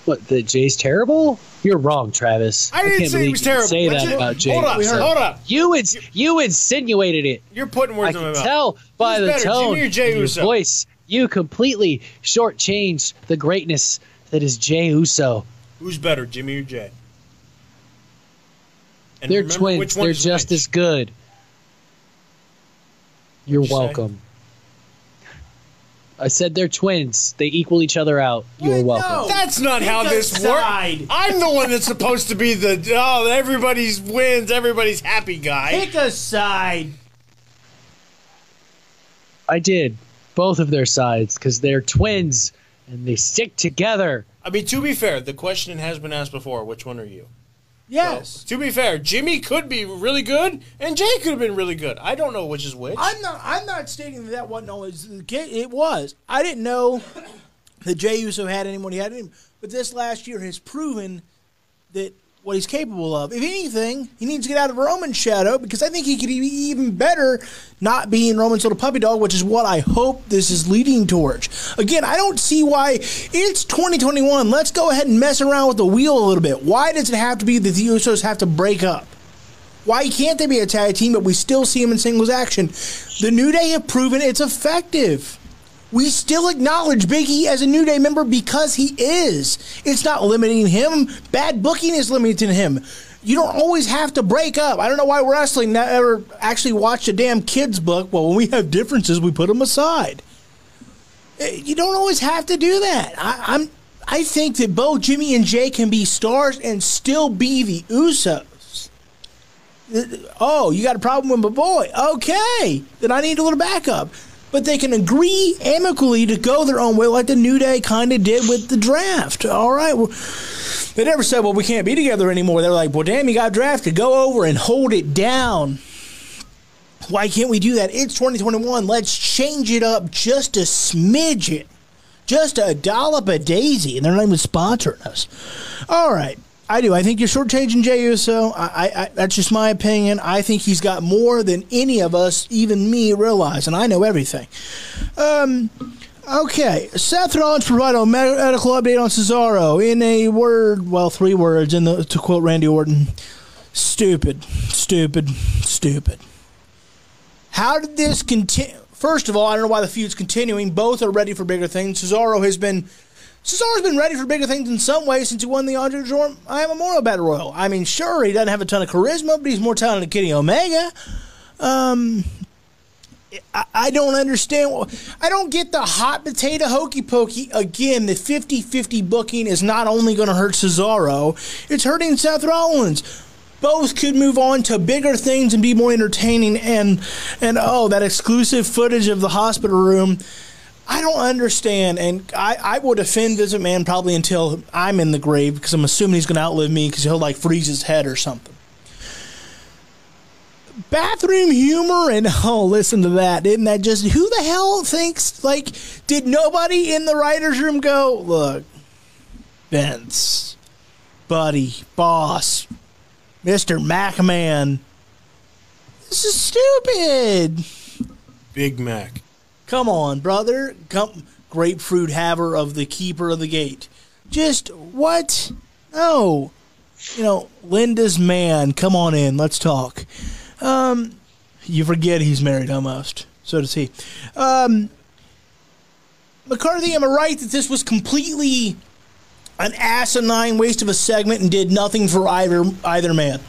What, that Jey's terrible? You're wrong, Travis. I didn't can't say he believe was you terrible. Say Let's that just- about Jey. Hold up, hold up. You ins- you insinuated it. You're putting I words in my can mouth. tell by Who's the better, tone Jimmy or Jey your Uso? voice. You completely shortchanged the greatness that is Jey Uso. Who's better, Jimmy or Jey? And They're twins. which one They're just which. as good. You're What'd say? Welcome. I said they're twins. They equal each other out. You're Wait, welcome. no. That's not Pick how this works. I'm the one that's supposed to be the oh everybody's wins, everybody's happy guy. Pick a side. I did both of their sides because they're twins and they stick together. I mean, to be fair, the question has been asked before. Which one are you? Yes. To be fair, Jimmy could be really good, and Jey could have been really good. I don't know which is which. I'm not. I'm not stating that that wasn't always the case. It was. I didn't know that Jey Uso had anyone he had him, but this last year has proven that what he's capable of. If anything, he needs to get out of Roman's shadow because I think he could be even better not being Roman's little puppy dog, which is what I hope this is leading towards. Again, I don't see why it's 2021. Let's go ahead and mess around with the wheel a little bit. Why does it have to be that the Usos have to break up? Why can't they be a tag team, but we still see them in singles action? The New Day have proven it's effective. We still acknowledge Big E as a New Day member because he is. It's not limiting him. Bad booking is limiting him. You don't always have to break up. I don't know why wrestling never actually watched a damn kids book. Well, when we have differences, we put them aside. Eh, You don't always have to do that. I, I'm. I think that both Jimmy and Jey can be stars and still be the Usos. Oh, you got a problem with my boy? Okay, then I need a little backup. But they can agree amicably to go their own way, like the New Day kind of did with the draft. All right. Well, they never said, well, we can't be together anymore. They're like, well, damn, you got drafted. Go over and hold it down. Why can't we do that? It's 2021. Let's change it up just a smidgen. Just a dollop a daisy. And they're not even sponsoring us. All right. I do. I think you're shortchanging Jey Uso. I, I, that's just my opinion. I think he's got more than any of us, even me, realize, and I know everything. Um, okay. Seth Rollins provided a medical update on Cesaro in a word, well, three words, in the to quote Randy Orton: "Stupid, stupid, stupid." How did this continue? First of all, I don't know why the feud's continuing. Both are ready for bigger things. Cesaro has been Cesaro's been ready for bigger things in some ways since he won the Andre Jordan I Am Memorial Battle Royal. I mean, sure, he doesn't have a ton of charisma, but he's more talented than Kenny Omega. Um, I, I don't understand. wh- I don't get the hot potato hokey pokey. Again, the 50 50 booking is not only going to hurt Cesaro, it's hurting Seth Rollins. Both could move on to bigger things and be more entertaining. And, and oh, that exclusive footage of the hospital room. I don't understand, and I, I will defend Vince McMahon probably until I'm in the grave because I'm assuming he's going to outlive me because he'll like freeze his head or something. Bathroom humor and oh, listen to that! Didn't that just who the hell thinks like? Did nobody in the writers' room go look? Vince, buddy, boss, Mister McMahon. This is stupid. Big Mac. Come on, brother. Come, grapefruit haver of the keeper of the gate. Just what? No. You know, Linda's man. Come on in. Let's talk. Um, you forget he's married almost. So does he. Um, McCarthy, am I right that this was completely an asinine waste of a segment and did nothing for either either man?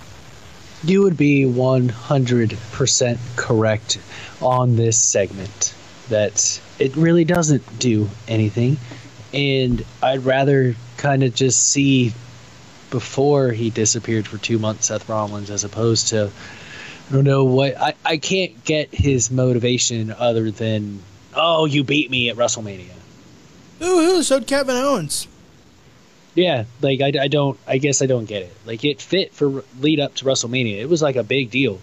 You would be 100% correct on this segment that it really doesn't do anything. And I'd rather kind of just see before he disappeared for two months Seth Rollins as opposed to I don't know what I, I can't get his motivation other than oh you beat me at WrestleMania. Ooh, so Kevin Owens. Yeah, like I, I don't I guess I don't get it. Like it fit for lead up to WrestleMania. It was like a big deal.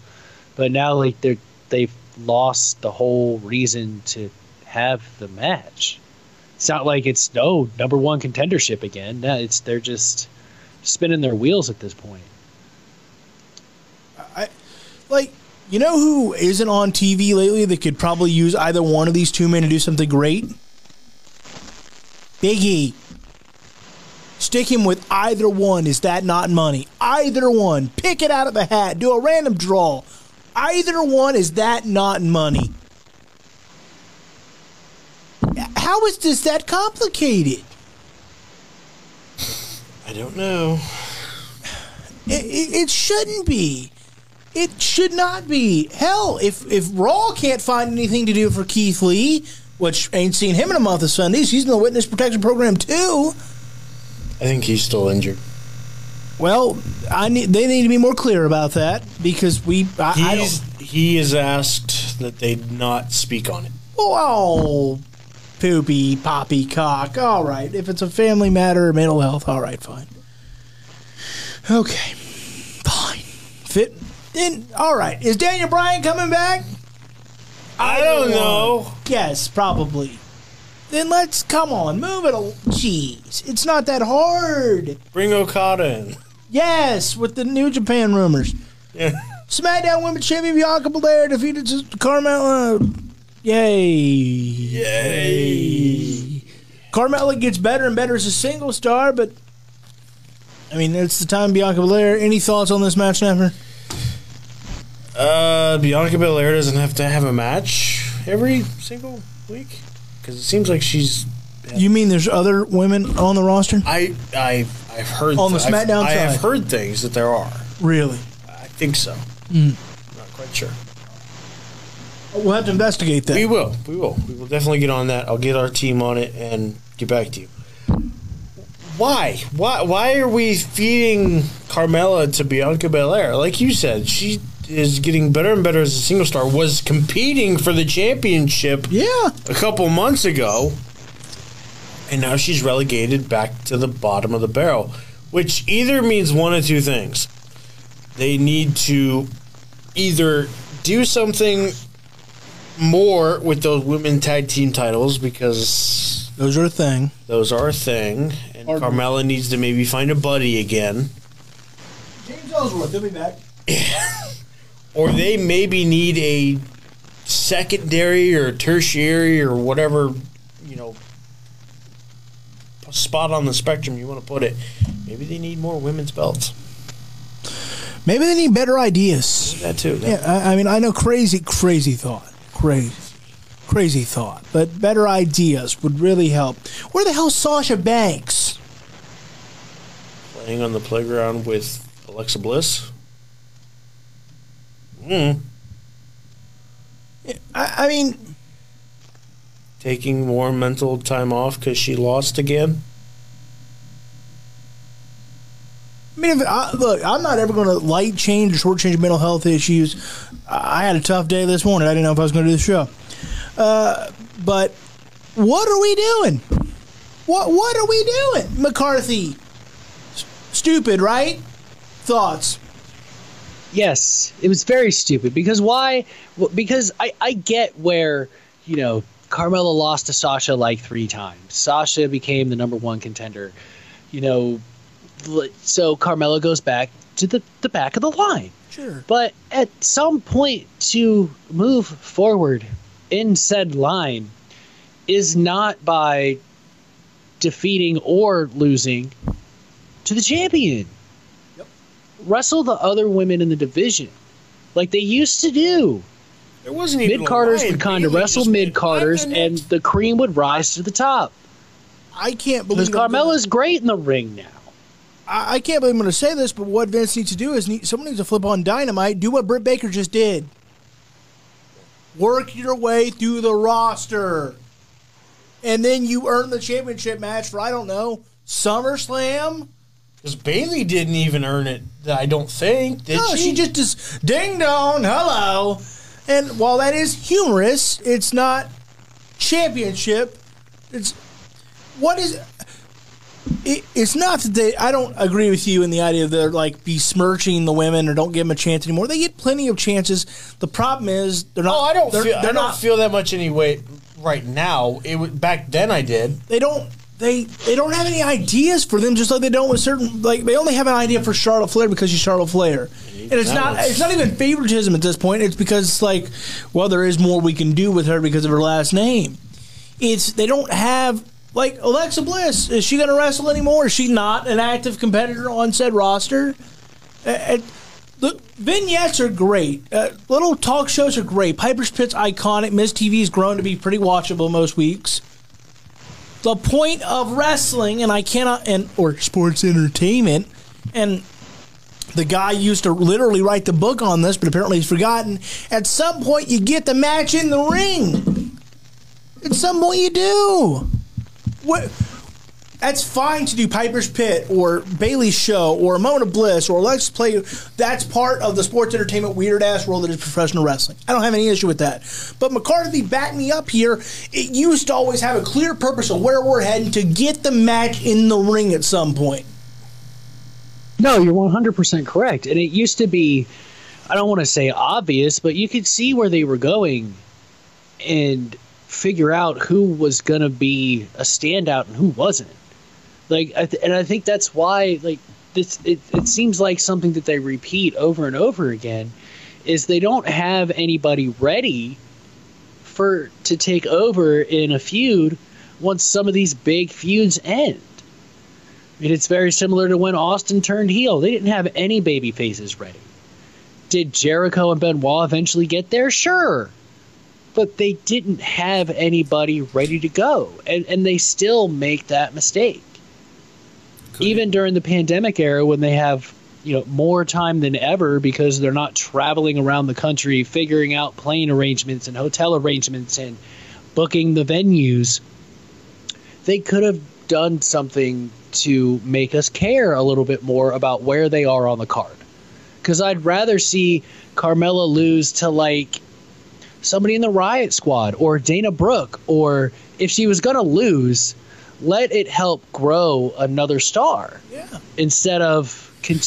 but now like they're they've lost the whole reason to have the match. It's not like it's no number one contendership again. No, it's they're just spinning their wheels at this point. I like you know who isn't on TV lately that could probably use either one of these two men to do something great? Biggie. Stick him with either one. Is that not money? Either one. Pick it out of the hat. Do a random draw. Either one. Is that not money? How is this that complicated? I don't know. It, it, it shouldn't be. It should not be. Hell, if if Raw can't find anything to do for Keith Lee, which ain't seen him in a month of Sundays, he's in the witness protection program too. I think he's still injured. Well, I need they need to be more clear about that because we I, I don't. he is asked that they not speak on it. Oh, oh, poopy poppy cock. All right, if it's a family matter or mental health, all right, fine. Okay, fine. Fit. Then all right. Is Daniel Bryan coming back? I don't know. Yes, probably. Then let's come on, move it. al- Jeez, it's not that hard. Bring Okada in. Yes, with the New Japan rumors. Yeah. SmackDown Women's Champion Bianca Belair defeated Carmella. Yay! Yay! Carmella gets better and better as a single star, but I mean, it's the time Bianca Belair. Any thoughts on this match, Napper? Uh, Bianca Belair doesn't have to have a match every single week because it seems like she's. You mean there's other women on the roster? I I I've heard On the I've- SmackDown I have side. heard things that there are. Really? I think so. Hmm. Not quite sure. We'll have to investigate that. We will. We will. We will definitely get on that. I'll get our team on it and get back to you. Why? Why? Why are we feeding Carmella to Bianca Belair? Like you said, she is getting better and better as a single star. Was competing for the championship yeah. a couple months ago, and now she's relegated back to the bottom of the barrel, which either means one of two things. They need to either do something more with those women tag team titles because Those are a thing. those are a thing, and Or- Carmella needs to maybe find a buddy again, James Ellsworth, he'll be back. or they maybe need a secondary or tertiary or whatever you know spot on the spectrum you want to put it. Maybe they need more women's belts. Maybe they need better ideas. That too. Yeah, I, I mean, I know crazy, crazy thought, crazy, crazy thought, but better ideas would really help. Where the hell's Sasha Banks? Playing on the playground with Alexa Bliss. Hmm. I, I mean, Taking more mental time off because she lost again. I mean, if, I, look, I'm not ever going to light change or short change mental health issues. I I had a tough day this morning. I didn't know if I was going to do the show. Uh, but what are we doing? What What are we doing, McCarthy? S- stupid, right? Thoughts? Yes, it was very stupid because why? Because I, I get where, you know, Carmella lost to Sasha like three times. Sasha became the number one contender. You know, so Carmella goes back to the, the back of the line. Sure. But at some point to move forward in said line is not by defeating or losing to the champion. Yep. Wrestle the other women in the division like they used to do. There wasn't even Mid carders a would kind of wrestle mid carders, and the the cream would rise to the top. I can't believe Because I'm gonna- Carmella's great in the ring now. I, I can't believe I'm going to say this, but what Vince needs to do is need, someone needs to flip on Dynamite, do what Britt Baker just did. Work your way through the roster. And then you earn the championship match for, I don't know, SummerSlam? Because Bayley didn't even earn it. I don't think. Did no, she? she just is ding dong, hello. And while that is humorous, it's not championship. It's what is it, it's not that they. I don't agree with you in the idea of they're like besmirching the women or don't give them a chance anymore. They get plenty of chances. The problem is they're not. Oh, I don't they're, feel. They're I don't not. feel that much anyway right now. It was, back then I did. they don't. They they don't have any ideas for them, just like they don't with certain. Like they only have an idea for Charlotte Flair because she's Charlotte Flair, and it's not. It's not even favoritism at this point. It's because it's like, well, there is more we can do with her because of her last name. It's they don't have like Alexa Bliss. Is she going to wrestle anymore? Is she not an active competitor on said roster? The vignettes are great. Uh, little talk shows are great. Piper's Pit's iconic. MizTV's grown to be pretty watchable most weeks. The point of wrestling, and I cannot, and or sports entertainment, and the guy used to literally write the book on this, but apparently he's forgotten. At some point, you get the match in the ring. At some point, you do. What? That's fine to do Piper's Pit or Bayley's Show or a Moment of Bliss or Let's Play. That's part of the sports entertainment weird ass world that is professional wrestling. I don't have any issue with that. But McCarthy backed me up here. It used to always have a clear purpose of where we're heading to get the match in the ring at some point. No, you're 100% correct. And it used to be, I don't want to say obvious, but you could see where they were going and figure out who was going to be a standout and who wasn't. Like, I th- and I think that's why, like, this, it, it seems like something that they repeat over and over again is they don't have anybody ready for to take over in a feud once some of these big feuds end. I mean, it's very similar to when Austin turned heel. They didn't have any baby faces ready. Did Jericho and Benoit eventually get there? Sure. But they didn't have anybody ready to go. And, and they still make that mistake. Even during the pandemic era when they have, you know, more time than ever because they're not traveling around the country figuring out plane arrangements and hotel arrangements and booking the venues, they could have done something to make us care a little bit more about where they are on the card. Because I'd rather see Carmella lose to like somebody in the Riot Squad or Dana Brooke, or if she was going to lose, let it help grow another star Yeah. instead of con-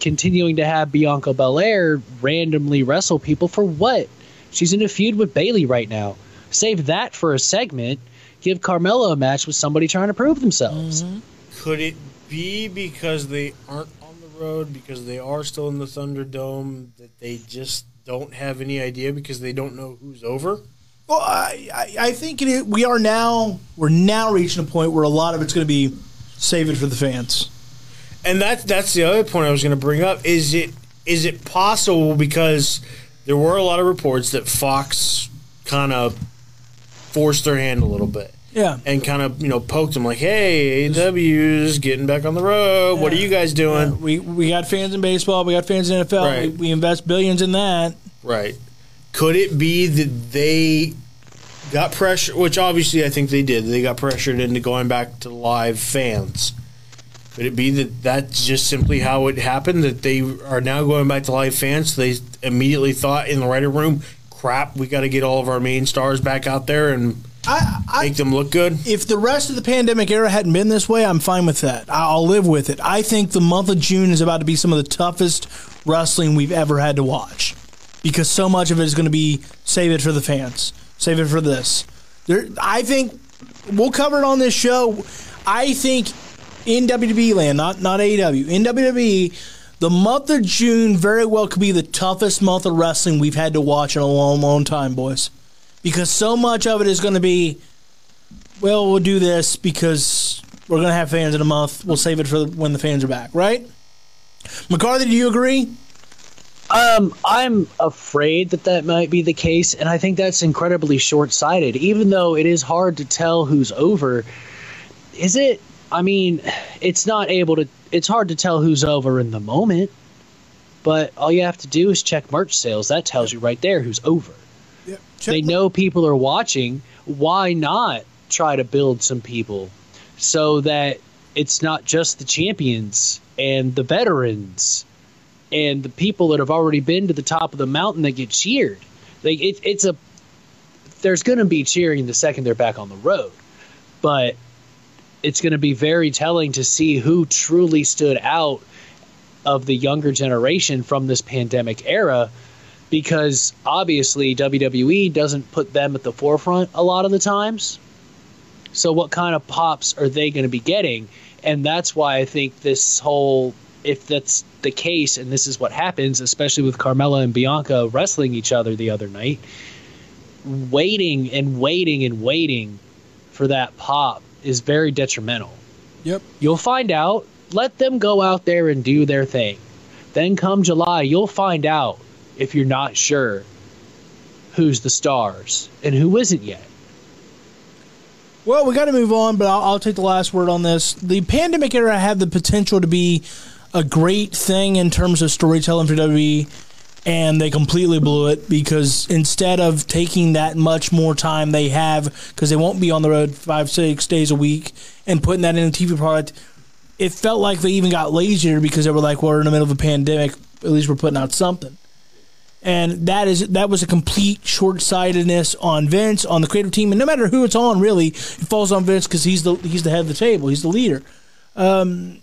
continuing to have Bianca Belair randomly wrestle people for what? She's in a feud with Bayley right now. Save that for a segment. Give Carmella a match with somebody trying to prove themselves. Mm-hmm. Could it be because they aren't on the road because they are still in the Thunderdome that they just don't have any idea because they don't know who's over? Well, I, I, I think it we are now we're now reaching a point where a lot of it's going to be save it for the fans. And that's that's the other point I was going to bring up. Is it is it possible because there were a lot of reports that Fox kind of forced their hand a little bit Yeah. and kind of you know poked them like, "Hey, AEW's getting back on the road. What are you guys doing?" We we got fans in baseball. We got fans in NFL. Right. We, we invest billions in that. Right. Could it be that they got pressure, which obviously I think they did. They got pressured into going back to live fans. Could it be that that's just simply how it happened? That they are now going back to live fans? So they immediately thought in the writer room, crap, we got to get all of our main stars back out there and I, I make them look good? if the rest of the pandemic era hadn't been this way, I'm fine with that. I'll live with it. I think the month of June is about to be some of the toughest wrestling we've ever had to watch because so much of it is going to be save it for the fans, save it for this. There, I think we'll cover it on this show. I think in WWE land, not not AEW, in WWE, the month of June very well could be the toughest month of wrestling we've had to watch in a long, long time, boys. Because so much of it is going to be well, we'll do this because we're going to have fans in a month. We'll save it for when the fans are back, right? McCarthy, do you agree? Um, I'm afraid that that might be the case, and I think that's incredibly short-sighted. Even though it is hard to tell who's over, is it? I mean, it's not able to. It's hard to tell who's over in the moment, but all you have to do is check merch sales. That tells you right there who's over. Yeah. They know people are watching. Why not try to build some people so that it's not just the champions and the veterans and the people that have already been to the top of the mountain that get cheered. Like it, it's a there's going to be cheering the second they're back on the road, but it's going to be very telling to see who truly stood out of the younger generation from this pandemic era because obviously WWE doesn't put them at the forefront a lot of the times. So, what kind of pops are they going to be getting? And that's why I think this whole, if that's the case, and this is what happens, especially with Carmella and Bianca wrestling each other the other night, waiting and waiting and waiting for that pop is very detrimental. Yep. You'll find out. Let them go out there and do their thing. Then come July, you'll find out if you're not sure who's the stars and who isn't yet. Well, we got to move on, but I'll, I'll take the last word on this. The pandemic era had the potential to be a great thing in terms of storytelling for WWE, and they completely blew it because instead of taking that much more time they have, because they won't be on the road five, six days a week, and putting that in a TV product, it felt like they even got lazier because they were like, well, we're in the middle of a pandemic. At least we're putting out something and that is that was a complete short sightedness on Vince, on the creative team, and no matter who it's on, really, it falls on Vince because he's the he's the head of the table, he's the leader, um,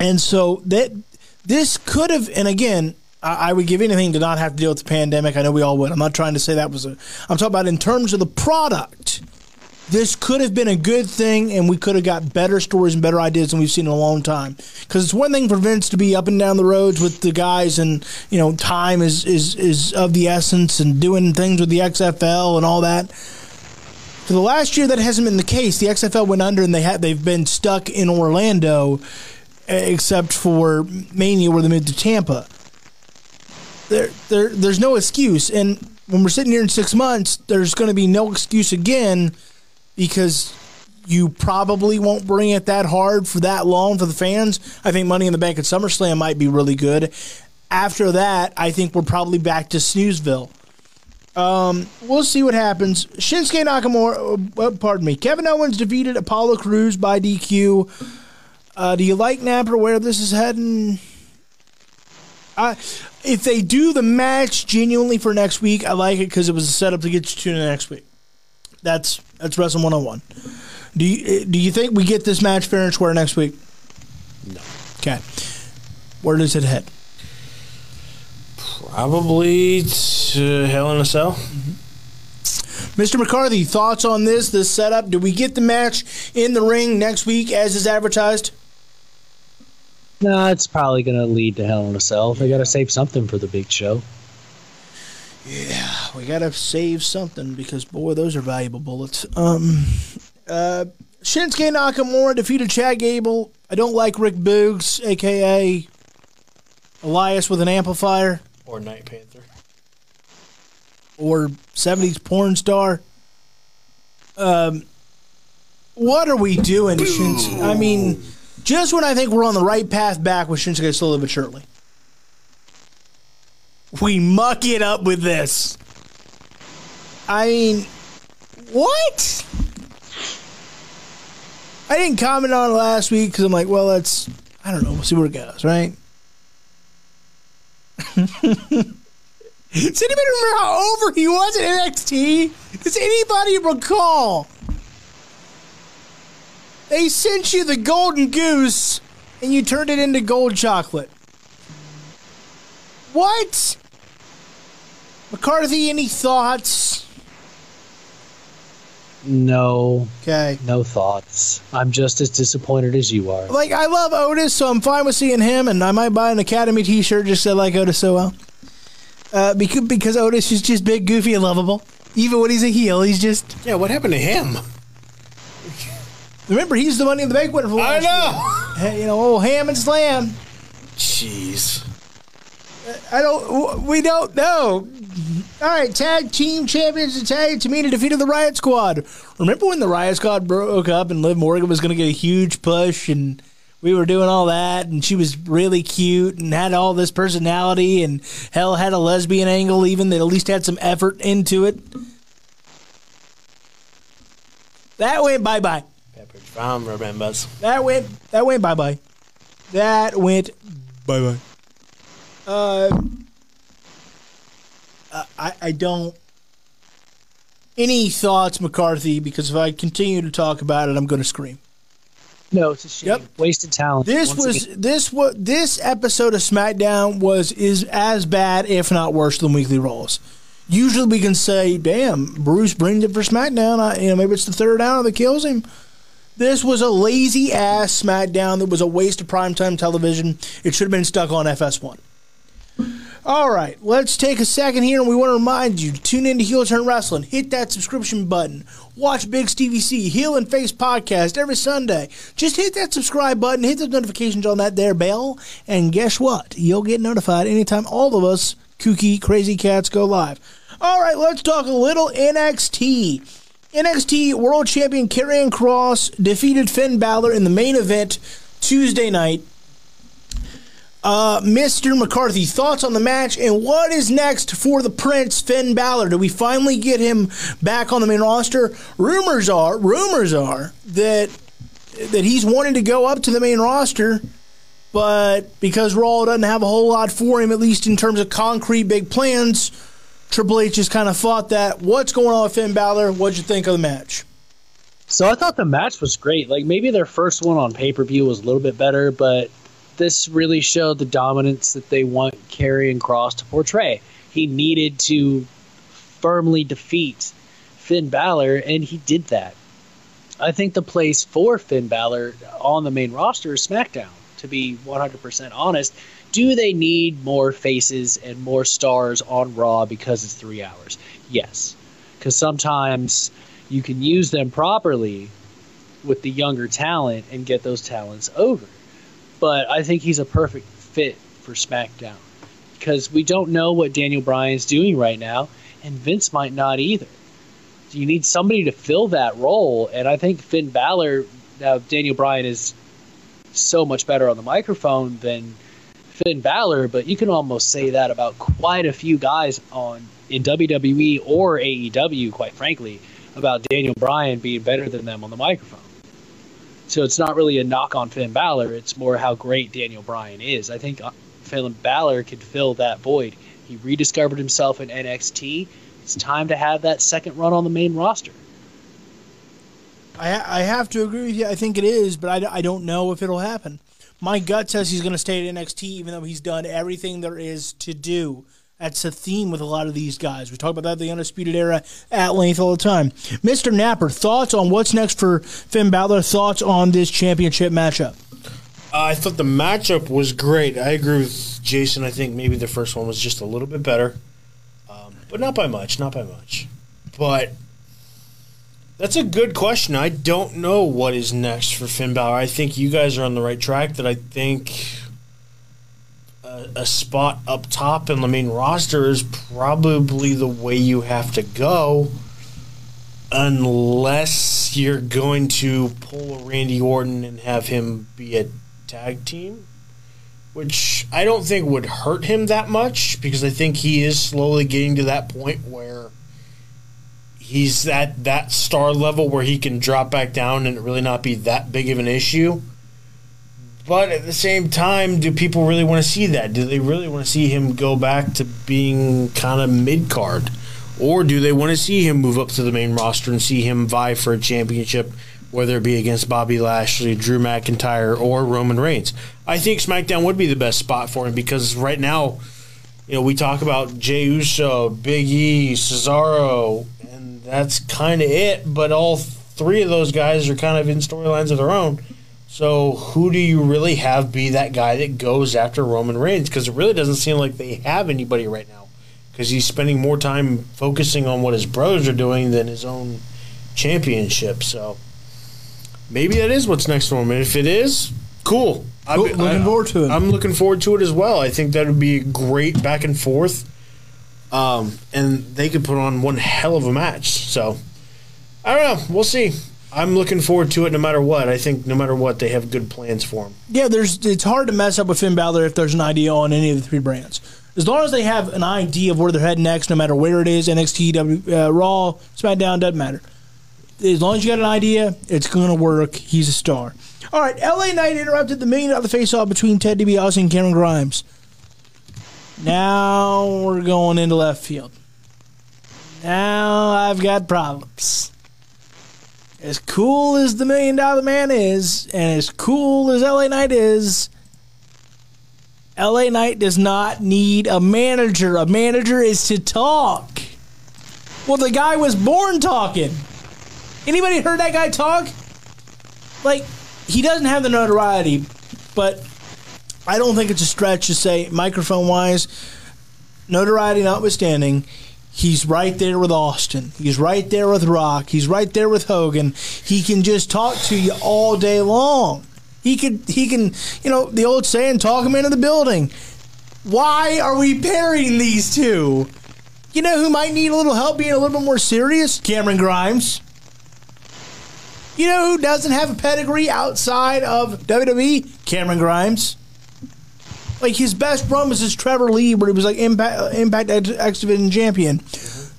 and so that this could have, and again. I, I would give anything to not have to deal with the pandemic. I know we all would. I'm not trying to say that was a. I'm talking about in terms of the product this could have been a good thing, and we could have got better stories and better ideas than we've seen in a long time. Because it's one thing for Vince to be up and down the roads with the guys, and you know, time is is is of the essence, and doing things with the XFL and all that. For the last year, that hasn't been the case. The XFL went under, and they had they've been stuck in Orlando, except for Mania, where they moved to Tampa. There, there, there's no excuse, and when we're sitting here in six months, there's going to be no excuse again because you probably won't bring it that hard for that long for the fans. I think Money in the Bank at SummerSlam might be really good. After that, I think we're probably back to Snoozeville. Um, we'll see what happens. Shinsuke Nakamura, uh, pardon me, Kevin Owens defeated Apollo Crews by DQ. Uh, do you like Napper where this is heading? I, if they do the match genuinely for next week, I like it because it was a setup to get you to next week. That's that's Wrestling 101. Do you do you think we get this match fair and square next week? No. Okay. Where does it head? Probably to Hell in a Cell. Mr. McCarthy, thoughts on this, this setup? Do we get the match in the ring next week as is advertised? No, it's probably going to lead to Hell in a Cell. They got to save something for the big show. Yeah, we got to save something because, boy, those are valuable bullets. Um, uh, Shinsuke Nakamura defeated Chad Gable. I don't like Rick Boogs, a.k.a. Elias with an amplifier. Or Night Panther. or 70s porn star. Um, what are we doing, Shinsuke? I mean, just when I think we're on the right path back with Shinsuke slowly but surely, we muck it up with this. I mean, what? I didn't comment on it last week because I'm like, well, that's, I don't know, we'll see where it goes, right? Does anybody remember how over he was at NXT? Does anybody recall? They sent you the golden goose and you turned it into gold chocolate. What? McCarthy, any thoughts? No, Okay. no thoughts. I'm just as disappointed as you are. Like, I love Otis, so I'm fine with seeing him, and I might buy an Academy t shirt just to like Otis so well. Uh, because, because Otis is just big, goofy, and lovable. Even when he's a heel, he's just. Yeah, what happened to him? Remember, he's the money in the bank winner for I last know. year. You know, old ham and slam. Jeez. I don't. We don't know. All right, tag team champions tag Tamina defeated the Riot Squad. Remember when the Riot Squad broke up and Liv Morgan was going to get a huge push and we were doing all that and she was really cute and had all this personality and hell had a lesbian angle even that at least had some effort into it. That went bye bye. Pepperidge Farm remembers. That went that went bye bye. That went bye bye. Uh, I I don't. Any thoughts, McCarthy? Because if I continue to talk about it, I'm going to scream. No, it's a shame. Yep. Wasted talent. This was again. this what this episode of SmackDown was is as bad, if not worse, than Weekly Rolls. Usually we can say, "Damn, Bruce brings it for SmackDown." I, you know, maybe it's the third hour that kills him. This was a lazy ass SmackDown that was a waste of primetime television. It should have been stuck on FS1. All right, let's take a second here, and we want to remind you to tune into Heel Turn Wrestling. Hit that subscription button. Watch Big Stevie C Heel and Face podcast every Sunday. Just hit that subscribe button, hit those notifications on that there bell, and guess what? You'll get notified anytime all of us kooky crazy cats go live. All right, let's talk a little NXT. NXT World Champion Karrion Kross defeated Finn Balor in the main event Tuesday night. Uh, Mr. McCarthy, thoughts on the match and what is next for the Prince Finn Balor? Do we finally get him back on the main roster? Rumors are, rumors are that that he's wanting to go up to the main roster, but because Raw doesn't have a whole lot for him, at least in terms of concrete big plans, Triple H has kind of fought that. What's going on with Finn Balor? What'd you think of the match? So I thought the match was great. Like maybe their first one on pay per view was a little bit better, but this really showed the dominance that they want Karrion Kross to portray. He needed to firmly defeat Finn Balor, and he did that. I think the place for Finn Balor on the main roster is SmackDown. To be 100% honest, do they need more faces and more stars on Raw because it's three hours? Yes, because sometimes you can use them properly with the younger talent and get those talents over. But I think he's a perfect fit for SmackDown because we don't know what Daniel Bryan's doing right now, and Vince might not either. You need somebody to fill that role, and I think Finn Balor. Now Daniel Bryan is so much better on the microphone than Finn Balor, but you can almost say that about quite a few guys on in WWE or AEW, quite frankly, about Daniel Bryan being better than them on the microphone. So it's not really a knock on Finn Balor. It's more how great Daniel Bryan is. I think uh, Finn Balor could fill that void. He rediscovered himself in NXT. It's time to have that second run on the main roster. I, I have to agree with you. I think it is, but I, I don't know if it'll happen. My gut says he's going to stay at NXT, even though he's done everything there is to do. That's a theme with a lot of these guys. We talk about that the Undisputed Era at length all the time. Mr. Napper, thoughts on what's next for Finn Balor? Thoughts on this championship matchup? I thought the matchup was great. I agree with Jason. I think maybe the first one was just a little bit better, um, but not by much. Not by much. But that's a good question. I don't know what is next for Finn Balor. I think you guys are on the right track. That I think a, a spot up top in the main roster is probably the way you have to go, unless you're going to pull a Randy Orton and have him be a tag team, which I don't think would hurt him that much because I think he is slowly getting to that point where he's at that star level where he can drop back down and really not be that big of an issue. But at the same time, do people really want to see that? Do they really want to see him go back to being kind of mid card? Or do they want to see him move up to the main roster and see him vie for a championship, whether it be against Bobby Lashley, Drew McIntyre, or Roman Reigns? I think SmackDown would be the best spot for him because right now, you know, we talk about Jey Uso, Big E, Cesaro, that's kind of it. But all three of those guys are kind of in storylines of their own. So who do you really have be that guy that goes after Roman Reigns? Because it really doesn't seem like they have anybody right now. Because he's spending more time focusing on what his brothers are doing than his own championship. So maybe that is what's next for him. And if it is, cool. Cool. Looking forward to it. I'm looking forward to it as well. I think that would be a great back and forth. Um, and they could put on one hell of a match. So I don't know. We'll see. I'm looking forward to it no matter what. I think no matter what, they have good plans for him. Yeah, there's. It's hard to mess up with Finn Balor if there's an idea on any of the three brands. As long as they have an idea of where they're heading next, no matter where it is, NXT, w, uh, Raw, SmackDown, doesn't matter. As long as you got an idea, it's going to work. He's a star. All right, LA Knight interrupted the million dollar face off between Ted DiBiase and Cameron Grimes. Now we're going into left field. Now I've got problems. as cool as the Million Dollar Man is, and as cool as LA Knight is, LA Knight does not need a manager. A manager is to talk. Well, the guy was born talking. Anybody heard that guy talk? Like, he doesn't have the notoriety, but I don't think it's a stretch to say, microphone wise, notoriety notwithstanding, he's right there with Austin. He's right there with Rock. He's right there with Hogan. He can just talk to you all day long. He could, he can, you know, the old saying, talk him into the building. Why are we pairing these two? You know who might need a little help being a little bit more serious? Cameron Grimes. You know who doesn't have a pedigree outside of WWE? Cameron Grimes. Like his best run was his Trevor Lee, where he was like uh, Impact Impact X Division champion.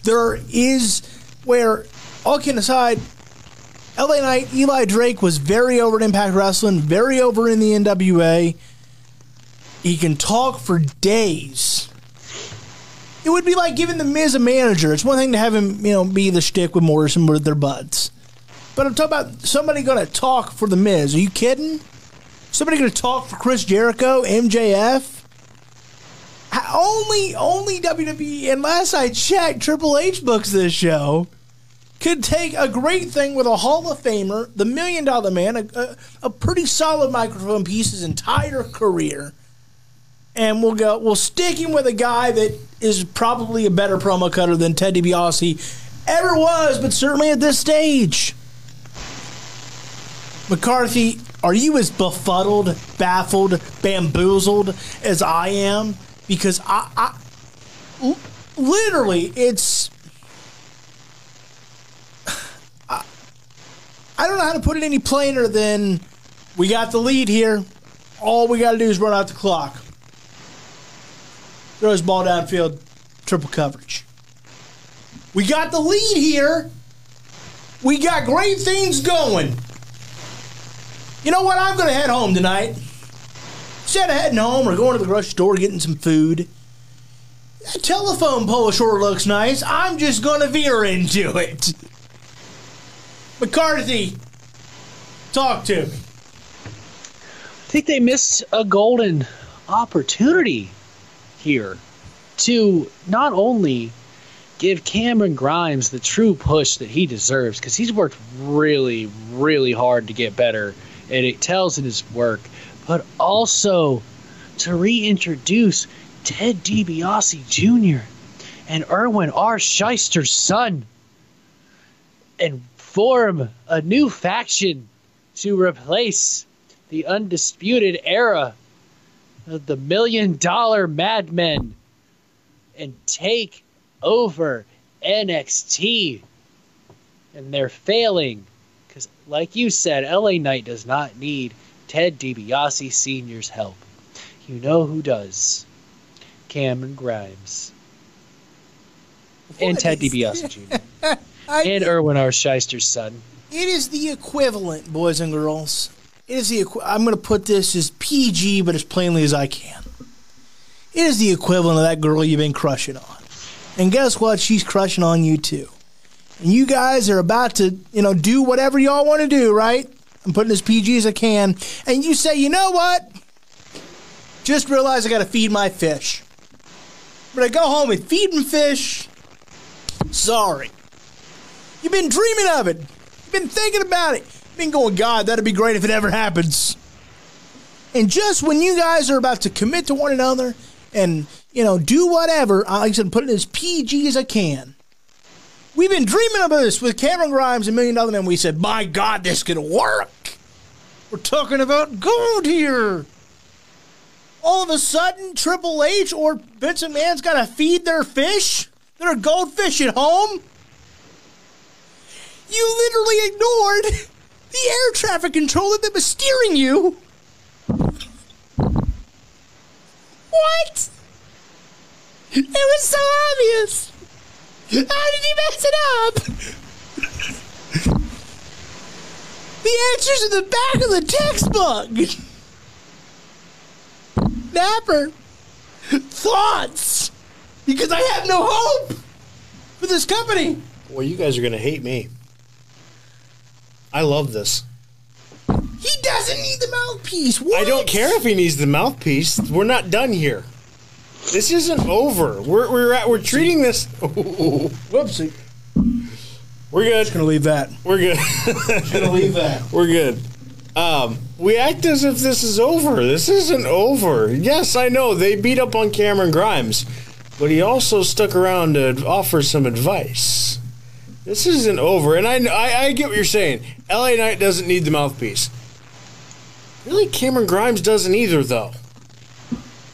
There is where, all kidding aside, LA Knight Eli Drake was very over at Impact Wrestling, very over in the NWA. He can talk for days. It would be like giving the Miz a manager. It's one thing to have him, you know, be the shtick with Morrison with their buds. But I'm talking about somebody going to talk for the Miz. Are you kidding? Somebody going to talk for Chris Jericho, MJF? Only, only WWE. unless I checked, Triple H books this show. Could take a great thing with a Hall of Famer, the Million Dollar Man, a, a, a pretty solid microphone piece his entire career, and we'll go. We'll stick him with a guy that is probably a better promo cutter than Ted DiBiase ever was, but certainly at this stage. McCarthy, are you as befuddled, baffled, bamboozled as I am? Because I, literally, it's. I, I don't know how to put it any plainer than we got the lead here. All we got to do is run out the clock. Throw ball downfield, triple coverage. We got the lead here. We got great things going. You know what? I'm going to head home tonight. Instead of heading home or going to the grocery store getting some food, that telephone pole sure looks nice. I'm just going to veer into it. McCarthy, talk to me. I think they missed a golden opportunity here to not only give Cameron Grimes the true push that he deserves because he's worked really, really hard to get better, and it tells in his work, but also to reintroduce Ted DiBiase Jr. and Irwin R. Schyster's son and form a new faction to replace the undisputed era of the million dollar madmen and take over NXT. And they're failing like you said, LA Knight does not need Ted DiBiase Sr.'s help. You know who does? Cameron Grimes. And Ted DiBiase Jr. I- and Irwin R. Schyster's son. It is the equivalent, boys and girls. It is the. Equi- I'm going to put this as PG, but as plainly as I can. It is the equivalent of that girl you've been crushing on, and guess what? She's crushing on you too. And you guys are about to, you know, do whatever y'all want to do, right? I'm putting as PG as I can, and you say, you know what? Just realize I got to feed my fish. But I go home and feed them fish. Sorry. You've been dreaming of it. You've been thinking about it. You've been going, God, that'd be great if it ever happens. And just when you guys are about to commit to one another and, you know, do whatever, I like I said, put it as PG as I can. We've been dreaming of this with Cameron Grimes and Million Dollar Man. We said, my God, this could work. We're talking about gold here. All of a sudden, Triple H or Vince McMahon's got to feed their fish? Their goldfish at home? You literally ignored the air traffic controller that was steering you. What? It was so obvious. How did you mess it up? the answer's in the back of the textbook. Napper. Thoughts. Because I have no hope for this company. Well, you guys are going to hate me. I love this. He doesn't need the mouthpiece. What? I don't care if he needs the mouthpiece. We're not done here. This isn't over. We're we're at, we're treating this. Whoopsie. We're good. Just gonna leave that. We're good. Gonna leave that. We're good. Um, we act as if this is over. This isn't over. Yes, I know they beat up on Cameron Grimes, but he also stuck around to offer some advice. This isn't over, and I, I, I get what you're saying. LA Knight doesn't need the mouthpiece. Really, Cameron Grimes doesn't either, though.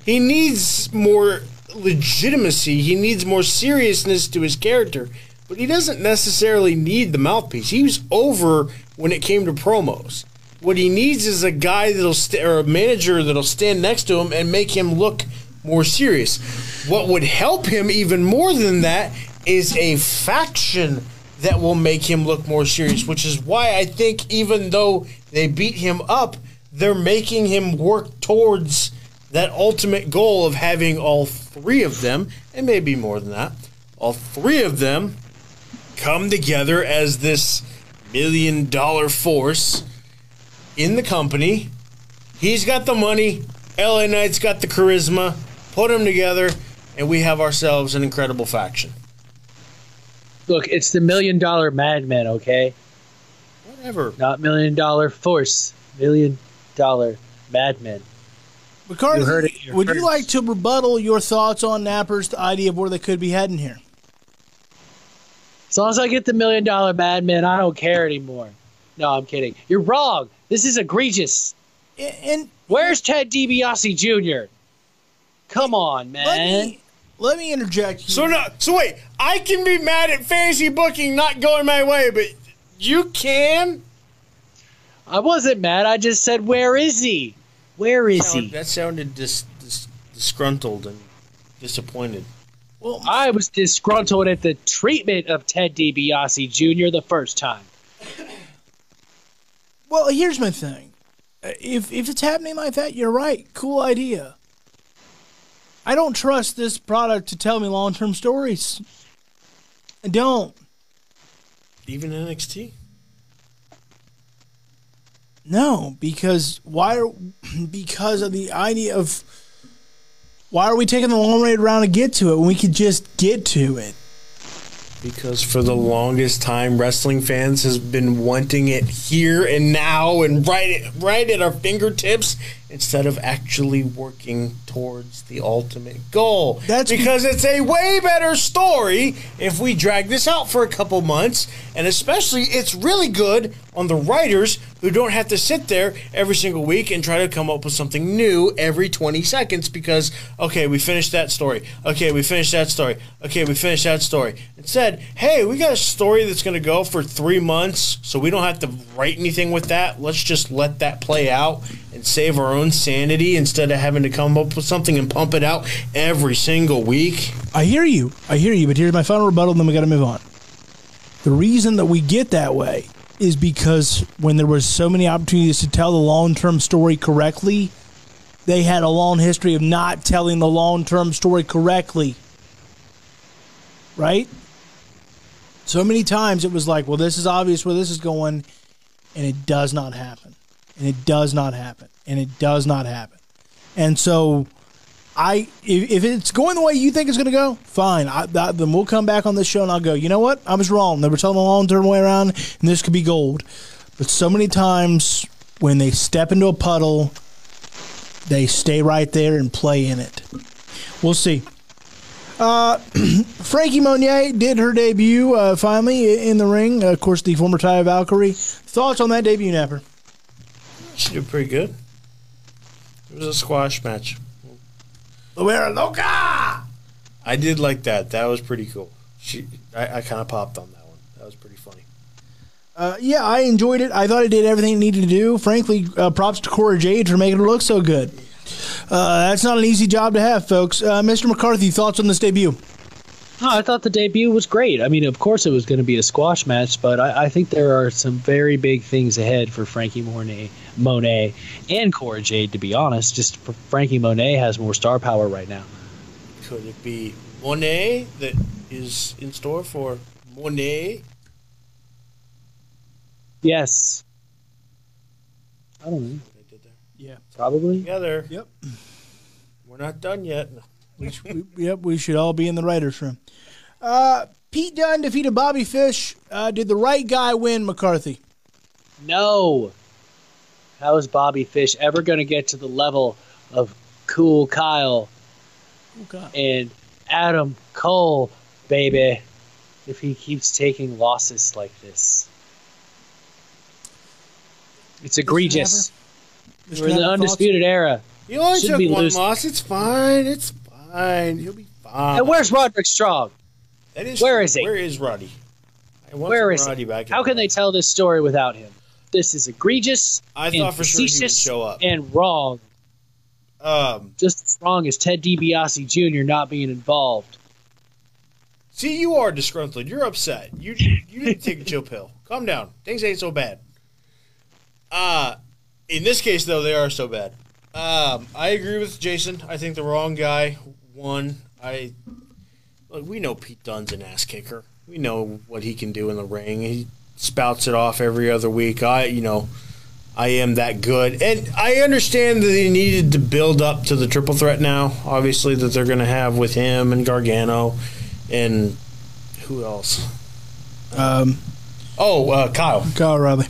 He needs more legitimacy. He needs more seriousness to his character, but he doesn't necessarily need the mouthpiece. He was over when it came to promos. What he needs is a guy that'll st- or a manager that'll stand next to him and make him look more serious. What would help him even more than that is a faction that will make him look more serious, which is why I think even though they beat him up, they're making him work towards that ultimate goal of having all three of them, and maybe more than that, all three of them come together as this million dollar force in the company. He's got the money. LA Knight's got the charisma. Put them together, and we have ourselves an incredible faction. Look, it's the million dollar madman, okay? Whatever. Not million dollar force. Million dollar madman. McCarthy, You heard it here would you first. like to rebuttal your thoughts on Napper's idea of where they could be heading here? As long as I get the million dollar madman, I don't care anymore. No, I'm kidding. You're wrong. This is egregious. And, and Where's Ted DiBiase Jr.? Come on, let man. me let me interject. Here. So no, so wait, I can be mad at fantasy booking not going my way, but you can. I wasn't mad. I just said, where is he? Where is Sound- he? That sounded dis, dis, disgruntled and disappointed. well, I was disgruntled at the treatment of Ted DiBiase Jr. the first time. well, here's my thing. If if it's happening like that, you're right. Cool idea. I don't trust this product to tell me long term stories. I don't. Even NXT. No, because why? Are, because of the idea of why are we taking the long way around to get to it when we could just get to it? Because for the longest time, wrestling fans has been wanting it here and now and right, right at our fingertips instead of actually working towards the ultimate goal. That's- because it's a way better story if we drag this out for a couple months, and especially it's really good on the writers who don't have to sit there every single week and try to come up with something new every 20 seconds because okay, we finished that story. Okay, we finished that story. Okay, we finished that story. Instead, hey, we got a story that's going to go for 3 months, so we don't have to write anything with that. Let's just let that play out and save our own sanity instead of having to come up with something and pump it out every single week. I hear you. I hear you. But here's my final rebuttal, and then we got to move on. The reason that we get that way is because when there was so many opportunities to tell the long term story correctly, they had a long history of not telling the long term story correctly. Right? So many times it was like, well, this is obvious where this is going, and it does not happen. And it does not happen. And it does not happen. And so I if, if it's going the way you think it's going to go, fine. I, that, then we'll come back on this show and I'll go. You know what? I was wrong. They were telling the long term way around, and this could be gold. But so many times when they step into a puddle, they stay right there and play in it. We'll see. Uh, Franky Monet did her debut uh, finally in the ring. of course, the former Taya Valkyrie. Thoughts on that debut, Napper? She did pretty good. It was a squash match. Luera Loca! I did like that. That was pretty cool. She, I, I kind of popped on that one. That was pretty funny. Uh, yeah, I enjoyed it. I thought it did everything it needed to do. Frankly, uh, props to Cora Jade for making it look so good. Uh, that's not an easy job to have, folks. Uh, Mr. McCarthy, thoughts on this debut? No, I thought the debut was great. I mean, of course, it was going to be a squash match, but I, I think there are some very big things ahead for Franky Monet, Monet and Cora Jade. To be honest, just for Franky Monet has more star power right now. Could it be Monet that is in store for Monet? Yes. I don't know. Yeah. Probably. Together. Yep. We're not done yet. We, sh- we, yep, we should all be in the writers' room. Uh, Pete Dunne defeated Bobby Fish. Uh, did the right guy win McCarthy? No. How is Bobby Fish ever going to get to the level of Cool Kyle Oh, God. and Adam Cole, baby, if he keeps taking losses like this? It's egregious. Mr. We're in the Napper, undisputed era. He only Should took one losing. loss. It's fine. It's fine. He'll be fine. And where's Roderick Strong? That is where true. is he? Where is Roddy? Where Roddy he? back. How can the- they tell this story without him? This is egregious I and thought for sure he would show up. and wrong. Um, Just as wrong as Ted DiBiase Jr. not being involved. see, you are disgruntled. You're upset. You you need to take a chill pill. Calm down. Things ain't so bad. Uh in this case, though, they are so bad. Um, I agree with Jason. I think the wrong guy won. I look. We know Pete Dunne's an ass kicker. We know what he can do in the ring. He spouts it off every other week. I, you know, I am that good, and I understand that they needed to build up to the triple threat now. Obviously, that they're going to have with him and Gargano, and who else? Um, Oh, uh, Kyle. Kyle O'Reilly.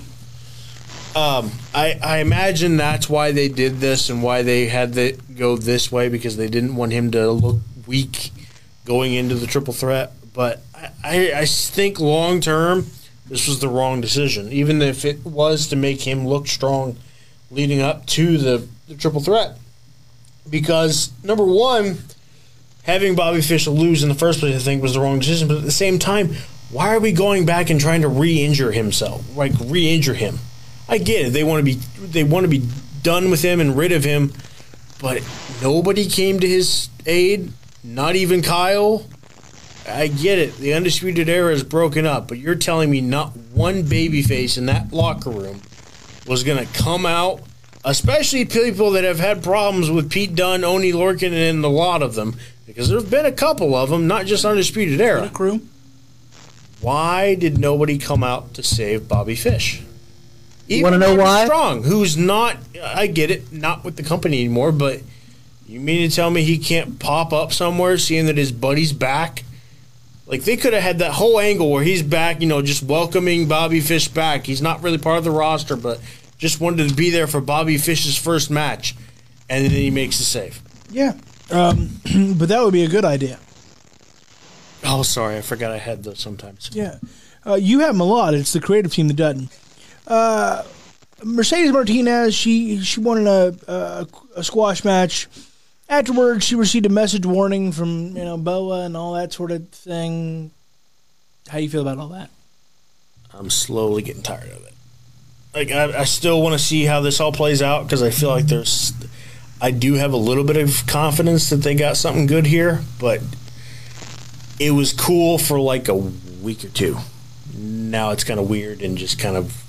Um, I, I imagine that's why they did this and why they had to go this way because they didn't want him to look weak going into the triple threat. But I, I, I think long term, this was the wrong decision. Even if it was to make him look strong leading up to the, the triple threat. Because, number one, having Bobby Fish lose in the first place, I think, was the wrong decision. But at the same time, why are we going back and trying to re-injure himself? Like re-injure him? I get it. They want to be they want to be done with him and rid of him, but nobody came to his aid. Not even Kyle. I get it. The undisputed era is broken up, but you're telling me not one babyface in that locker room was going to come out, especially people that have had problems with Pete Dunne, Oney Lorcan, and a lot of them, because there's been a couple of them, not just undisputed era. Crew. Why did nobody come out to save Bobby Fish? Even wanna know Roderick why? Strong, who's not, I get it, not with the company anymore, but you mean to tell me he can't pop up somewhere seeing that his buddy's back? Like they could have had that whole angle where he's back, you know, just welcoming Bobby Fish back. He's not really part of the roster, but just wanted to be there for Bobby Fish's first match, and then he makes the save. Yeah. Um, but that would be a good idea. Oh, sorry, I forgot I had those sometimes. Yeah. Uh, you have them a lot. It's the creative team that doesn't. Uh, Mercedes Martinez, she she won in a, a, a squash match. Afterwards, she received a message warning from you know Boa and all that sort of thing. How do you feel about all that? I'm slowly getting tired of it. Like I, I still want to see how this all plays out because I feel like there's, I do have a little bit of confidence that they got something good here, but it was cool for like a week or two. Now it's kind of weird and just kind of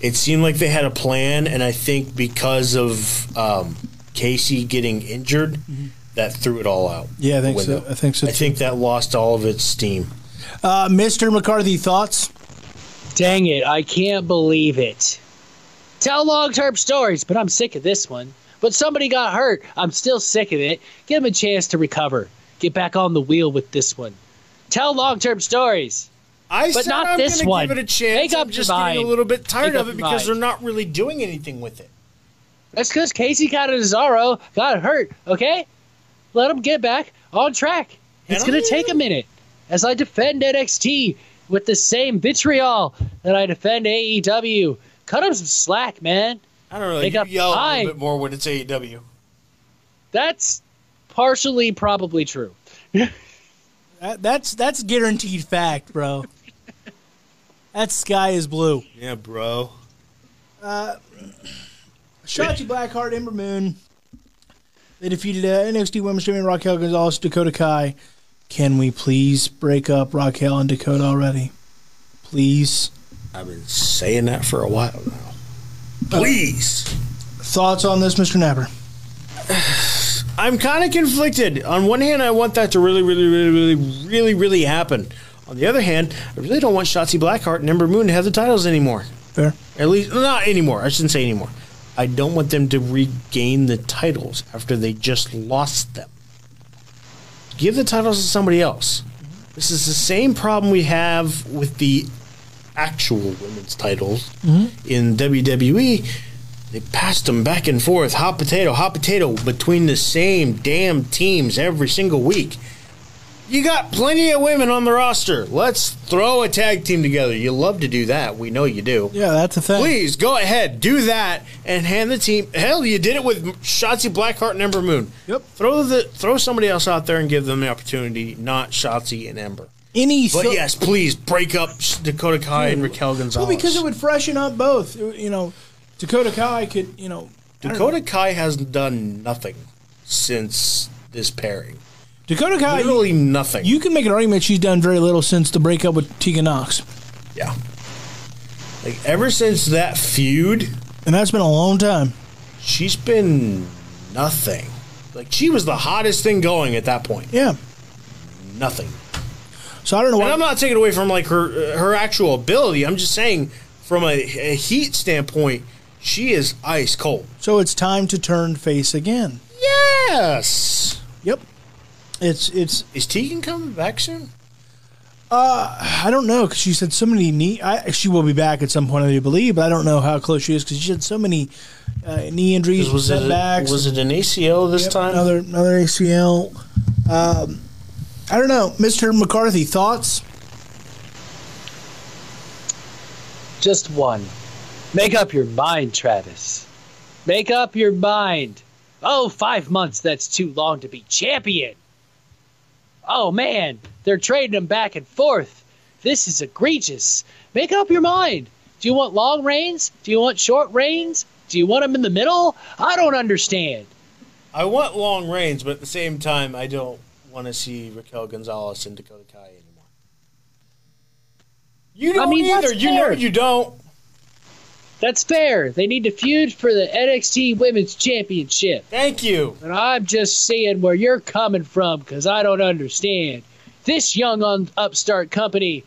it seemed like they had a plan, and I think because of um, Kacy getting injured, that threw it all out. Yeah, I think so. I think so. I think that lost all of its steam. Uh, Mr. McCarthy, thoughts? Dang it, I can't believe it. Tell long term stories, but I'm sick of this one. But somebody got hurt. I'm still sick of it. Give him a chance to recover. Get back on the wheel with this one. Tell long term stories. I But said not I'm this gonna one. give it a chance. Make up I'm just your getting a little bit tired Make of it because mind. they're not really doing anything with it. That's because Kacy Catanzaro got hurt, okay? Let him get back on track. It's And going to I- take a minute as I defend NXT with the same vitriol that I defend AEW. Cut him some slack, man. I don't know. Make you up yell a little bit more when it's AEW. That's partially probably true. That, that's that's guaranteed fact, bro. That sky is blue. Yeah, bro. Uh, Shotzi Blackheart, Ember Moon. They defeated uh, NXT Women's Champion Raquel Gonzalez, Dakota Kai. Can we please break up Raquel and Dakota already? Please. I've been saying that for a while now. Please. Thoughts on this, Mr. Napper? I'm kind of conflicted. On one hand, I want that to really, really, really, really, really, really happen. On the other hand, I really don't want Shotzi Blackheart and Ember Moon to have the titles anymore. Fair. At least, not anymore. I shouldn't say anymore. I don't want them to regain the titles after they just lost them. Give the titles to somebody else. This is the same problem we have with the actual women's titles mm-hmm. in WWE. They passed them back and forth, hot potato, hot potato, between the same damn teams every single week. You got plenty of women on the roster. Let's throw a tag team together. You love to do that. We know you do. Yeah, that's a thing. Please go ahead, do that, and hand the team. Hell, you did it with Shotzi Blackheart and Ember Moon. Yep. Throw the throw somebody else out there and give them the opportunity, not Shotzi and Ember. Any But so- yes, please break up Dakota Kai and Raquel Gonzalez. well, because it would freshen up both. You know, Dakota Kai could, you know, Dakota Kai has done nothing since this pairing. Dakota Kai. Literally nothing. You can make an argument she's done very little since the breakup with Tegan Nox, yeah. Like ever since that feud, and that's been a long time. she's been nothing. Like she was the hottest thing going at that point. Yeah. Nothing. So I don't know And I'm not taking away from like her uh, her actual ability. I'm just saying from a, a heat standpoint, she is ice cold. So it's time to turn face again. Yes. Yep. It's it's Is Tegan coming back soon? I don't know because she said so many knee. I, she will be back at some point, I do believe, but I don't know how close she is because she had so many uh, knee injuries, Was it was it an ACL this Yep, time? Another another ACL. Um, I don't know, Mister McCarthy. Thoughts? Just one. Make up your mind, Travis. Make up your mind. Oh, five months, that's too long to be champion. Oh, man, they're trading him back and forth. This is egregious. Make up your mind. Do you want long reigns? Do you want short reigns? Do you want them in the middle? I don't understand. I want long reigns, but at the same time, I don't want to see Raquel Gonzalez and Dakota Kai anymore. You don't mean, either. You know you don't. That's fair. They need to feud for the NXT Women's Championship. Thank you. And I'm just seeing where you're coming from because I don't understand. This young un- upstart company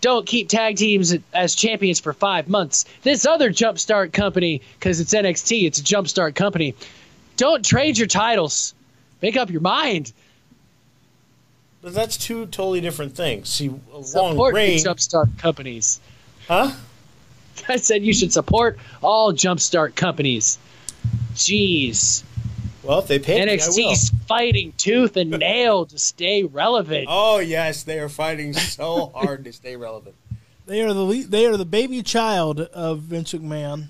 don't keep tag teams as champions for five months. This other jumpstart company, because it's NXT, it's a jumpstart company, don't trade your titles. Make up your mind. But that's two totally different things. See, a long Support the reign, jumpstart companies. huh? I said you should support all jumpstart companies. Jeez. Well, if they pay me, I will. NXT's fighting tooth and nail to stay relevant. Oh yes, they are fighting so hard to stay relevant. They are the le- they are the baby child of Vince McMahon.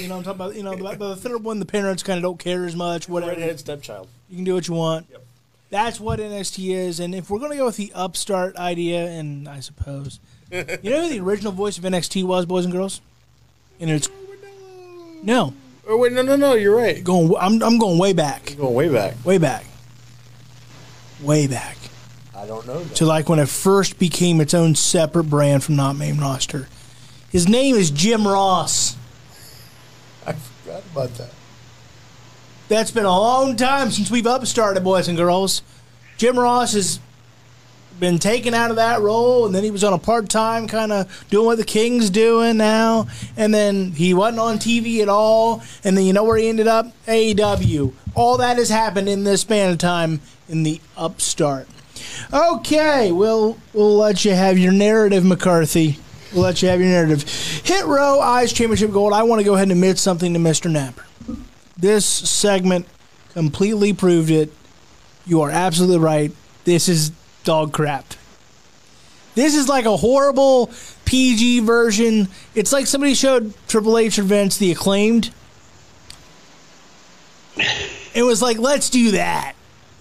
you know, I'm talking about. You know, the, the third one, the parents kind of don't care as much. Whatever, Redhead stepchild. you can do what you want. Yep. That's what NXT is. And if we're gonna go with the upstart idea, and I suppose, you know who the original voice of NXT was, boys and girls. And it's no Oh wait, no, no, no. You're right. going. I'm I'm going way back, Going way back. way back, way back. I don't know. That. to like when it first became its own separate brand from Not Main Roster. His name is Jim Ross. I forgot about that. That's been a long time since we've upstarted, boys and girls. Jim Ross has been taken out of that role, and then he was on a part time kind of doing what the King's doing now, and then he wasn't on TV at all, and then you know where he ended up? AEW. All that has happened in this span of time in the upstart. Okay, we'll we'll let you have your narrative, McCarthy. We'll let you have your narrative. Hit row, eyes, championship gold. I want to go ahead and admit something to Mr. Napper. This segment completely proved it. You are absolutely right. This is dog crap. This is like a horrible PG version. It's like somebody showed Triple H Vince the acclaimed. It was like, let's do that.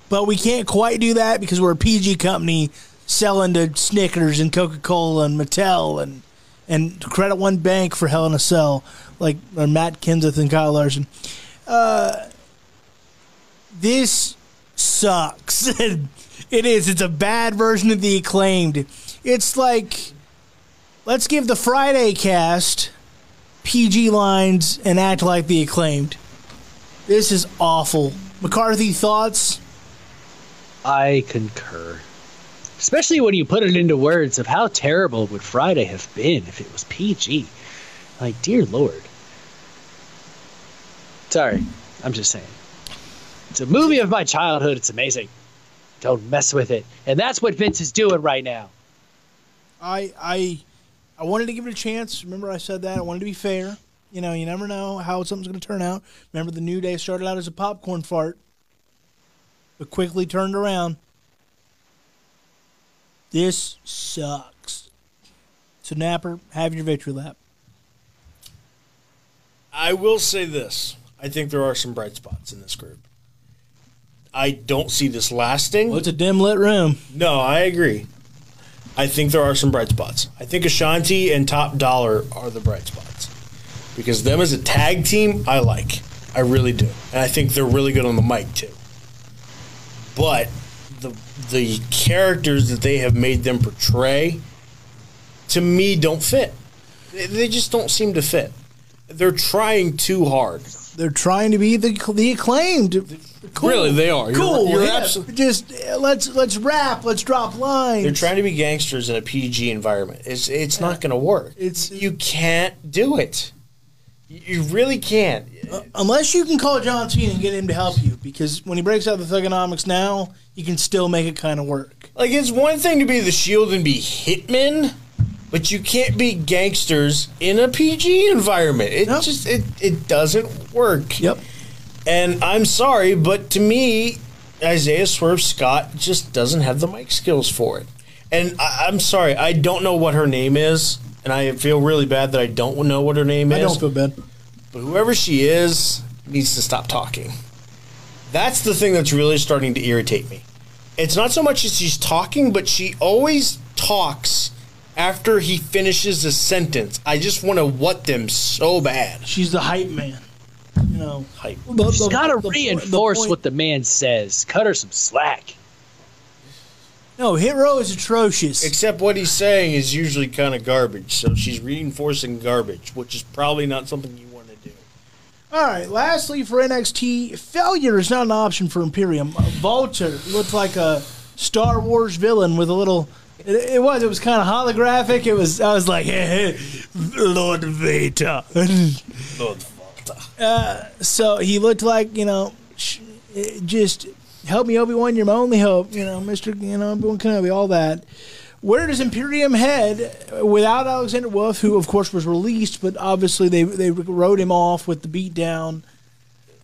But we can't quite do that because we're a PG company selling to Snickers and Coca Cola and Mattel and and Credit One Bank for Hell in a Cell, like or Matt Kenseth and Kyle Larson. Uh, this sucks. it is. It's a bad version of the acclaimed. It's like let's give the Friday cast PG lines and act like the acclaimed. This is awful. McCarthy thoughts? I concur. Especially when you put it into words of how terrible would Friday have been if it was PG. Like, dear Lord. Sorry, I'm just saying. It's a movie of my childhood. It's amazing. Don't mess with it. And that's what Vince is doing right now. I I I wanted to give it a chance. Remember, I said that I wanted to be fair. You know, you never know how something's going to turn out. Remember, the New Day started out as a popcorn fart, but quickly turned around. This sucks. So, Napper, have your victory lap. I will say this. I think there are some bright spots in this group. I don't see this lasting. Well, it's a dim lit room. No, I agree. I think there are some bright spots. I think Ashanti and Top Dollar are the bright spots. Because them as a tag team, I like. I really do. And I think they're really good on the mic too. But the the characters that they have made them portray to me don't fit. They- They just don't seem to fit. They're trying too hard. They're trying to be the the acclaimed. Cool. Really, they are. You're- cool. you're yeah. abso- Just uh, let's let's rap. Let's drop lines. They're trying to be gangsters in a PG environment. It's it's not going to work. It's- you can't do it. You really can't. Unless you can call John Cena and get him to help you, because when he breaks out the thuganomics now, you can still make it kind of work. Like it's one thing to be the Shield and be hitmen, but you can't be gangsters in a PG environment. It Nope. just it it doesn't work. Yep. And I'm sorry, but to me, Isaiah Swerve Scott just doesn't have the mic skills for it. And I, I'm sorry, I don't know what her name is, and I feel really bad that I don't know what her name I is. don't feel bad. But whoever she is needs to stop talking. That's the thing that's really starting to irritate me. It's not so much as she's talking, but she always talks after he finishes a sentence. I just want to what them so bad. She's the hype man. You know, Hype. the, She's the- got to the- the reinforce what the man says. Cut her some slack. No, Hit Row is atrocious. Except what he's saying is usually kind of garbage. So she's reinforcing garbage, which is probably not something you want to do. All right. Lastly, for NXT, failure is not an option for Imperium. Uh, Volter looked like a Star Wars villain with a little. It, it was. It was kind of holographic. It was. I was like, Hey, Lord Vader. Lord Volta. so he looked like you know, sh- just help me, Obi Wan. You're my only hope. You know, Mister. You know, Obi Wan Kenobi. All that. Where does Imperium head without Alexander Wolf, who of course was released, but obviously they they wrote him off with the beatdown?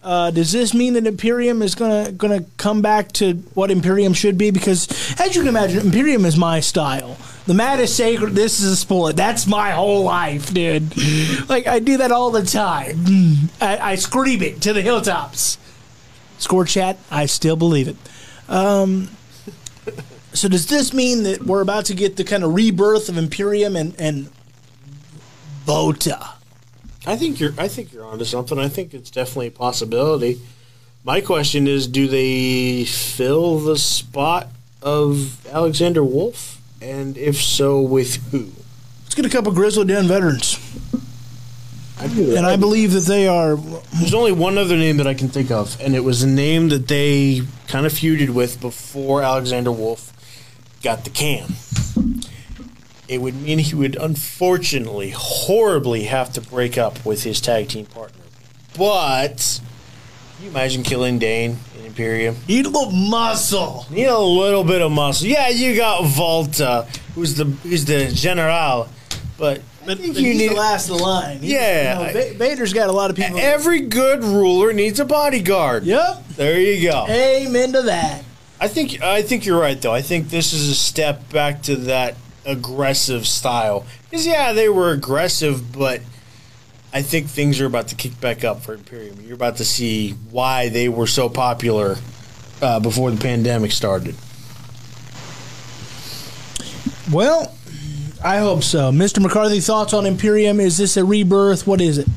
Uh, does this mean that Imperium is gonna gonna come back to what Imperium should be? Because as you can imagine, Imperium is my style. The mat is sacred. This is a sport. That's my whole life, dude. Like I do that all the time. I, I scream it to the hilltops. Score chat. I still believe it. Um, so does this mean that we're about to get the kind of rebirth of Imperium and and Bota? I think you're. I think you're onto something. I think it's definitely a possibility. My question is, do they fill the spot of Alexander Wolf, and if so, with who? Let's get a couple Grizzly Den veterans. I do And I believe that they are. There's only one other name that I can think of, and it was a name that they kind of feuded with before Alexander Wolf got the can. It would mean he would unfortunately, horribly have to break up with his tag team partner. But can you imagine Killian Dain Imperium? Need a little muscle. Need a little bit of muscle. Yeah, you got Volta, who's the who's the general, but I think but you need the last line. He- Yeah. you know, Va- Vader's got a lot of people. every good ruler needs a bodyguard. Yep. There you go. Amen to that. I think I think you're right though. I think this is a step back to that aggressive style. Because yeah, they were aggressive, but I think things are about to kick back up for Imperium. You're about to see why they were so popular uh, before the pandemic started. Well, I hope so. Mr. McCarthy, thoughts on Imperium? Is this a rebirth? What is it?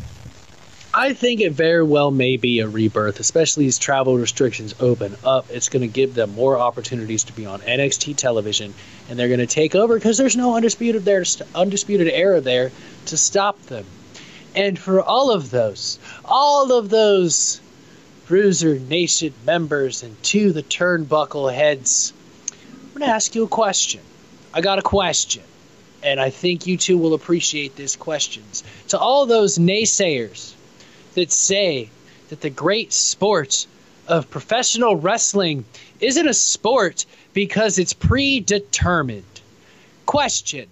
I think it very well may be a rebirth, especially as travel restrictions open up. It's going to give them more opportunities to be on NXT television, and they're going to take over because there's no undisputed there, undisputed era there to stop them. And for all of those, all of those Bruiser Nation members and to the turnbuckle heads, I'm going to ask you a question. I got a question, and I think you two will appreciate these questions. To all those naysayers that say that the great sport of professional wrestling isn't a sport because it's predetermined. Question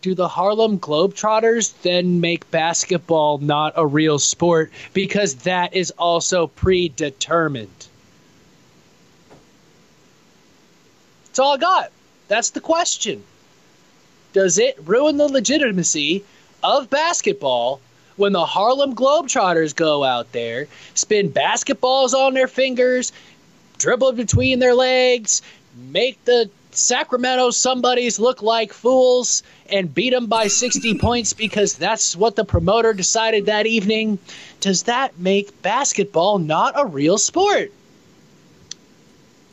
Do the Harlem Globetrotters then make basketball not a real sport because that is also predetermined? That's all I got. That's the question. Does it ruin the legitimacy of basketball when the Harlem Globetrotters go out there, spin basketballs on their fingers, dribble between their legs, make the Sacramento somebodies look like fools, and beat them by 60 points because that's what the promoter decided that evening? Does that make basketball not a real sport?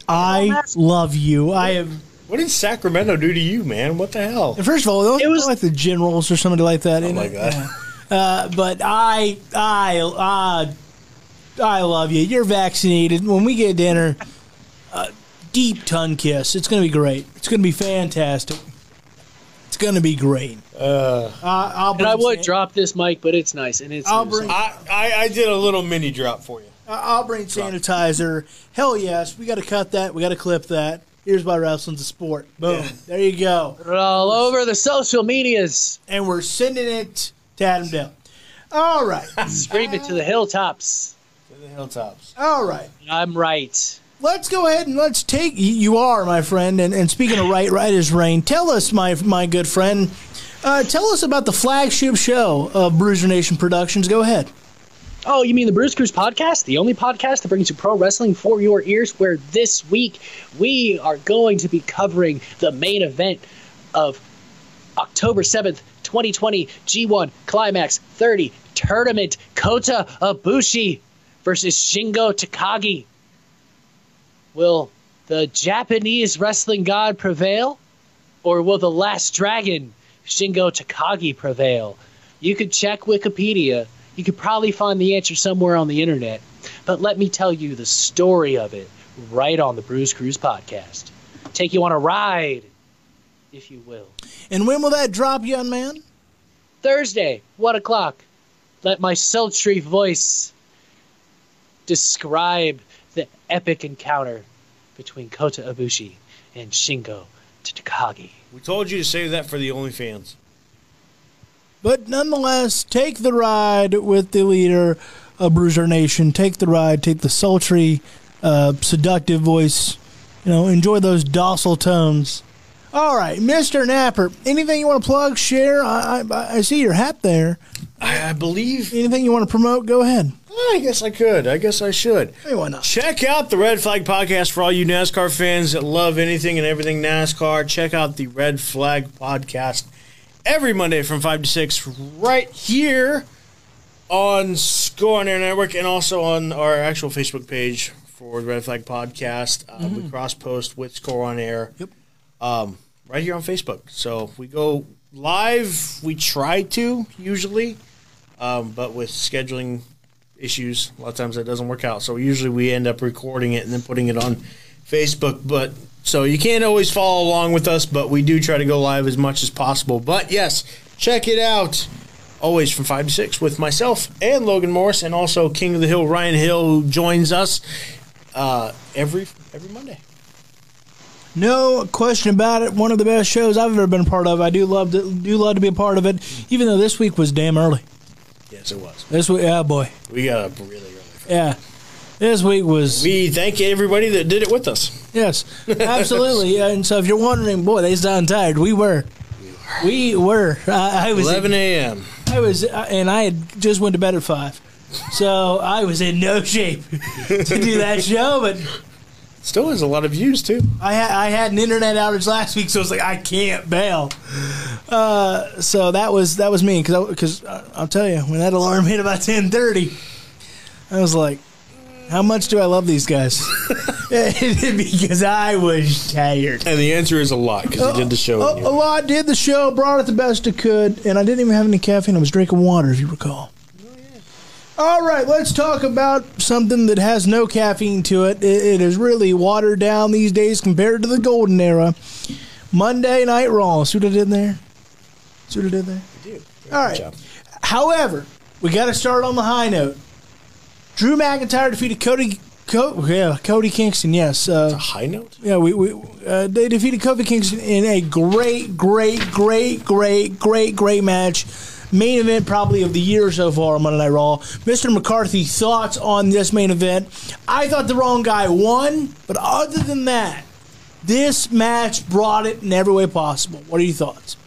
I love you. I am. What did Sacramento do to you, man? What the hell? First of all, those It was- like the generals or somebody like that. Oh isn't my it? god. Uh, but I, I, uh, I love you. You're vaccinated. When we get dinner, deep tongue kiss. It's going to be great. It's going to be fantastic. It's going to be great. Uh, Uh, I'll And I would san- drop this mic, but it's nice and it's. I'll bring- I, I I did a little mini drop for you. I'll bring sanitizer. Hell yes, we got to cut that. We got to clip that. Here's why wrestling's a sport. Boom. Yeah. There you go. Put it all over the social medias. And we're sending it to Adam Dell. All right. Scream it to the hilltops. To the hilltops. All right. I'm right. Let's go ahead and let's take you are my friend and, and speaking of right right is rain tell us my my good friend uh, tell us about the flagship show of bruiser nation productions go ahead Oh, you mean the Bruze Cruze podcast? The only podcast that brings you pro wrestling for your ears, where this week we are going to be covering the main event of October 7th, 2020 G1 Climax 30 Tournament Kota Ibushi versus Shingo Takagi. Will the Japanese wrestling god prevail? Or will the last dragon, Shingo Takagi, prevail? You could check Wikipedia. You could probably find the answer somewhere on the internet. But let me tell you the story of it right on the Bruze Cruze podcast. Take you on a ride, if you will. and when will that drop young man Thursday, 1 o'clock. Let my sultry voice describe epic encounter between Kota Ibushi and Shingo Takagi. We told you to save that for the OnlyFans. but nonetheless take the ride with the leader of bruiser nation take the ride take the sultry uh, seductive voice you know enjoy those docile tones all right mr napper anything you want to plug share i, I, I see your hat there I, I believe. anything you want to promote go ahead I guess I could. I guess I should. hey why not Check out the Red Flag Podcast for all you NASCAR fans that love anything and everything NASCAR. Check out the Red Flag Podcast every Monday from 5 to 6 right here on Score on Air Network and also on our actual Facebook page for the Red Flag Podcast. Um, We cross post with Score on Air. Yep. Um, right here on Facebook. So we go live. We try to usually, um, but with scheduling issues, a lot of times that doesn't work out. So usually we end up recording it and then putting it on Facebook. But so you can't always follow along with us, but we do try to go live as much as possible. But yes, check it out. Always from five to six with myself and Logan Morris, and also King of the Hill Ryan Hill, who joins us uh, every every Monday. No question about it. One of the best shows I've ever been a part of. I do love to do love to be a part of it, even though this week was damn early. Yes, it was. This week, yeah, boy, We got up really early. yeah. This week was We thank everybody that did it with us. yes, absolutely. Yeah, and so if you're wondering, boy, they sound tired. We were, we were. I, I was, 11 a.m. I was, uh, and I had just went to bed at five, so I was in no shape to do that show. But Still has a lot of views too. I had I had an internet outage last week, so it's like I can't bail. Uh, so that was that was me because because I'll tell you when that alarm hit about ten thirty, I was like, how much do I love these guys? because I was tired. And the answer is a lot because he did the show. A, with a you. lot did the show, brought it the best it could, and I didn't even have any caffeine. I was drinking water, if you recall. All right, let's talk about something that has no caffeine to it. It, it is really watered down these days compared to the golden era. Monday Night Raw. See what I did there? See what I did there? All right. job. However, we got to start on the high note. Drew McIntyre defeated Cody. Co- yeah, Cody Kingston. Yes. Uh, A high note? yeah, we, we uh, they defeated Kofi Kingston in a great, great, great, great, great, great match. Main event probably of the year so far on Monday Night Raw. Mr. McCarthy, thoughts on this main event? I thought the wrong guy won, but other than that, this match brought it in every way possible. What are your thoughts?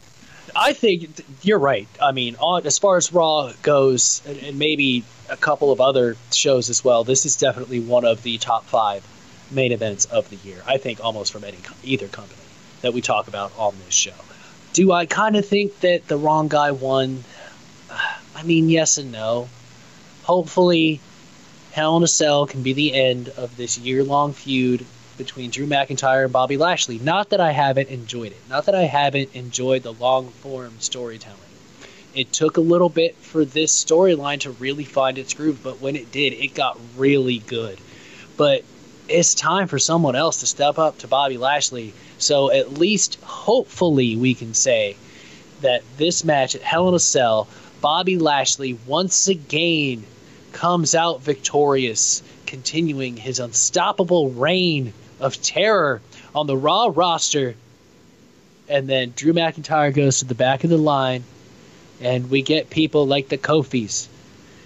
I think you're right. I mean, on, as far as Raw goes, and, and maybe a couple of other shows as well, this is definitely one of the top five main events of the year. I think almost from any either company that we talk about on this show. Do I kind of think that the wrong guy won? I mean, yes and no. Hopefully, Hell in a Cell can be the end of this year-long feud between Drew McIntyre and Bobby Lashley. Not that I haven't enjoyed it. Not that I haven't enjoyed the long-form storytelling. It took a little bit for this storyline to really find its groove, but when it did, it got really good. But it's time for someone else to step up to Bobby Lashley. So at least, hopefully, we can say that this match at Hell in a Cell, Bobby Lashley once again comes out victorious, continuing his unstoppable reign of terror on the Raw roster. And then Drew McIntyre goes to the back of the line, and we get people like the Kofis,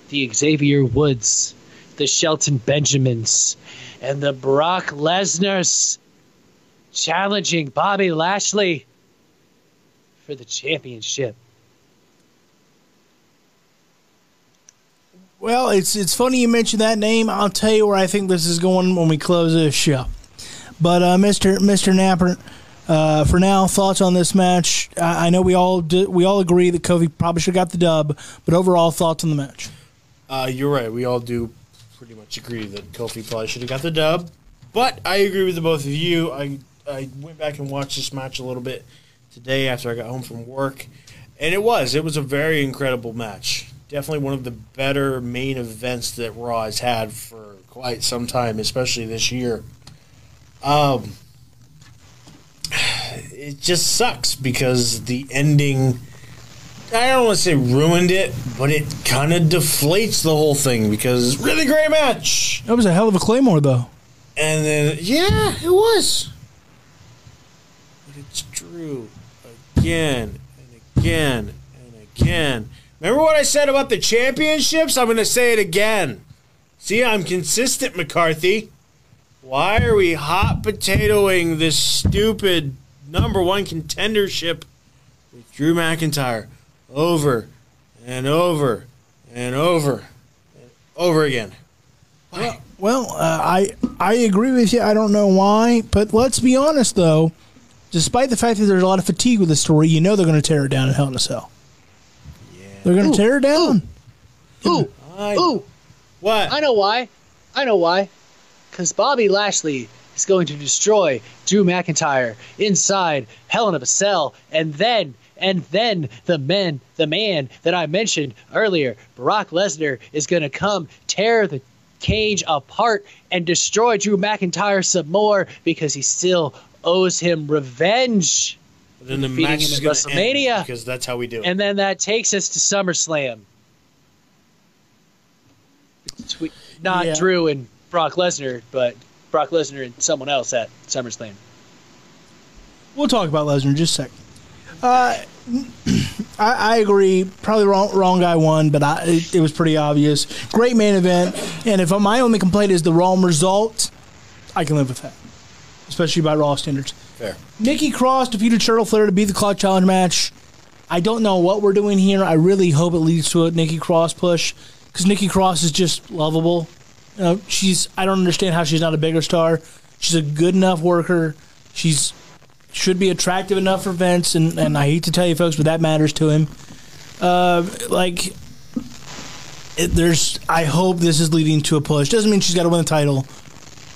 the Xavier Woods, the Shelton Benjamins, and the Brock Lesnar's challenging Bobby Lashley for the championship. Well, it's it's funny you mentioned that name. I'll tell you where I think this is going when we close this show. But uh, Mr. Mr. Napper, uh, for now, thoughts on this match? I, I know we all we all agree that Kofi probably should have got the dub, but overall thoughts on the match? Uh, you're right. We all do pretty much agree that Kofi probably should have got the dub. But I agree with the both of you. I I went back and watched this match a little bit today after I got home from work, and it was it was a very incredible match. Definitely one of the better main events that Raw has had for quite some time, especially this year. Um, it just sucks because the ending. I don't want to say ruined it, but it kind of deflates the whole thing because really great match. That was a hell of a claymore, though. And then, yeah, it was. But it's true again and again and again. Remember what I said about the championships? I'm going to say it again. See, I'm consistent, McCarthy. Why are we hot potatoing this stupid number one contendership with Drew McIntyre over and over and over and over again? Why? Well, uh, I I agree with you. I don't know why, but let's be honest though. Despite the fact that there's a lot of fatigue with the story, you know they're going to tear it down in Hell in a Cell. They're going to tear it down. Ooh, I- ooh, What? I know why. I know why. Because Bobby Lashley is going to destroy Drew McIntyre inside Hell in a Cell, and then, and then the man, the man that I mentioned earlier, Brock Lesnar, is going to come tear the cage apart and destroy Drew McIntyre some more because he still owes him revenge. Then the defeating match is going to WrestleMania. end because that's how we do it. And then that takes us to SummerSlam. Between- Not Yeah. Drew and Brock Lesnar, but Brock Lesnar and someone else at SummerSlam. We'll talk about Lesnar in just a second. Uh, I, I agree. Probably wrong, wrong guy won, but I, it, it was pretty obvious. Great main event, and if my only complaint is the wrong result, I can live with that, especially by Raw standards. Fair. Nikki Cross defeated Charlotte Flair to beat the Clock Challenge match. I don't know what we're doing here. I really hope it leads to a Nikki Cross push because Nikki Cross is just lovable. You know, she's I don't understand how she's not a bigger star. She's a good enough worker. She's should be attractive enough for Vince, and, and I hate to tell you folks, but that matters to him. Uh, like, it, there's. I hope this is leading to a push. Doesn't mean she's got to win the title,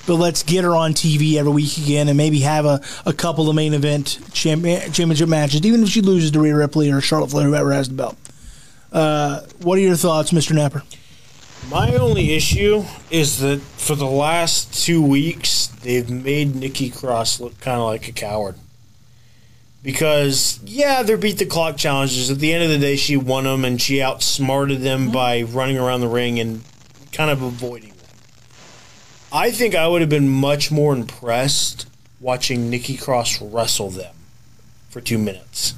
but let's get her on TV every week again, and maybe have a, a couple of main event champion, championship matches, even if she loses to Rhea Ripley or Charlotte Flair, whoever has the belt. Uh, what are your thoughts, Mr. Napper? My only issue is that for the last two weeks, they've made Nikki Cross look kind of like a coward. Because, yeah, they're beat the clock challenges. At the end of the day, she won them and she outsmarted them by running around the ring and kind of avoiding. I think I would have been much more impressed watching Nikki Cross wrestle them for two minutes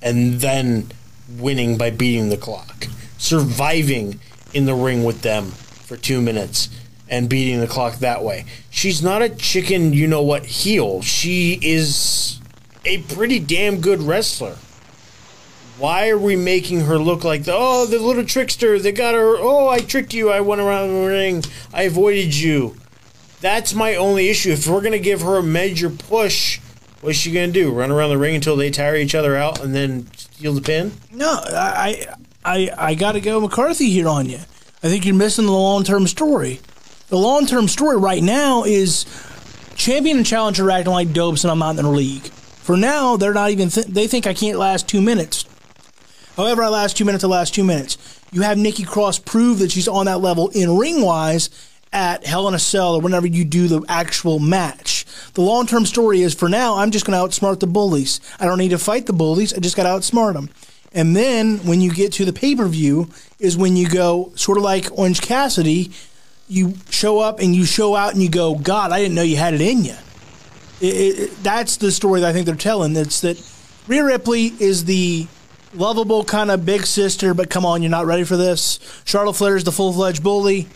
and then winning by beating the clock, surviving in the ring with them for two minutes and beating the clock that way. She's not a chicken, you know what, heel. She is a pretty damn good wrestler. Why are we making her look like the oh the little trickster? They got her. Oh, I tricked you. I went around the ring. I avoided you. That's my only issue. If we're gonna give her a major push, what's she gonna do? Run around the ring until they tire each other out and then steal the pin? No, I I I got to go McCarthy here on you. I think you're missing the long term story. The long term story right now is champion and challenger acting like dopes and I'm in the league. For now, they're not even. Th- they think I can't last two minutes. However, I last two minutes. I last two minutes. You have Nikki Cross prove that she's on that level in ring wise at Hell in a Cell or whenever you do the actual match. The long term story is for now, I'm just going to outsmart the bullies. I don't need to fight the bullies. I just got to outsmart them. And then when you get to the pay per view, is when you go sort of like Orange Cassidy, you show up and you show out and you go, God, I didn't know you had it in you. It, it, that's the story that I think they're telling. It's that Rhea Ripley is the lovable kind of big sister, but come on, you're not ready for this. Charlotte Flair is the full fledged bully,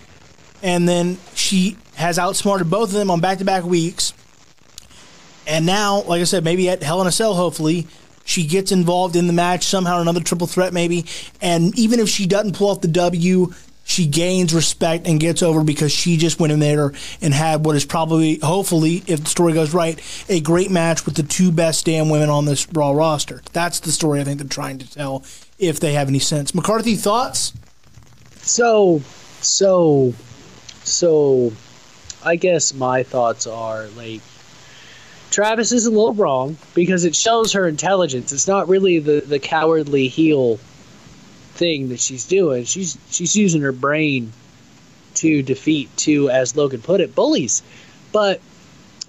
and then she has outsmarted both of them on back to back weeks. And now, like I said, maybe at Hell in a Cell, hopefully, she gets involved in the match somehow, another triple threat maybe. And even if she doesn't pull off the W, she gains respect and gets over because she just went in there and had what is probably, hopefully, if the story goes right, a great match with the two best damn women on this Raw roster. That's the story I think they're trying to tell, if they have any sense. McCarthy, thoughts? So, so, so, I guess my thoughts are like Travis is a little wrong because it shows her intelligence. It's not really the, the cowardly heel thing that she's doing. She's she's using her brain to defeat to as Logan put it, bullies. But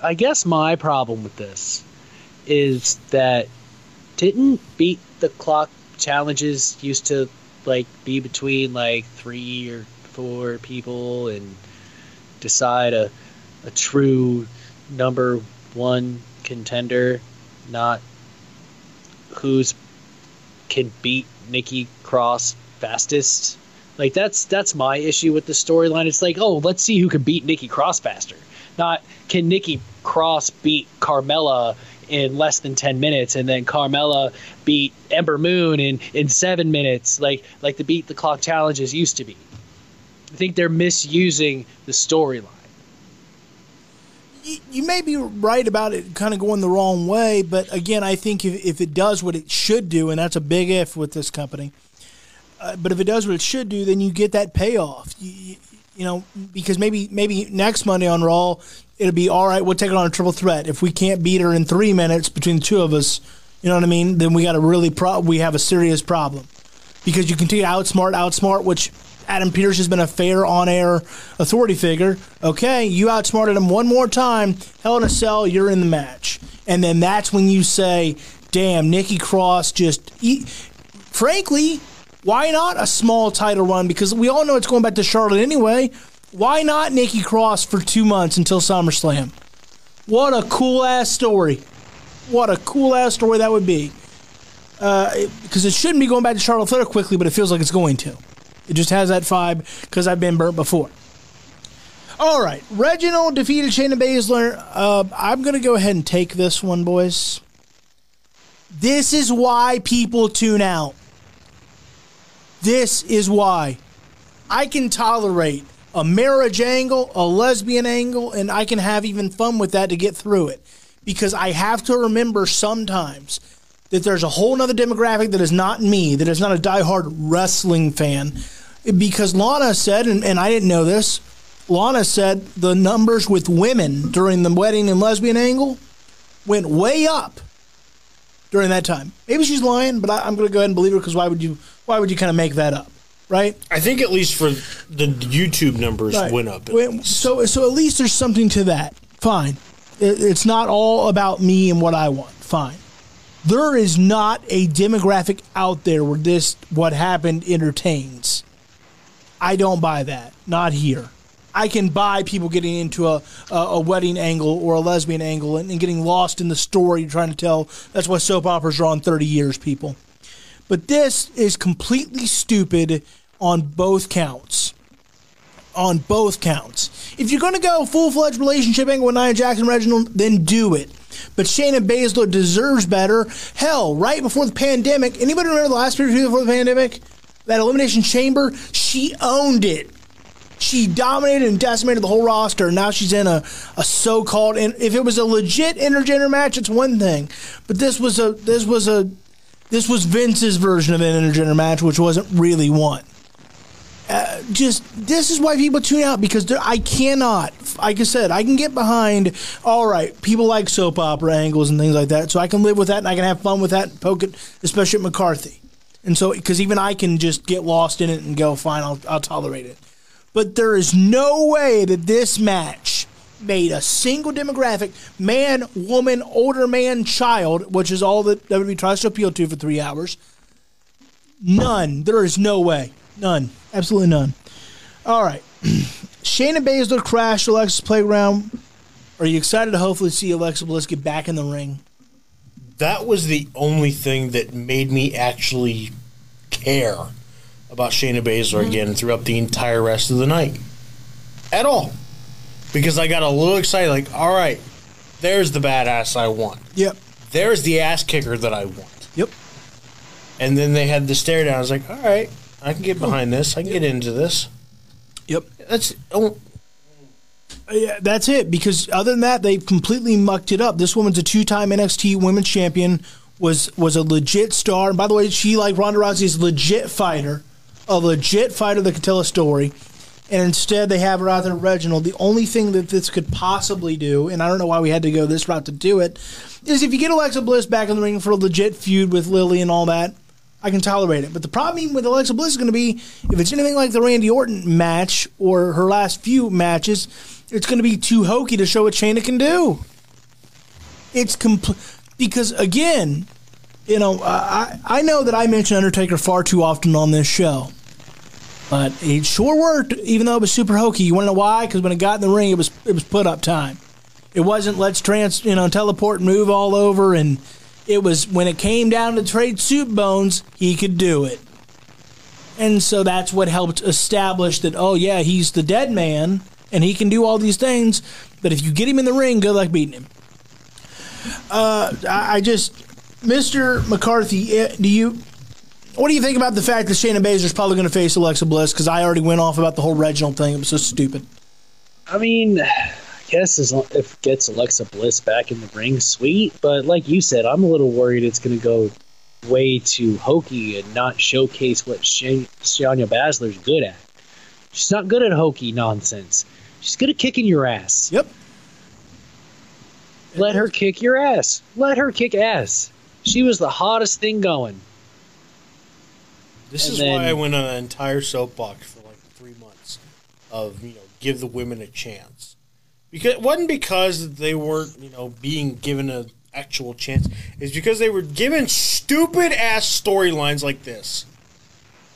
I guess my problem with this is that didn't beat the clock challenges used to like be between like three or four people and decide a a true number one contender, not who's can beat Nikki Cross fastest. Like that's that's my issue with the storyline. It's like, oh, let's see who can beat Nikki Cross faster. Not can Nikki Cross beat Carmella in less than 10 minutes and then Carmella beat Ember Moon in in 7 minutes like like the beat the clock challenges used to be. I think they're misusing the storyline. You may be right about it kind of going the wrong way, but again, I think if, if it does what it should do, and that's a big if with this company, uh, but if it does what it should do, then you get that payoff. You, you, know, because maybe maybe next Monday on Raw, it'll be all right. We'll take it on a triple threat. If we can't beat her in three minutes between the two of us, you know what I mean? Then we got a really pro- we have a serious problem because you continue to outsmart, outsmart, which Adam Pearce has been a fair on air authority figure. Okay, you outsmarted him one more time. Hell in a cell, you're in the match. And then that's when you say, damn, Nikki Cross just. Frankly, why not a small title run? Because we all know it's going back to Charlotte anyway. Why not Nikki Cross for two months until SummerSlam? What a cool ass story. What a cool ass story that would be. Because uh, it shouldn't be going back to Charlotte Flair quickly, but it feels like it's going to. It just has that vibe because I've been burnt before. All right, Reginald defeated Shayna Baszler. Uh, I'm to go ahead and take this one, boys. This is why people tune out. This is why. I can tolerate a marriage angle, a lesbian angle, and I can have even fun with that to get through it. Because I have to remember sometimes that there's a whole other demographic that is not me, that is not a diehard wrestling fan. Because Lana said, and, and I didn't know this, Lana said the numbers with women during the wedding and lesbian angle went way up during that time. Maybe she's lying, but I, am going to go ahead and believe her because why would you? Why would you kind of make that up? right? I think at least for the YouTube numbers Right. went up. So, so at least there's something to that. Fine. It- It's not all about me and what I want. Fine. There is not a demographic out there where this what happened entertains. I don't buy that. Not here. I can buy people getting into a, a, a wedding angle or a lesbian angle and, and getting lost in the story you're trying to tell. That's why soap operas are on 30 years, people. But this is completely stupid on both counts on both counts. If you're going to go full fledged relationship angle with Nia Jax and Reginald, then do it. But Shayna Baszler deserves better. Hell, right before the pandemic, anybody remember the last period before the pandemic? That Elimination Chamber, she owned it. She dominated and decimated the whole roster. Now she's in a, a so-called. And if it was a legit intergender match, it's one thing. But this was a this was a this was Vince's version of an intergender match, which wasn't really one uh, just this is why people tune out because I cannot. Like I said, I can get behind. All right, people like soap opera angles and things like that, so I can live with that and I can have fun with that and poke it, especially at McCarthy. And so, because even I can just get lost in it and go, fine, I'll, I'll tolerate it. But there is no way that this match made a single demographic man, woman, older man, child, which is all that WWE tries to appeal to for three hours. None. There is no way. None. Absolutely none. All right. Shayna Baszler crashed Alexa's Playground. Are you excited to hopefully see Alexa Bliss get back in the ring? That was the only thing that made me actually care about Shayna Baszler Mm-hmm. again throughout the entire rest of the night. At all. Because I got a little excited, like, all right, there's the badass I want. Yep. There's the ass kicker that I want. Yep. And then they had the stare down. I was like, all right, I can get behind this. I can get into this. Yep. That's oh, Uh, yeah, that's it. Because other than that, they've completely mucked it up. This woman's a two-time NXT Women's Champion. Was was a legit star. And by the way, she like Ronda Rousey is a legit fighter, a legit fighter that can tell a story. And instead, they have her out there, Reginald. The only thing that this could possibly do, and I don't know why we had to go this route to do it, is if you get Alexa Bliss back in the ring for a legit feud with Lily and all that, I can tolerate it. But the problem with Alexa Bliss is going to be if it's anything like the Randy Orton match or her last few matches, it's going to be too hokey to show what Shayna can do. It's complete because again, you know, I I know that I mention Undertaker far too often on this show. But it sure worked, even though it was super hokey. You want to know why? Because when it got in the ring, it was it was put up time. It wasn't let's trans, you know, teleport and move all over, and it was when it came down to trade soup bones, he could do it. And so that's what helped establish that. Oh yeah, he's the dead man, and he can do all these things. But if you get him in the ring, good luck beating him. Uh, I, just, Mister McCarthy, eh, do you? What do you think about the fact that Shayna Baszler's probably going to face Alexa Bliss? Because I already went off about the whole Reginald thing. It was so stupid. I mean, guess as long, if gets Alexa Bliss back in the ring, sweet. But like you said, I'm a little worried it's going to go way too hokey and not showcase what Shayna Baszler's good at. She's not good at hokey nonsense. She's good at kicking your ass. Yep. Let her kick your ass. Let her kick ass. She was the hottest thing going. This And is then- why I went on an entire soapbox for like three months of you know give the women a chance because it wasn't because they weren't you know being given an actual chance. It's because they were given stupid ass storylines like this.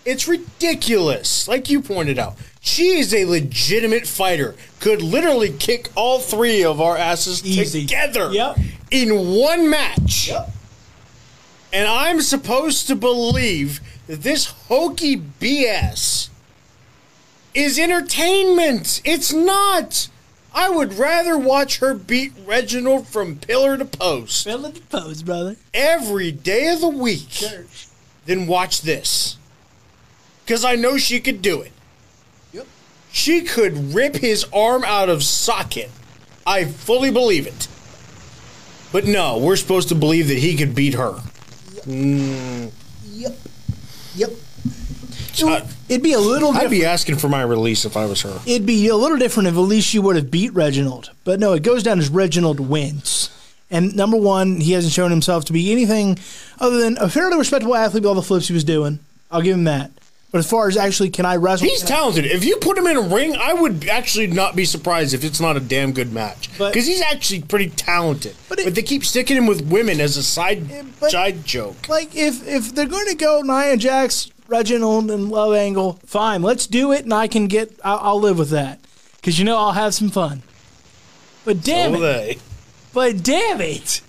It's ridiculous. Like you pointed out, she is a legitimate fighter. Could literally kick all three of our asses Easy. together Yep. in one match. Yep. And I'm supposed to believe that this hokey BS is entertainment. It's not. I would rather watch her beat Reginald from pillar to post Fill in the pose, brother. every day of the week than watch this. Because I know she could do it. Yep. She could rip his arm out of socket. I fully believe it. But no, we're supposed to believe that he could beat her. Yep. Mm. Yep. Yep. I- It'd be a little I'd be asking for my release if I was her. It'd be a little different if at least she would have beat Reginald. But no, it goes down as Reginald wins. And number one, he hasn't shown himself to be anything other than a fairly respectable athlete with all the flips he was doing. I'll give him that. But as far as actually, can I wrestle? He's talented. If you put him in a ring, I would actually not be surprised if it's not a damn good match. Because he's actually pretty talented. But But, they keep sticking him with women as a side side joke. like if if they're going to go Nia Jax, Reginald, and Love Angle, fine, let's do it, and I can get, I'll, I'll live with that because you know I'll have some fun. But damn So it, they. but damn it,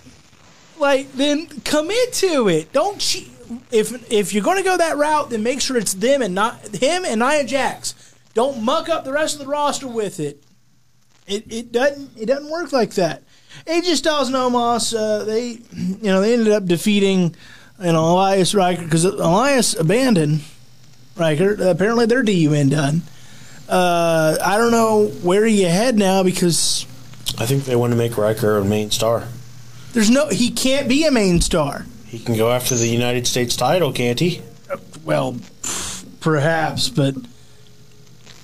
like then commit to it. Don't cheat. If if you're going to go that route, then make sure it's them and not him and Nia Jax. Don't muck up the rest of the roster with it. It it doesn't it doesn't work like that. AJ Styles and Omos, uh, they you know they ended up defeating know Elias Ryker because Elias abandoned Ryker. Apparently their DUN done. Uh, I don't know where you head now because I think they want to make Ryker a main star. there's no he can't be a main star. He can go after the United States title, can't he? Well, perhaps, but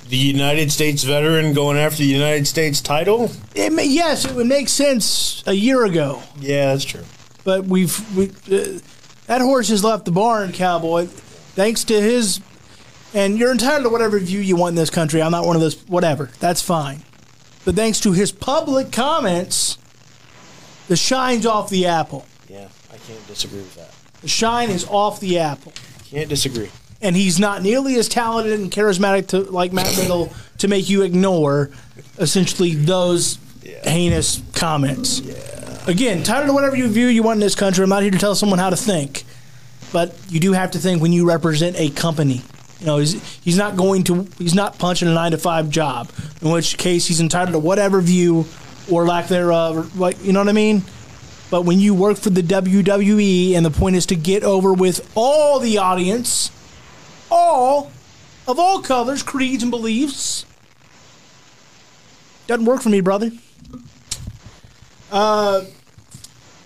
The United States veteran going after the United States title? it may, yes, it would make sense a year ago. Yeah, that's true. But we've we, uh, that horse has left the barn, cowboy. Thanks to his, and you're entitled to whatever view you want in this country. I'm not one of those. Whatever, that's fine. But thanks to his public comments, the shine's off the apple. Yeah, I can't disagree with that. The shine is off the apple. Can't disagree. and he's not nearly as talented and charismatic to like Matt Riddle to make you ignore essentially those heinous comments. Again, title to whatever you view you want in this country. I'm not here to tell someone how to think, but you do have to think when you represent a company. You know, he's he's not going to he's not punching a nine to five job. In which case, he's entitled to whatever view or lack thereof. Like you know what I mean. But when you work for the WWE and the point is to get over with all the audience, all of all colors, creeds, and beliefs. Doesn't work for me, brother. Uh,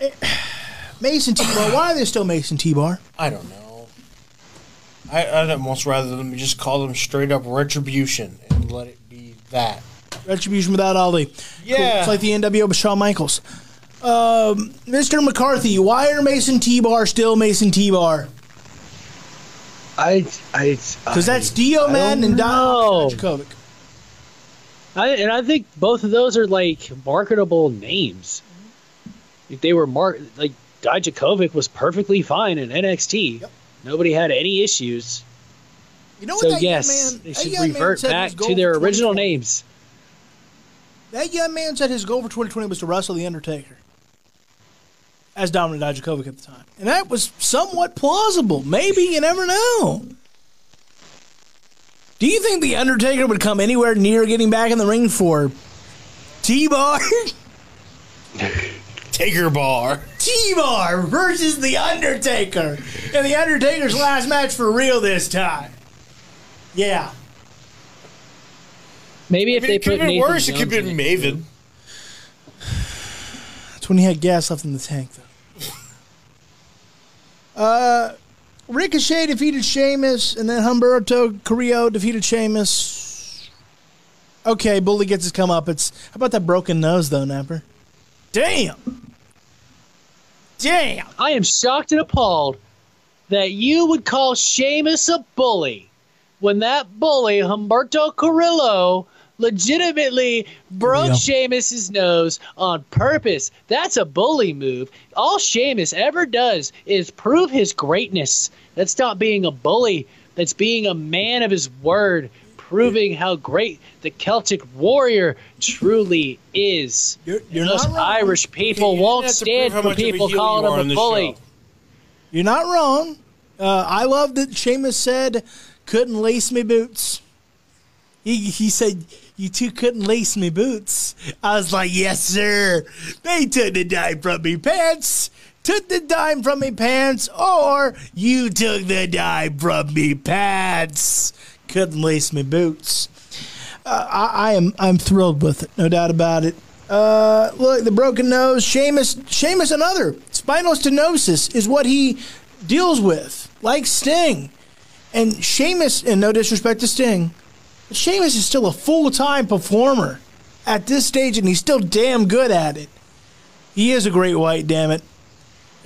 Mace and T-Bar. Why are they still Mace and T-Bar? I don't know. I, I'd almost rather them just call them straight up retribution and let it be that. Retribution without Ali. Cool. Yeah. It's like the NWO with Shawn Michaels. Um, Mr. McCarthy, why are Mace and T-Bar still Mace and T-Bar? I, I, Because that's Dio Maddin and know. Dom Dijakovic. I, and I think both of those are like marketable names. If they were mar- like Dijakovic was perfectly fine in NXT. Nobody had any issues. You know what So that yes, young man, they should revert back to their original names. That young man said his goal for 2020 was to wrestle The Undertaker as Dominic Dijakovic at the time. And that was somewhat plausible. Maybe, you never know. Do you think The Undertaker would come anywhere near getting back in the ring for T-Bar? Taker bar. T-Bar versus The Undertaker. And The Undertaker's last match for real this time. Yeah. Maybe if I mean, they it could put have been Nathan worse. It could Jones have been Maven. That's when he had gas left in the tank, though. uh, Ricochet defeated Sheamus, and then Humberto Carrillo defeated Sheamus. Okay, Bully gets his come up. It's how about that broken nose though, Napper? Damn. Damn. I am shocked and appalled that you would call Sheamus a bully when that bully, Humberto Carrillo, legitimately broke Yeah. Sheamus's nose on purpose. That's a bully move. All Sheamus ever does is prove his greatness. That's not being a bully. That's being a man of his word, proving how great the Celtic warrior truly is. You're- you're Those not wrong. Irish people You won't stand for much of a people calling him a bully. show. You're not wrong. Uh, I love that Sheamus said, "Couldn't lace me boots." He he said, "You two couldn't lace me boots." I was like, "Yes, sir." They took the dime from me pants. Took the dime from me pants, or you took the dime from me pants. Couldn't lace me boots. Uh, I, I am I'm thrilled with it, no doubt about it. Uh, look, the broken nose, Sheamus, Sheamus, another spinal stenosis is what he deals with, like Sting. And Sheamus, and no disrespect to Sting, but Sheamus is still a full time performer at this stage, and he's still damn good at it. He is a great white, damn it.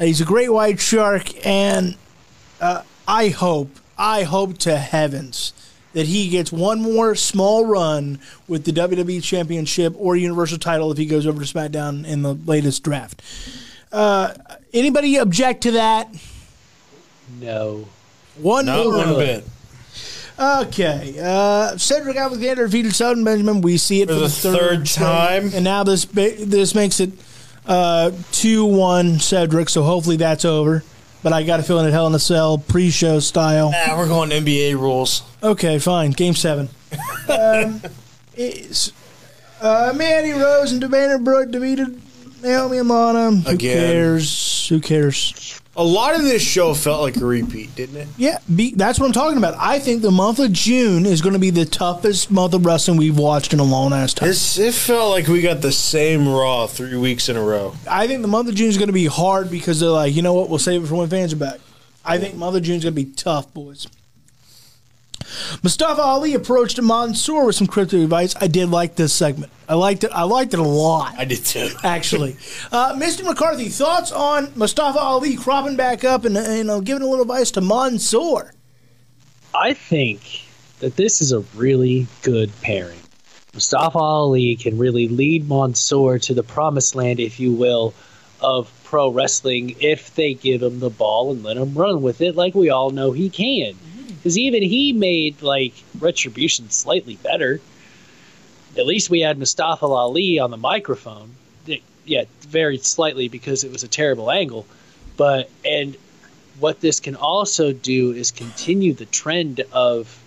He's a great white shark, and uh, I hope I hope to heavens that he gets one more small run with the WWE Championship or Universal title if he goes over to SmackDown in the latest draft. Uh, anybody object to that? No. One Not more. one bit. Okay. Uh, Cedric Alexander defeated Shelton Benjamin. We see it For for, the third time. and now this this makes it uh, two one Cedric. So hopefully that's over. But I got a feeling at Hell in a Cell pre-show style. Ah, we're going NBA rules. Okay, fine. Game seven. um, it's, uh, Mandy Rose and Dana Brooke defeated Naomi and Lana. Who Again. cares? Who cares? A lot of this show felt like a repeat, didn't it? Yeah, be, that's what I'm talking about. I think the month of June is going to be the toughest month of wrestling we've watched in a long ass time. This it felt like we got the same Raw three weeks in a row. I think the month of June is going to be hard because they're like, you know what? We'll save it for when fans are back. I think month of June is going to be tough, boys. Mustafa Ali approached Mansoor with some cryptic advice. I did like this segment. I liked it. I liked it a lot. I did too. actually. Uh, Mr. McCarthy, thoughts on Mustafa Ali cropping back up and you know giving a little advice to Mansoor? I think that this is a really good pairing. Mustafa Ali can really lead Mansoor to the promised land, if you will, of pro wrestling if they give him the ball and let him run with it like we all know he can. Because even he made like Retribution slightly better. At least we had Mustafa Ali on the microphone. It- yeah, varied slightly because it was a terrible angle. But, and what this can also do is continue the trend of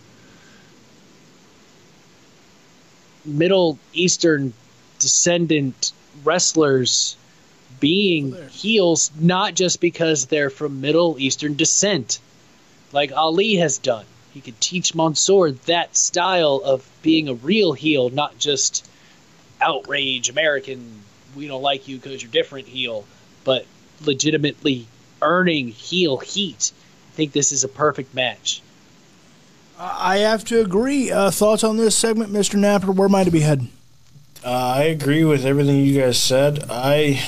Middle Eastern descendant wrestlers being heels, not just because they're from Middle Eastern descent, like Ali has done. He could teach Mansoor that style of being a real heel, not just outrage American, we don't like you because you're different heel, but legitimately earning heel heat. I think this is a perfect match. I have to agree. Uh, thoughts on this segment, Mr. Napper? Where am I to be heading? Uh, I agree with everything you guys said. I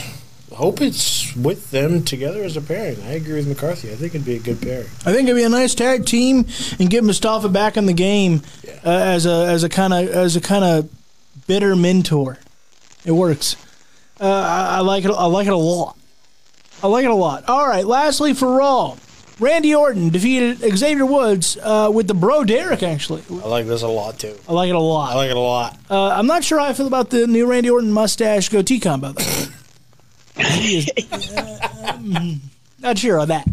hope it's with them together as a pairing. I agree with McCarthy. I think it'd be a good pairing. I think it'd be a nice tag team and get Mustafa back in the game uh, as a as a kind of as a kind of bitter mentor. It works. Uh, I, I like it. I like it a lot. I like it a lot. All right. Lastly, for Raw, Randy Orton defeated Xavier Woods uh, with the Bro Derek. Actually, I like this a lot too. I like it a lot. I like it a lot. Uh, I'm not sure how I feel about the new Randy Orton mustache goatee combo. Though. He is- um, not sure on that.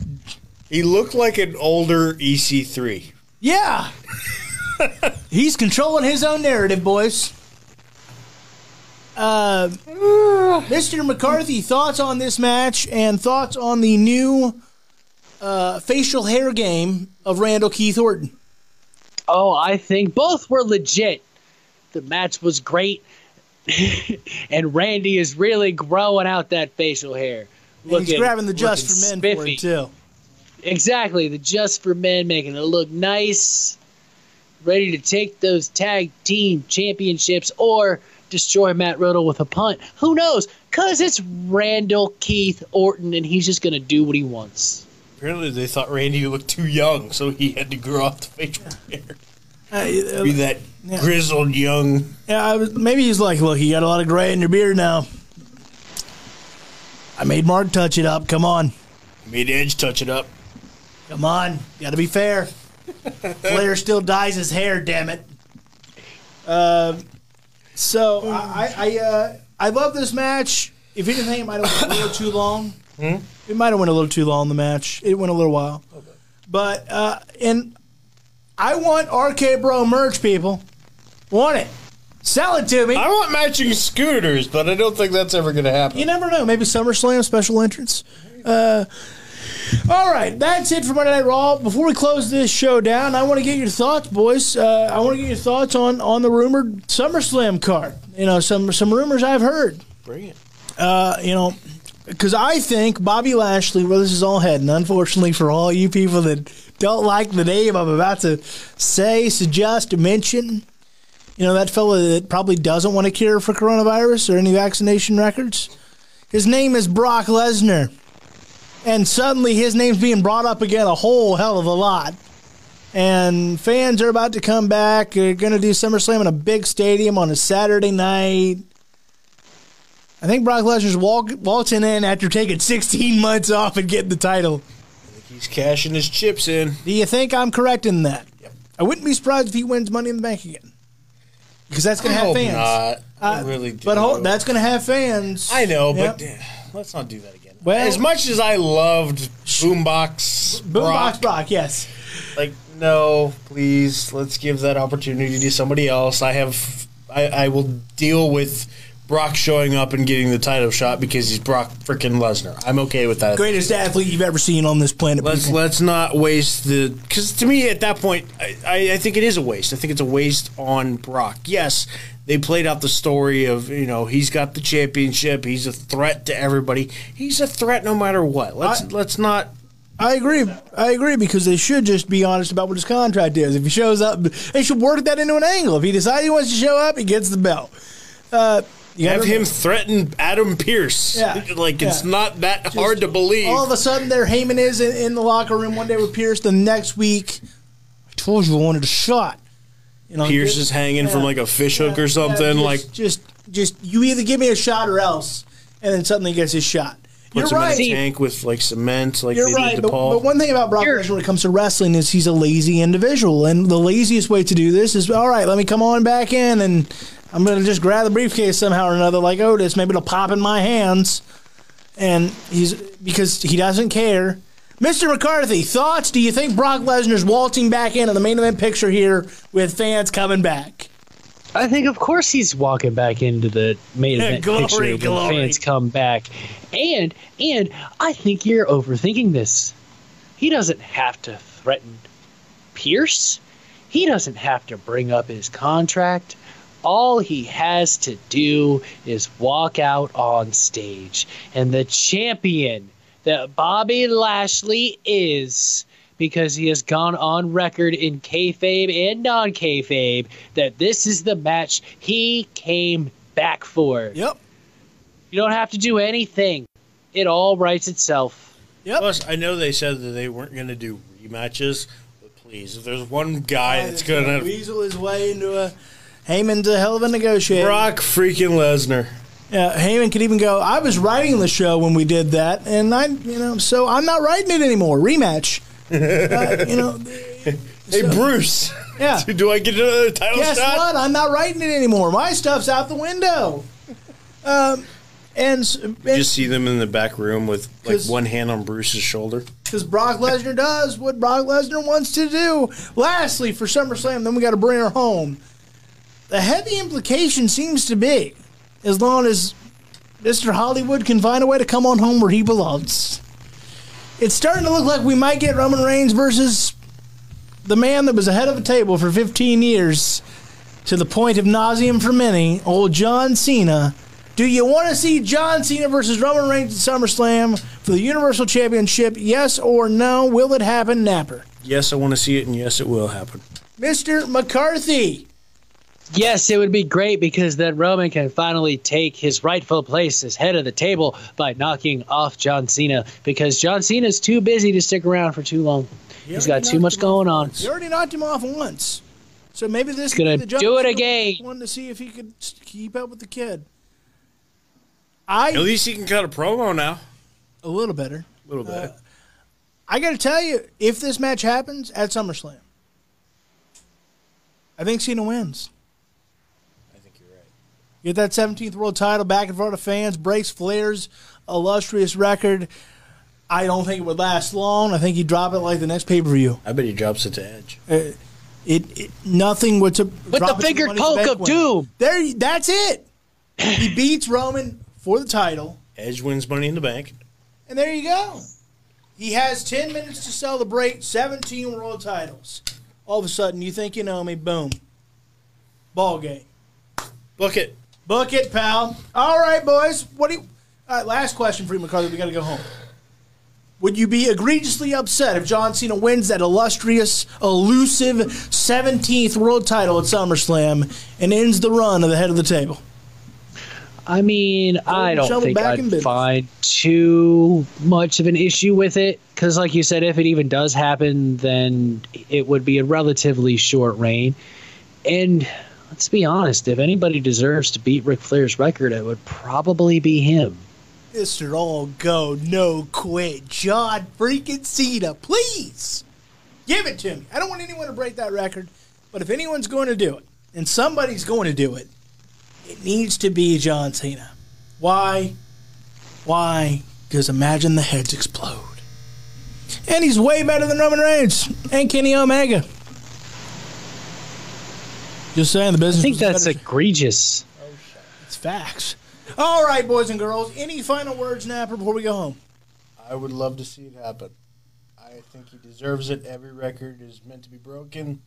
He looked like an older EC3. Yeah. He's controlling his own narrative, boys. Uh, Mr. McCarthy, thoughts on this match and thoughts on the new uh, facial hair game of Randall Keith Orton? Oh, I think both were legit. The match was great, and Randy is really growing out that facial hair. Looking, he's grabbing the Just for Men for spiffy. too. Exactly, the Just for Men making it look nice, ready to take those tag team championships or destroy Matt Riddle with a punt. Who knows? Cause it's Randall Keith Orton, and he's just gonna do what he wants. Apparently, they thought Randy looked too young, so he had to grow out the facial hair. Uh, Be that grizzled young. Yeah, I was, maybe he's like, look, you got a lot of gray in your beard now. I made Mark touch it up. Come on. Made Edge touch it up. Come on. Got to be fair. Flair still dyes his hair, damn it. Um, so I, I, uh, I love this match. If anything, it might have went a little too long. It might have went a little too long, the match. It went a little while. okay. But, uh, and I want RK Bro merch, people. Want it. Sell it to me. I want matching scooters, but I don't think that's ever going to happen. You never know. Maybe SummerSlam special entrance. Uh, all right, that's it for Monday Night Raw. Before we close this show down, I want to get your thoughts, boys. Uh, I want to get your thoughts on on the rumored SummerSlam card. You know, some some rumors I've heard. Bring it. Uh, you know, because I think Bobby Lashley, where this is all heading, unfortunately for all you people that don't like the name I'm about to say, suggest, mention, you know, that fellow that probably doesn't want to cure for coronavirus or any vaccination records. His name is Brock Lesnar. And suddenly his name's being brought up again a whole hell of a lot. and fans are about to come back. They're going to do SummerSlam in a big stadium on a Saturday night. I think Brock Lesnar's walk, waltzing in after taking 16 months off and getting the title. He's cashing his chips in. Do you think I'm correct in that? I wouldn't be surprised if he wins Money in the Bank again. Because that's going to have fans. not. I Uh, really do. But hold, that's going to have fans. I know, Yep. but uh, let's not do that again. Well- as much as I loved Boombox, Boombox Brock, Brock, yes. like no, please, let's give that opportunity to somebody else. I have, I, I will deal with Brock showing up and getting the title shot because he's Brock freaking Lesnar. I'm okay with that. Greatest athlete you've ever seen on this planet. Let's people. let's not waste the because to me at that point I, I, I think it is a waste. I think it's a waste on Brock. Yes, they played out the story of you know he's got the championship. He's a threat to everybody. He's a threat no matter what. Let's I- let's not. I agree. I agree because they should just be honest about what his contract is. If he shows up, they should work that into an angle. If he decides he wants to show up, he gets the belt. Uh, you Have him threaten Adam Pearce. Yeah. like it's Yeah. not that hard to believe. All of a sudden, there Heyman is in, in the locker room one day with Pearce. The next week, I told you I wanted a shot. You know, Pearce get- is hanging from like a fish hook Yeah, or something. just, like just, just you either give me a shot or else, and then suddenly gets his shot. You're him right. in a tank with like cement, like You're they right, did to but, Paul. but one thing about Brock You're- Lesnar when it comes to wrestling is he's a lazy individual, and the laziest way to do this is all right. Let me come on back in, and I'm going to just grab the briefcase somehow or another, like Otis. Maybe it'll pop in my hands, and he's because he doesn't care. Mr. McCarthy, thoughts? Do you think Brock Lesnar's waltzing back in into the main event picture here with fans coming back? I think, of course, he's walking back into the main event Glory, picture when glory. fans come back, and and I think you're overthinking this. He doesn't have to threaten Pearce. He doesn't have to bring up his contract. All he has to do is walk out on stage, and the champion that Bobby Lashley is because he has gone on record in kayfabe and non kayfabe that this is the match he came back for. Yep. You don't have to do anything, it all writes itself. Yep. Plus, I know they said that they weren't going to do rematches, but please, if there's one guy that's going to weasel his way into a Heyman's a hell of a negotiator. Brock freaking Lesnar. Yeah, Heyman could even go. I was writing the show when we did that, and I, you know, so I'm not writing it anymore. Rematch. Uh, you know, Hey, Bruce. yeah. Do I get another title Guess shot? what? I'm not writing it anymore. My stuff's out the window. Um, and You just see them in the back room with like one hand on Bruce's shoulder. because Brock Lesnar does what Brock Lesnar wants to do. Lastly, for SummerSlam, then we got to bring her home. The heavy implication seems to be, as long as Mr. Hollywood can find a way to come on home where he belongs. It's starting to look like we might get Roman Reigns versus the man that was ahead of a table for 15 years to the point of nauseum for many, old John Cena. Do you want to see John Cena versus Roman Reigns at SummerSlam for the Universal Championship? Yes or no? Will it happen, Napper? Yes, I want to see it, and yes, it will happen. Mr. McCarthy. Yes, it would be great because then Roman can finally take his rightful place as head of the table by knocking off John Cena because John Cena's too busy to stick around for too long. He's got too much going on. You already knocked him off once. So maybe this gonna could be the do it Cena again. One to see if he could keep up with the kid. I At least he can cut a promo now. a little better. A little bit. Uh, I got to tell you, if this match happens at SummerSlam, I think Cena wins. I think you're right. Get that 17th world title back in front of fans, breaks Flair's illustrious record. I don't think it would last long. I think he'd drop it like the next pay per view. I bet he drops it to Edge. Uh, it, it nothing would to With the it to fingered Money in poke of win. doom. There, that's it. He beats Roman for the title, Edge wins Money in the Bank. and there you go. He has 10 minutes to celebrate 17 world titles. All of a sudden, you think you know me, boom. Ball game. Book it. Book it, pal. All right, boys. What do you? All right, last question for you, McCarthy. We got to go home. Would you be egregiously upset if John Cena wins that illustrious, elusive 17th world title at SummerSlam and ends the run of the head of the table? I mean, I don't think I'd find too much of an issue with it because, like you said, if it even does happen, then it would be a relatively short reign. And let's be honest, if anybody deserves to beat Ric Flair's record, it would probably be him. Mr. All Go, no quit. John freaking Cena, please give it to me. I don't want anyone to break that record, but if anyone's going to do it, and somebody's going to do it, it needs to be John Cena. Why? Why? Because imagine the heads explode. And he's way better than Roman Reigns and Kenny Omega. Just saying, the business. I think was that's better. egregious. It's facts. All right, boys and girls. Any final words, Napper, before we go home? I would love to see it happen. I think he deserves it. Every record is meant to be broken.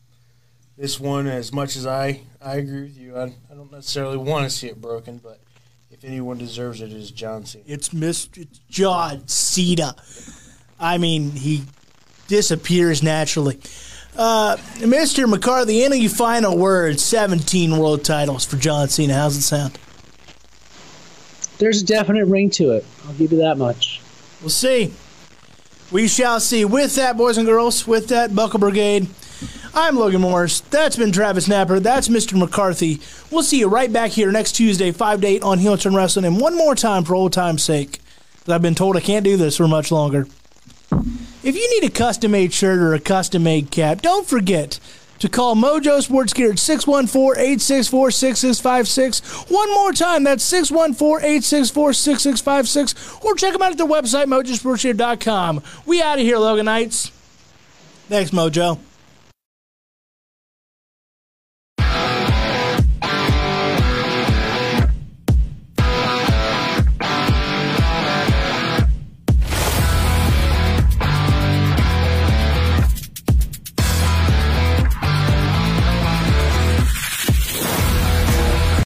This one, as much as I, I agree with you, I, I don't necessarily want to see it broken, but if anyone deserves it, it is John Cena. It's Mr. It's John Cena. I mean, he disappears naturally. Uh, Mr. McCarthy, any final words? 17 world titles for John Cena. How's it sound? There's a definite ring to it. I'll give you that much. We'll see. We shall see. With that, boys and girls, with that, Buckle Brigade, I'm Logan Morris. That's been Travis Napper. That's Mr. McCarthy. We'll see you right back here next Tuesday, 5 to 8 on Heel Turn Wrestling. And one more time for old time's sake, because I've been told I can't do this for much longer. If you need a custom made shirt or a custom made cap, don't forget to call Mojo Sports Gear at 614 864 6656. One more time, that's 614 864 6656. Or check them out at their website, mojosportsgear.com. We out of here, Loganites. Thanks, Mojo.